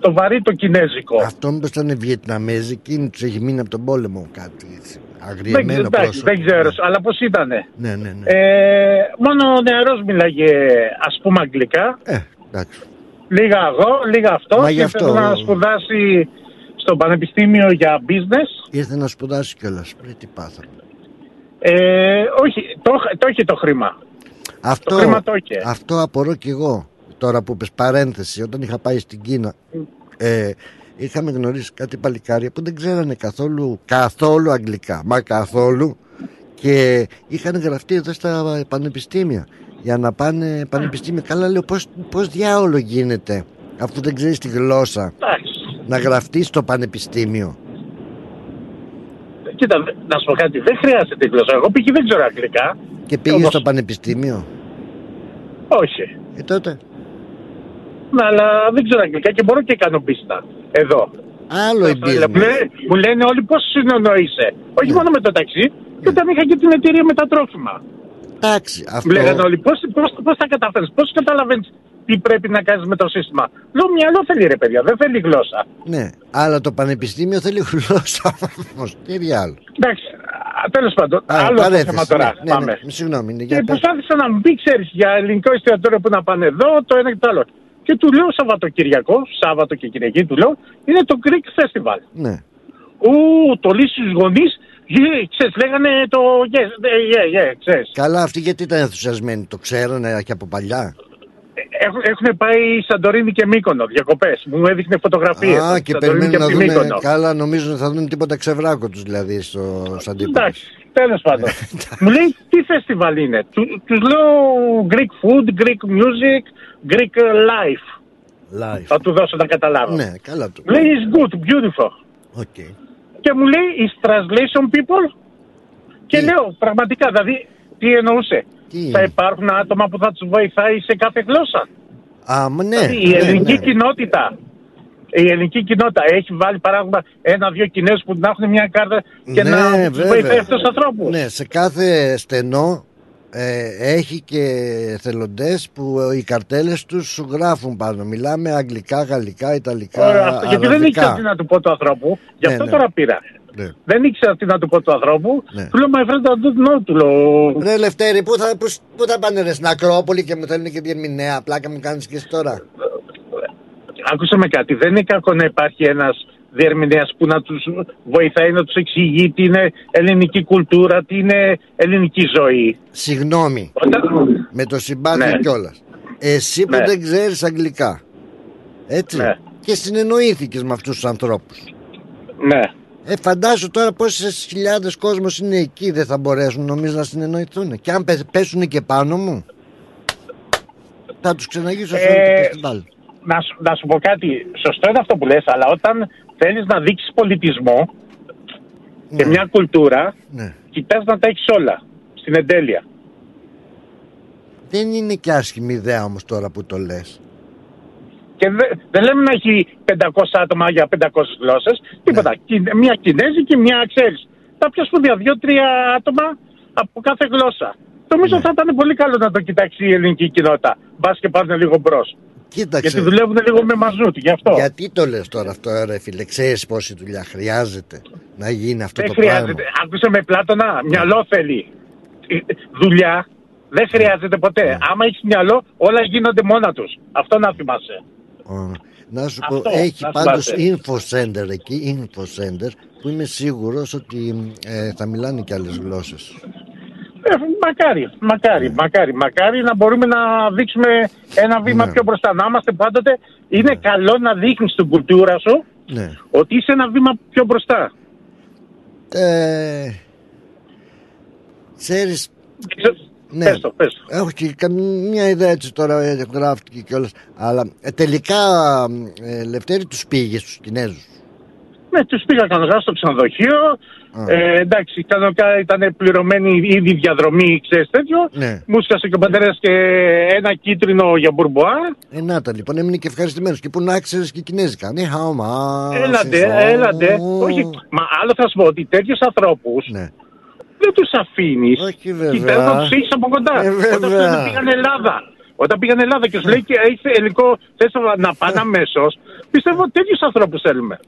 το βαρύ το κινέζικο. Αυτό μήπως ήταν Βιετναμέζοι, εκείνη τους έχει μείνει από τον πόλεμο κάτι έτσι, Δεν, αγριεμένο εντάξει, πρόσωπο. δεν ξέρω, αλλά πώς ήταν. Ναι, ναι, ναι. Ε, μόνο ο νεαρός μίλαγε ας πούμε αγγλικά. Ε, εντάξει. Λίγα εγώ, λίγα αυτό. Μα γι' και αυτό- ήθελε να σπουδάσει στο πανεπιστήμιο για business. Ήρθε να σπουδάσει κιόλας. Πριν τι πάθαμε. Ε, όχι, το, το έχει το χρήμα. Αυτό, Το χρήμα το είχε. αυτό απορώ κι εγώ. Τώρα που πες παρένθεση, όταν είχα πάει στην Κίνα, ε, είχαμε γνωρίσει κάτι παλικάρια που δεν ξέρανε καθόλου, καθόλου αγγλικά. Μα καθόλου. Και είχαν γραφτεί εδώ στα πανεπιστήμια. Για να πάνε πανεπιστήμια. Καλά λέω πώς, πώς διάολο γίνεται αφού δεν ξέρεις τη γλώσσα. Να γραφτείς στο πανεπιστήμιο; Κοίτα, δε- να σου πω κάτι, δεν χρειάζεται τη γλώσσα. Εγώ πήγε, δεν ξέρω αγγλικά. Και πήγε Όμως- στο πανεπιστήμιο; Όχι. Ε, τότε. Ναι, αλλά δεν ξέρω αγγλικά και μπορώ και κάνω πίστα. Εδώ. Άλλο η Μου λένε- Μου λένε όλοι πώς συνεννοείσαι; Όχι Ναι. μόνο με το ταξί, και όταν είχα και την εταιρεία με τα τρόφιμα. Εντάξει, αυτό. Μου λέγανε όλοι πώς, πώς, πώς θα καταφέρεις, πώς καταλαβαίνεις τι πρέπει να κάνεις με το σύστημα. Λέω μυαλό θέλει ρε παιδιά, δεν θέλει γλώσσα. Ναι, αλλά το πανεπιστήμιο θέλει γλώσσα όμως. Τι διάλογο. Εντάξει, τέλος πάντων, Α, άλλο το παρένθεση, θέμα τώρα. ναι, ναι, Πάμε. ναι, συγγνώμη, ναι, Και για πες. προσπάθησα να μου πει, ξέρεις, για ελληνικό εστιατόριο που να πάνε εδώ, το ένα και το άλλο. Και του λέω Σαββατοκυριακό, Σάββατο και Κυριακή, του λέω, είναι το Greek Festival. Ναι. Ου, το λύσεις στους γονείς, ξέρεις, λέγανε το yes, yeah, yeah, yeah, ξέρεις. Καλά, αυτοί γιατί ήταν ενθουσιασμένοι, το ξέρανε και από παλιά. Έχουν, έχουν πάει Σαντορίνη και Μύκονο, διακοπές. Μου έδειχνε φωτογραφίες. Α, και περιμένουν να δουν. Καλά, νομίζουν ότι θα δουν τίποτα ξεβράκο τους δηλαδή στο Σαντίπο. Εντάξει, τέλος πάντων. Μου λέει τι φεστιβάλ είναι; Του τους λέω Greek food, Greek music, Greek life. Live. Θα του δώσω να καταλάβω. Ναι, καλά του. Μου λέει it's good, beautiful. Okay. Και μου λέει is translation people. Και λέω πραγματικά, δηλαδή τι εννοούσε; Θα υπάρχουν άτομα που θα τους βοηθάει σε κάθε γλώσσα. Α, μα ναι. Δηλαδή, η ναι, ελληνική ναι. κοινότητα. Η ελληνική κοινότητα έχει βάλει παράδειγμα ένα-δύο Κινέζους που να έχουν μια κάρτα και Ναι, να τους βέβαια. βοηθάει αυτού του ανθρώπου. Ναι, σε κάθε στενό ε, έχει και θελοντές που ε, οι καρτέλες τους σου γράφουν πάνω. Μιλάμε αγγλικά, γαλλικά, ιταλικά, Ωραία, αυτό, γιατί δεν αραβικά. ήξερα τι να του πω του ανθρώπου. Γι' Ναι, αυτό ναι. τώρα πήρα. Ναι. Δεν ήξερα τι να του πω του ανθρώπου. Ναι. Του λέω, my friend, I don't know. Του λέω, Ρε Λευτέρη, πού θα, πού, πού θα πάνε ρε, στην Ακρόπολη και μου θέλουν και διερμηνέα. Πλάκα μου κάνεις και εσύ τώρα. άκουσα με κάτι. Δεν είναι κακό να υπάρχει ένα διερμηνέα που να τους βοηθάει να τους εξηγεί τι είναι ελληνική κουλτούρα, τι είναι ελληνική ζωή. Συγγνώμη. Με το συμπάθειο Ναι. κιόλας. Εσύ που Ναι. δεν ξέρεις αγγλικά. Έτσι. Ναι. Και συνεννοήθηκες με αυτούς τους ανθρώπους. Ναι. Ε, φαντάσου τώρα πόσες χιλιάδες κόσμος είναι εκεί, δεν θα μπορέσουν νομίζω να συνεννοηθούν. Και αν πέσουν και πάνω μου, θα τους ξεναγήσω σε όλο το Ε, φεστιβάλ. να, σου, να σου πω κάτι. Σωστό είναι αυτό που λες, αλλά όταν θέλεις να δείξεις πολιτισμό και μια κουλτούρα, Ναι. κοιτάς να τα έχεις όλα στην εντέλεια. Δεν είναι και άσχημη ιδέα όμως τώρα που το λες. Και δε- δεν λέμε να έχει 500 άτομα για 500 γλώσσες, τίποτα. Ναι. Κι- Μια Κινέζικη, μια ξέρεις. Τα πιο σπουδαία, δύο-τρία άτομα από κάθε γλώσσα. Νομίζω Ναι. θα ήταν πολύ καλό να το κοιτάξει η ελληνική κοινότητα. Μπας και πάνε λίγο μπρος. Κοίταξε. Γιατί δουλεύουν λίγο με μαζούτη, γι' αυτό. Γιατί το λες τώρα αυτό, ρε φίλε, ξέρεις πόση δουλειά χρειάζεται να γίνει αυτό Δεν το πράγμα; χρειάζεται. Άκουσε με Πλάτωνα, μυαλό θέλει. Ε, Δουλειά δεν χρειάζεται ποτέ. Ναι. Άμα έχεις μυαλό, όλα γίνονται μόνα τους. Αυτό να θυμάσαι. Ω, Να σου Αυτό, πω, έχει να πάντως θυμάσαι. info center εκεί, info center, που είμαι σίγουρος ότι ε, θα μιλάνε και άλλες γλώσσες. Ε, μακάρι, μακάρι, μακάρι, μακάρι να μπορούμε να δείξουμε ένα βήμα Ναι. πιο μπροστά. Να είμαστε πάντοτε. Είναι καλό να δείχνεις την κουλτούρα σου Ναι. ότι είσαι ένα βήμα πιο μπροστά. Ε, ξέρεις, ναι, Πες το, πες το. έχω και καμία ιδέα έτσι τώρα ε, γράφτηκε κιόλας αλλά ε, τελικά ε, Λευτέρη τους πήγε στους Κινέζους Ναι, τους πήγα κανονικά στο ξενοδοχείο. Ε, εντάξει, κανονικά ήταν πληρωμένη ήδη διαδρομή, ξέρεις τέτοιο. Ναι. Μου σκάσε και ο πατέρας και ένα κίτρινο για μπουρμπουά. Ε, να τα λοιπόν, έμεινε και ευχαριστημένος και που να ξέρεις και Κινέζικα. Ναι, χαόμα. Έλατε, έλατε. Όχι, μα άλλο θα σου πω ότι τέτοιους ανθρώπους Ναι. δεν τους αφήνεις. Όχι βέβαια. Κοιτάς να τους έχεις από κοντά. Ε, βέβαια. Όταν πήγαν Ελλάδα. Όταν πήγαν Ελλάδα και σου λέει και έχεις ελληνικό, θες να πάνε αμέσως. Πιστεύω ότι τέτοιους ανθρώπους θέλουμε.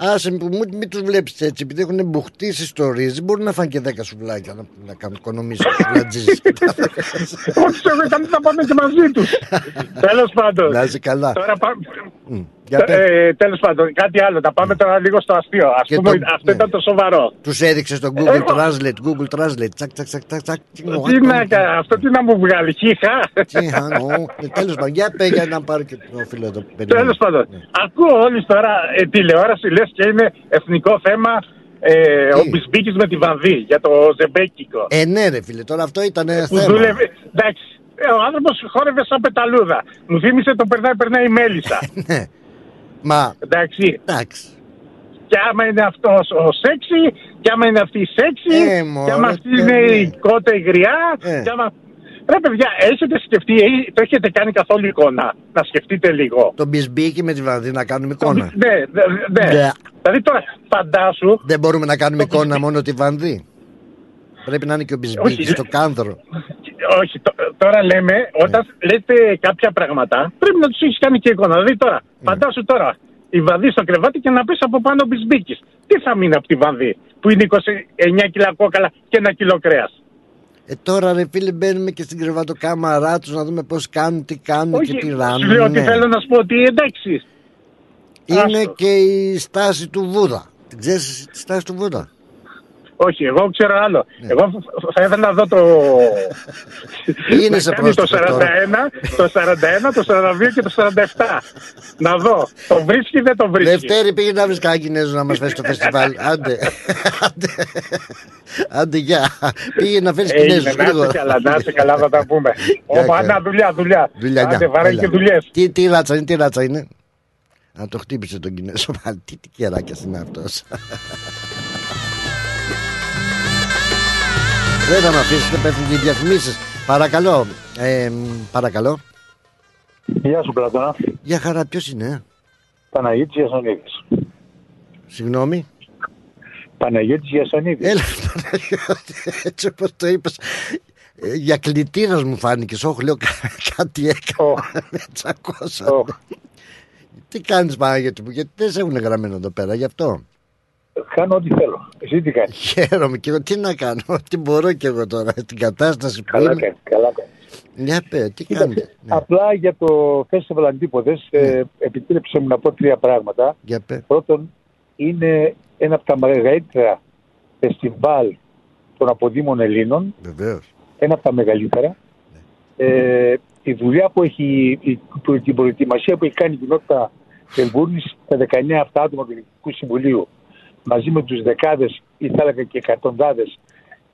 Άσε μου, μην, μην τους βλέπεις έτσι, επειδή έχουν μπουχτίσει στο ρύζι, μπορούν να φάνε και 10 σουβλάκια να, να κάνουν οικονομήσεις σουβλατζή. Όχι, εγώ ήταν θα πάμε και μαζί τους. Τέλος πάντων. Να είσαι καλά. Τώρα πάμε. Για πες. Ε, Τέλος πάντων, κάτι άλλο. Τα πάμε τώρα λίγο στο αστείο. Ας Και πούμε, το- αυτό ήταν το σοβαρό. Τους έδειξε στο Google Έχω- Translate, Google Translate. Τσακ, τσακ, τσακ, τσακ, τσακ. Τι να κα- αυτό τι να μου βγάλει, χίχα. Τέλος πάντων, για πέ για να πάρει και το φίλο εδώ. Τέλος πάντων, ακούω όλοι τώρα ε, τηλεόραση λες και είναι εθνικό θέμα ε, ο Μπισμπίκης με τη Βανδί για το Ζεμπέκικο. Ε, ναι, ρε φίλε, τώρα αυτό ήταν που θέμα. δούλευε. Εντάξει, ε, ο άνθρωπος χόρευε σαν πεταλούδα. Μου θύμισε το περνάει, περνάει η μέλισσα. Ναι. Μα. Εντάξει. Εντάξει. Και άμα είναι αυτός ο σεξι, και άμα είναι αυτή η σεξι, Ε, μωρέ, και άμα αυτή παιδί. είναι η κότα η γριά, Ε. και άμα... Ρε παιδιά, έχετε σκεφτεί, ε, το έχετε κάνει καθόλου εικόνα, να σκεφτείτε λίγο. Το μπισμπίκι με τη βανδί να κάνουμε εικόνα. Ναι, ναι, ναι. Ναι. Δηλαδή τώρα φαντάσου, Δεν μπορούμε να κάνουμε εικόνα μόνο τη βανδί. Πρέπει να είναι και ο μπισμπίκι Όχι, στο κάνδρο. Όχι, τ- τώρα λέμε, όταν λέτε κάποια πράγματα, πρέπει να τους έχεις κάνει και εικόνα. Δηλαδή τώρα, φαντάσου τώρα, η βανδί στο κρεβάτι και να πεις από πάνω μπισμπίκη. Τι θα μείνει από τη βανδί, που είναι 29 κιλά κόκαλα και ένα κιλό κρέας; Ε, τώρα ρε φίλε μπαίνουμε και στην κρεβατοκάμαρά τους να δούμε πώς κάνουν, τι κάνουν και τι Σου λέω ράνουν. ότι θέλω να σου πω ότι εντάξει. Είναι Άστο. και η στάση του Βούδα. Την ξέρεις εσύ τη στάση του Βούδα; Όχι, εγώ ξέρω άλλο. Ναι. Εγώ φ- θα ήθελα να δω το. Είναι να σε κάνει το 41, πρόσθετο τώρα. το 41, το 42 και το 47. Να δω. Το βρίσκει ή δεν το βρίσκει; Δευτέρη πήγε να βρεις κανένα Κινέζο να μας φέρεις στο φεστιβάλ. Άντε. Άντε. Άντε γεια. Πήγε να φέρεις Έγινε, Κινέζους. να είστε γρήγορα. καλά, να είστε καλά, θα τα πούμε. Γεια, Όπα, γεια. να δουλειά, δουλειά. Δουλειά, Άντε, γεια. βαράει Έλα. και δουλειές. Τι, τι ράτσα είναι, τι ράτσα είναι; Να το χτύπησε τον Κινέζο πάλι. Τι, τι κεράκια είναι αυτός. Δεν θα με αφήσετε, πέφτουν και οι διαφημίσεις. Παρακαλώ. Ε, παρακαλώ. Γεια σου Πλατώνα. Για χαρά, ποιος είναι; Παναγιώτης Γιασονίδης. Συγγνώμη. Παναγιώτης Γιασονίδης. Έλα, Παναγιώτη, έτσι όπως το είπες. Ε, Για κλητήρας μου φάνηκες, όχι λέω κα- κάτι έκανα, με τσακώσανε. Τι κάνεις Παναγιώτη μου, γιατί δεν σε έχουν γραμμένο εδώ πέρα, γι' αυτό. Κάνω ό,τι θέλω. Εσύ τι κάνεις; Χαίρομαι και εγώ, τι να κάνω, τι μπορώ και εγώ τώρα, την κατάσταση που Καλά είμαι. κάνεις, καλά κάνεις. Για πέ, τι Κοίταξε, κάνετε; Απλά για το Festival Αντίποδες ε, επιτρέψτε μου να πω τρία πράγματα. Για πέ. Πρώτον, είναι ένα από τα μεγαλύτερα φεστιβάλ των αποδήμων Ελλήνων. Βεβαίως. Ένα από τα μεγαλύτερα. Ε, η δουλειά που έχει, η, που- την προετοιμασία που έχει κάνει η κοινότητα Ελβούρνης, τα 19 αυτά άτομα του Ελληνικού Συμβουλίου, μαζί με τους δεκάδες ή θα έλεγα και εκατοντάδες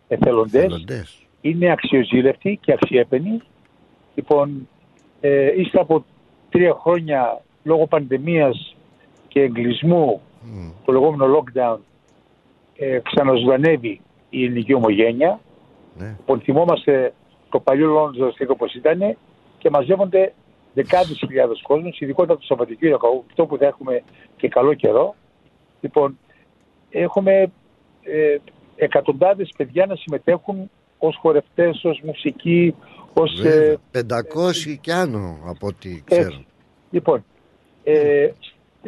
εθελοντές, είναι αξιοζήλευτη και αξιέπαινη. Λοιπόν, ε, ύστερα από τρία χρόνια λόγω πανδημίας και εγκλισμού, το λεγόμενο lockdown, ε, ξαναζωντανεύει η ελληνική ομογένεια. Λοιπόν, θυμόμαστε το παλιό Λόνδο όπως ήταν και μαζεύονται δεκάδες χιλιάδες κόσμος, ειδικότερα το Σαββατοκύριακο, αυτό που θα έχουμε και καλό καιρό. Λοιπόν, έχουμε ε, εκατοντάδες παιδιά να συμμετέχουν ως χορευτές, ως μουσική, ως... ε, Βέβαια, 500 και άνω από ό,τι ξέρω. έτσι. Λοιπόν, ε,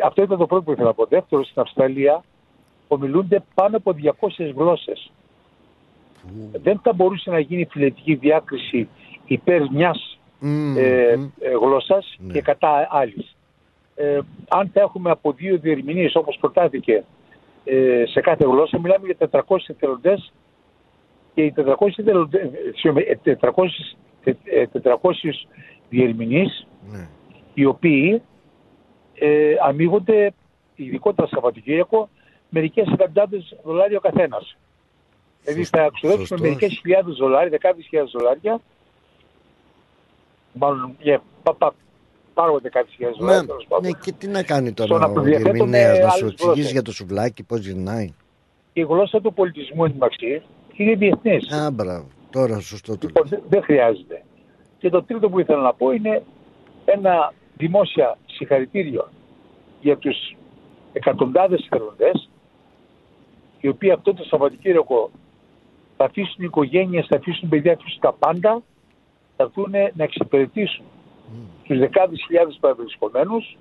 αυτό ήταν το πρώτο που ήθελα να πω. Δεύτερο, στην Αυστραλία ομιλούνται πάνω από 200 γλώσσες. Δεν θα μπορούσε να γίνει φιλετική διάκριση υπέρ μιας Μμμ, ε, μμμ. ε, γλώσσας και κατά άλλης. Ε, αν θα έχουμε από δύο διερμηνείς όπως προτάθηκε ε, σε κάθε γλώσσα, μιλάμε για 400 εθελοντές και οι 400, εθελοντές, ε, συγγνώμη, ε, 400, τε- ε, 400 διερμηνείς οι οποίοι ε, αμείβονται ειδικότερα Σαββατοκύριακο μερικές εκατοντάδες δολάρια ο καθένας. Δηλαδή θα ξοδέψουμε Σωστός. μερικές χιλιάδες δολάρια, δεκάδες χιλιάδες δολάρια μάλλον yeah, πα, πα, πάρα από δεκάδες χιλιάδες Μα, δολάρια τέλος πάντων. ναι, και τι να κάνει Στο τώρα να ο προδιαθέτουμε διερμηνέας, να σου άλλες εξηγήσει γλώσσες. για το σουβλάκι πώς γυρνάει. Η γλώσσα του πολιτισμού εντωμεταξύ είναι διεθνής. Α, μπράβο. Τώρα σωστό το Λοιπόν, δεν- δεν χρειάζεται. Και το τρίτο που ήθελα να πω είναι ένα δημόσια συγχαρητήριο για τους εκατοντάδες εθελοντές οι οποίοι αυτό το Σαββατοκύριακο θα αφήσουν οικογένειες, θα αφήσουν παιδιά, θα αφήσουν τα πάντα θα έρθουν να εξυπηρετήσουν τους δεκάδες χιλιάδες παραβρισκομένους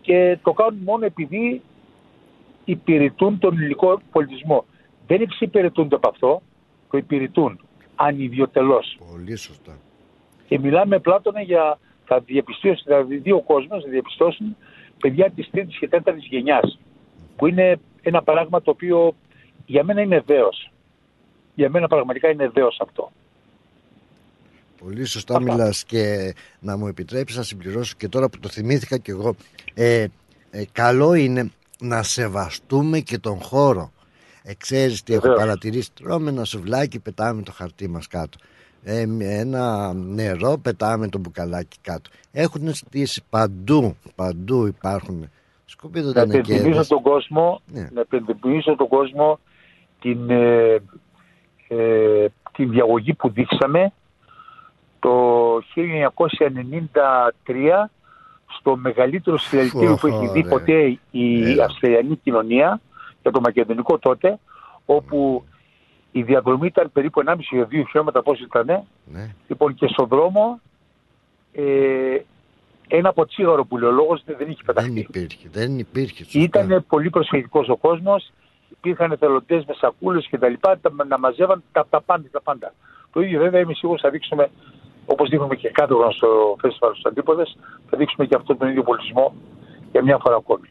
και το κάνουν μόνο επειδή υπηρετούν τον ελληνικό πολιτισμό. Δεν εξυπηρετούνται από αυτό, το υπηρετούν ανιδιοτελώς. Πολύ σωστά. Και μιλάμε πλάτωνα για θα διαπιστώσει, θα δει ο κόσμος, θα διαπιστώσουν παιδιά της τρίτης και τέταρτης γενιάς. Που είναι ένα πράγμα το οποίο για μένα είναι δέος. Για μένα πραγματικά είναι δέος αυτό. Πολύ. Σωστά μιλάς και να μου επιτρέψεις να συμπληρώσω και τώρα που το θυμήθηκα και εγώ. Ε, ε, καλό είναι να σεβαστούμε και τον χώρο. Ε, ξέρεις τι έχω Βεβαίως. παρατηρήσει. Τρώμε ένα σουβλάκι πετάμε το χαρτί μας κάτω. Ε, με ένα νερό πετάμε το μπουκαλάκι κάτω. Έχουν στήσει παντού παντού υπάρχουν. Σκουπίδωτα να υπενθυμίσω τον κόσμο, Ναι. να υπενθυμίσω τον κόσμο την, ε, ε, την διαγωγή που δείξαμε το 1993 στο μεγαλύτερο συλλαλητήριο που έχει δει Ωραία. ποτέ η Αυστραλιανή κοινωνία για το μακεδονικό τότε όπου η διαδρομή ήταν περίπου 1,5 με 2 χιλιόμετρα πώς ήταν Ναι. λοιπόν και στον δρόμο ε, ένα από τσίγαρο που λέει ο λόγος δεν είχε πεταχτεί. δεν υπήρχε δεν υπήρχε Ήταν πολύ προσφυγικός ο κόσμος, υπήρχαν εθελοντές με σακούλες και τα λοιπά, τα, να μαζεύαν τα, τα πάντα, τα πάντα. Το ίδιο βέβαια είμαι σίγουρος θα δείξουμε, όπως δείχνουμε και κάθε χρόνο στο Festival στους Αντίποδες, θα δείξουμε και αυτόν τον ίδιο πολιτισμό για μια φορά ακόμη.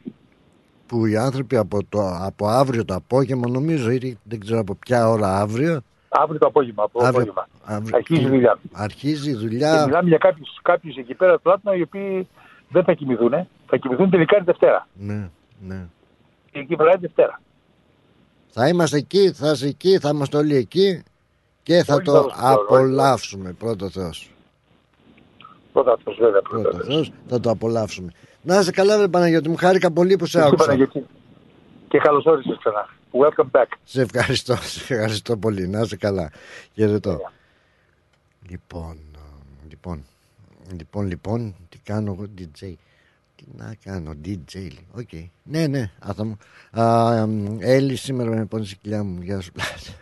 που οι άνθρωποι από, το, από αύριο το απόγευμα νομίζω ή δεν ξέρω από ποια ώρα αύριο Αύριο το απόγευμα, από Αύριο- απόγευμα. αύριο- Αρχίζει η δουλειά. αρχίζει η Και δουλειά μιλάμε για κάποιους, κάποιους εκεί πέρα του Άτμα οι οποίοι δεν θα κοιμηθούν, θα κοιμηθούν τελικά τη Δευτέρα. ναι, ναι. Και εκεί βράδυ Δευτέρα. θα είμαστε εκεί θα είσαι εκεί θα είμαστε όλοι εκεί και θα Όλοι το θα είμαστε όλοι, όλοι. απολαύσουμε πρώτος Θεός Πρώτα αυτός βέβαια. Πρώτα πρώτος Θεός θα το απολαύσουμε να είσαι καλά βρε Παναγιώτη μου χάρηκα πολύ που σε Εσύ, άκουσα Παναγιώτη. Και καλώς όρισες ξανά. Welcome back. Σε ευχαριστώ, σε ευχαριστώ πολύ. Να είσαι καλά. Χαιρετώ. Λοιπόν, ε, λοιπόν, λοιπόν, λοιπόν, τι κάνω εγώ DJ. Τι να κάνω, DJ. λέει. Οκ. Ναι, ναι, άθα μου. Α, εμ, Έλλη, σήμερα με πόνισε η κοιλιά μου. Γεια σου,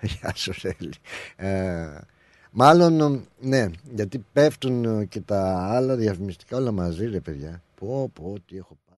Γεια σου, Έλλη. Ε, μάλλον, ε, ναι, γιατί πέφτουν ε, και τα άλλα διαφημιστικά όλα μαζί, ρε παιδιά. Πω, πω, τι έχω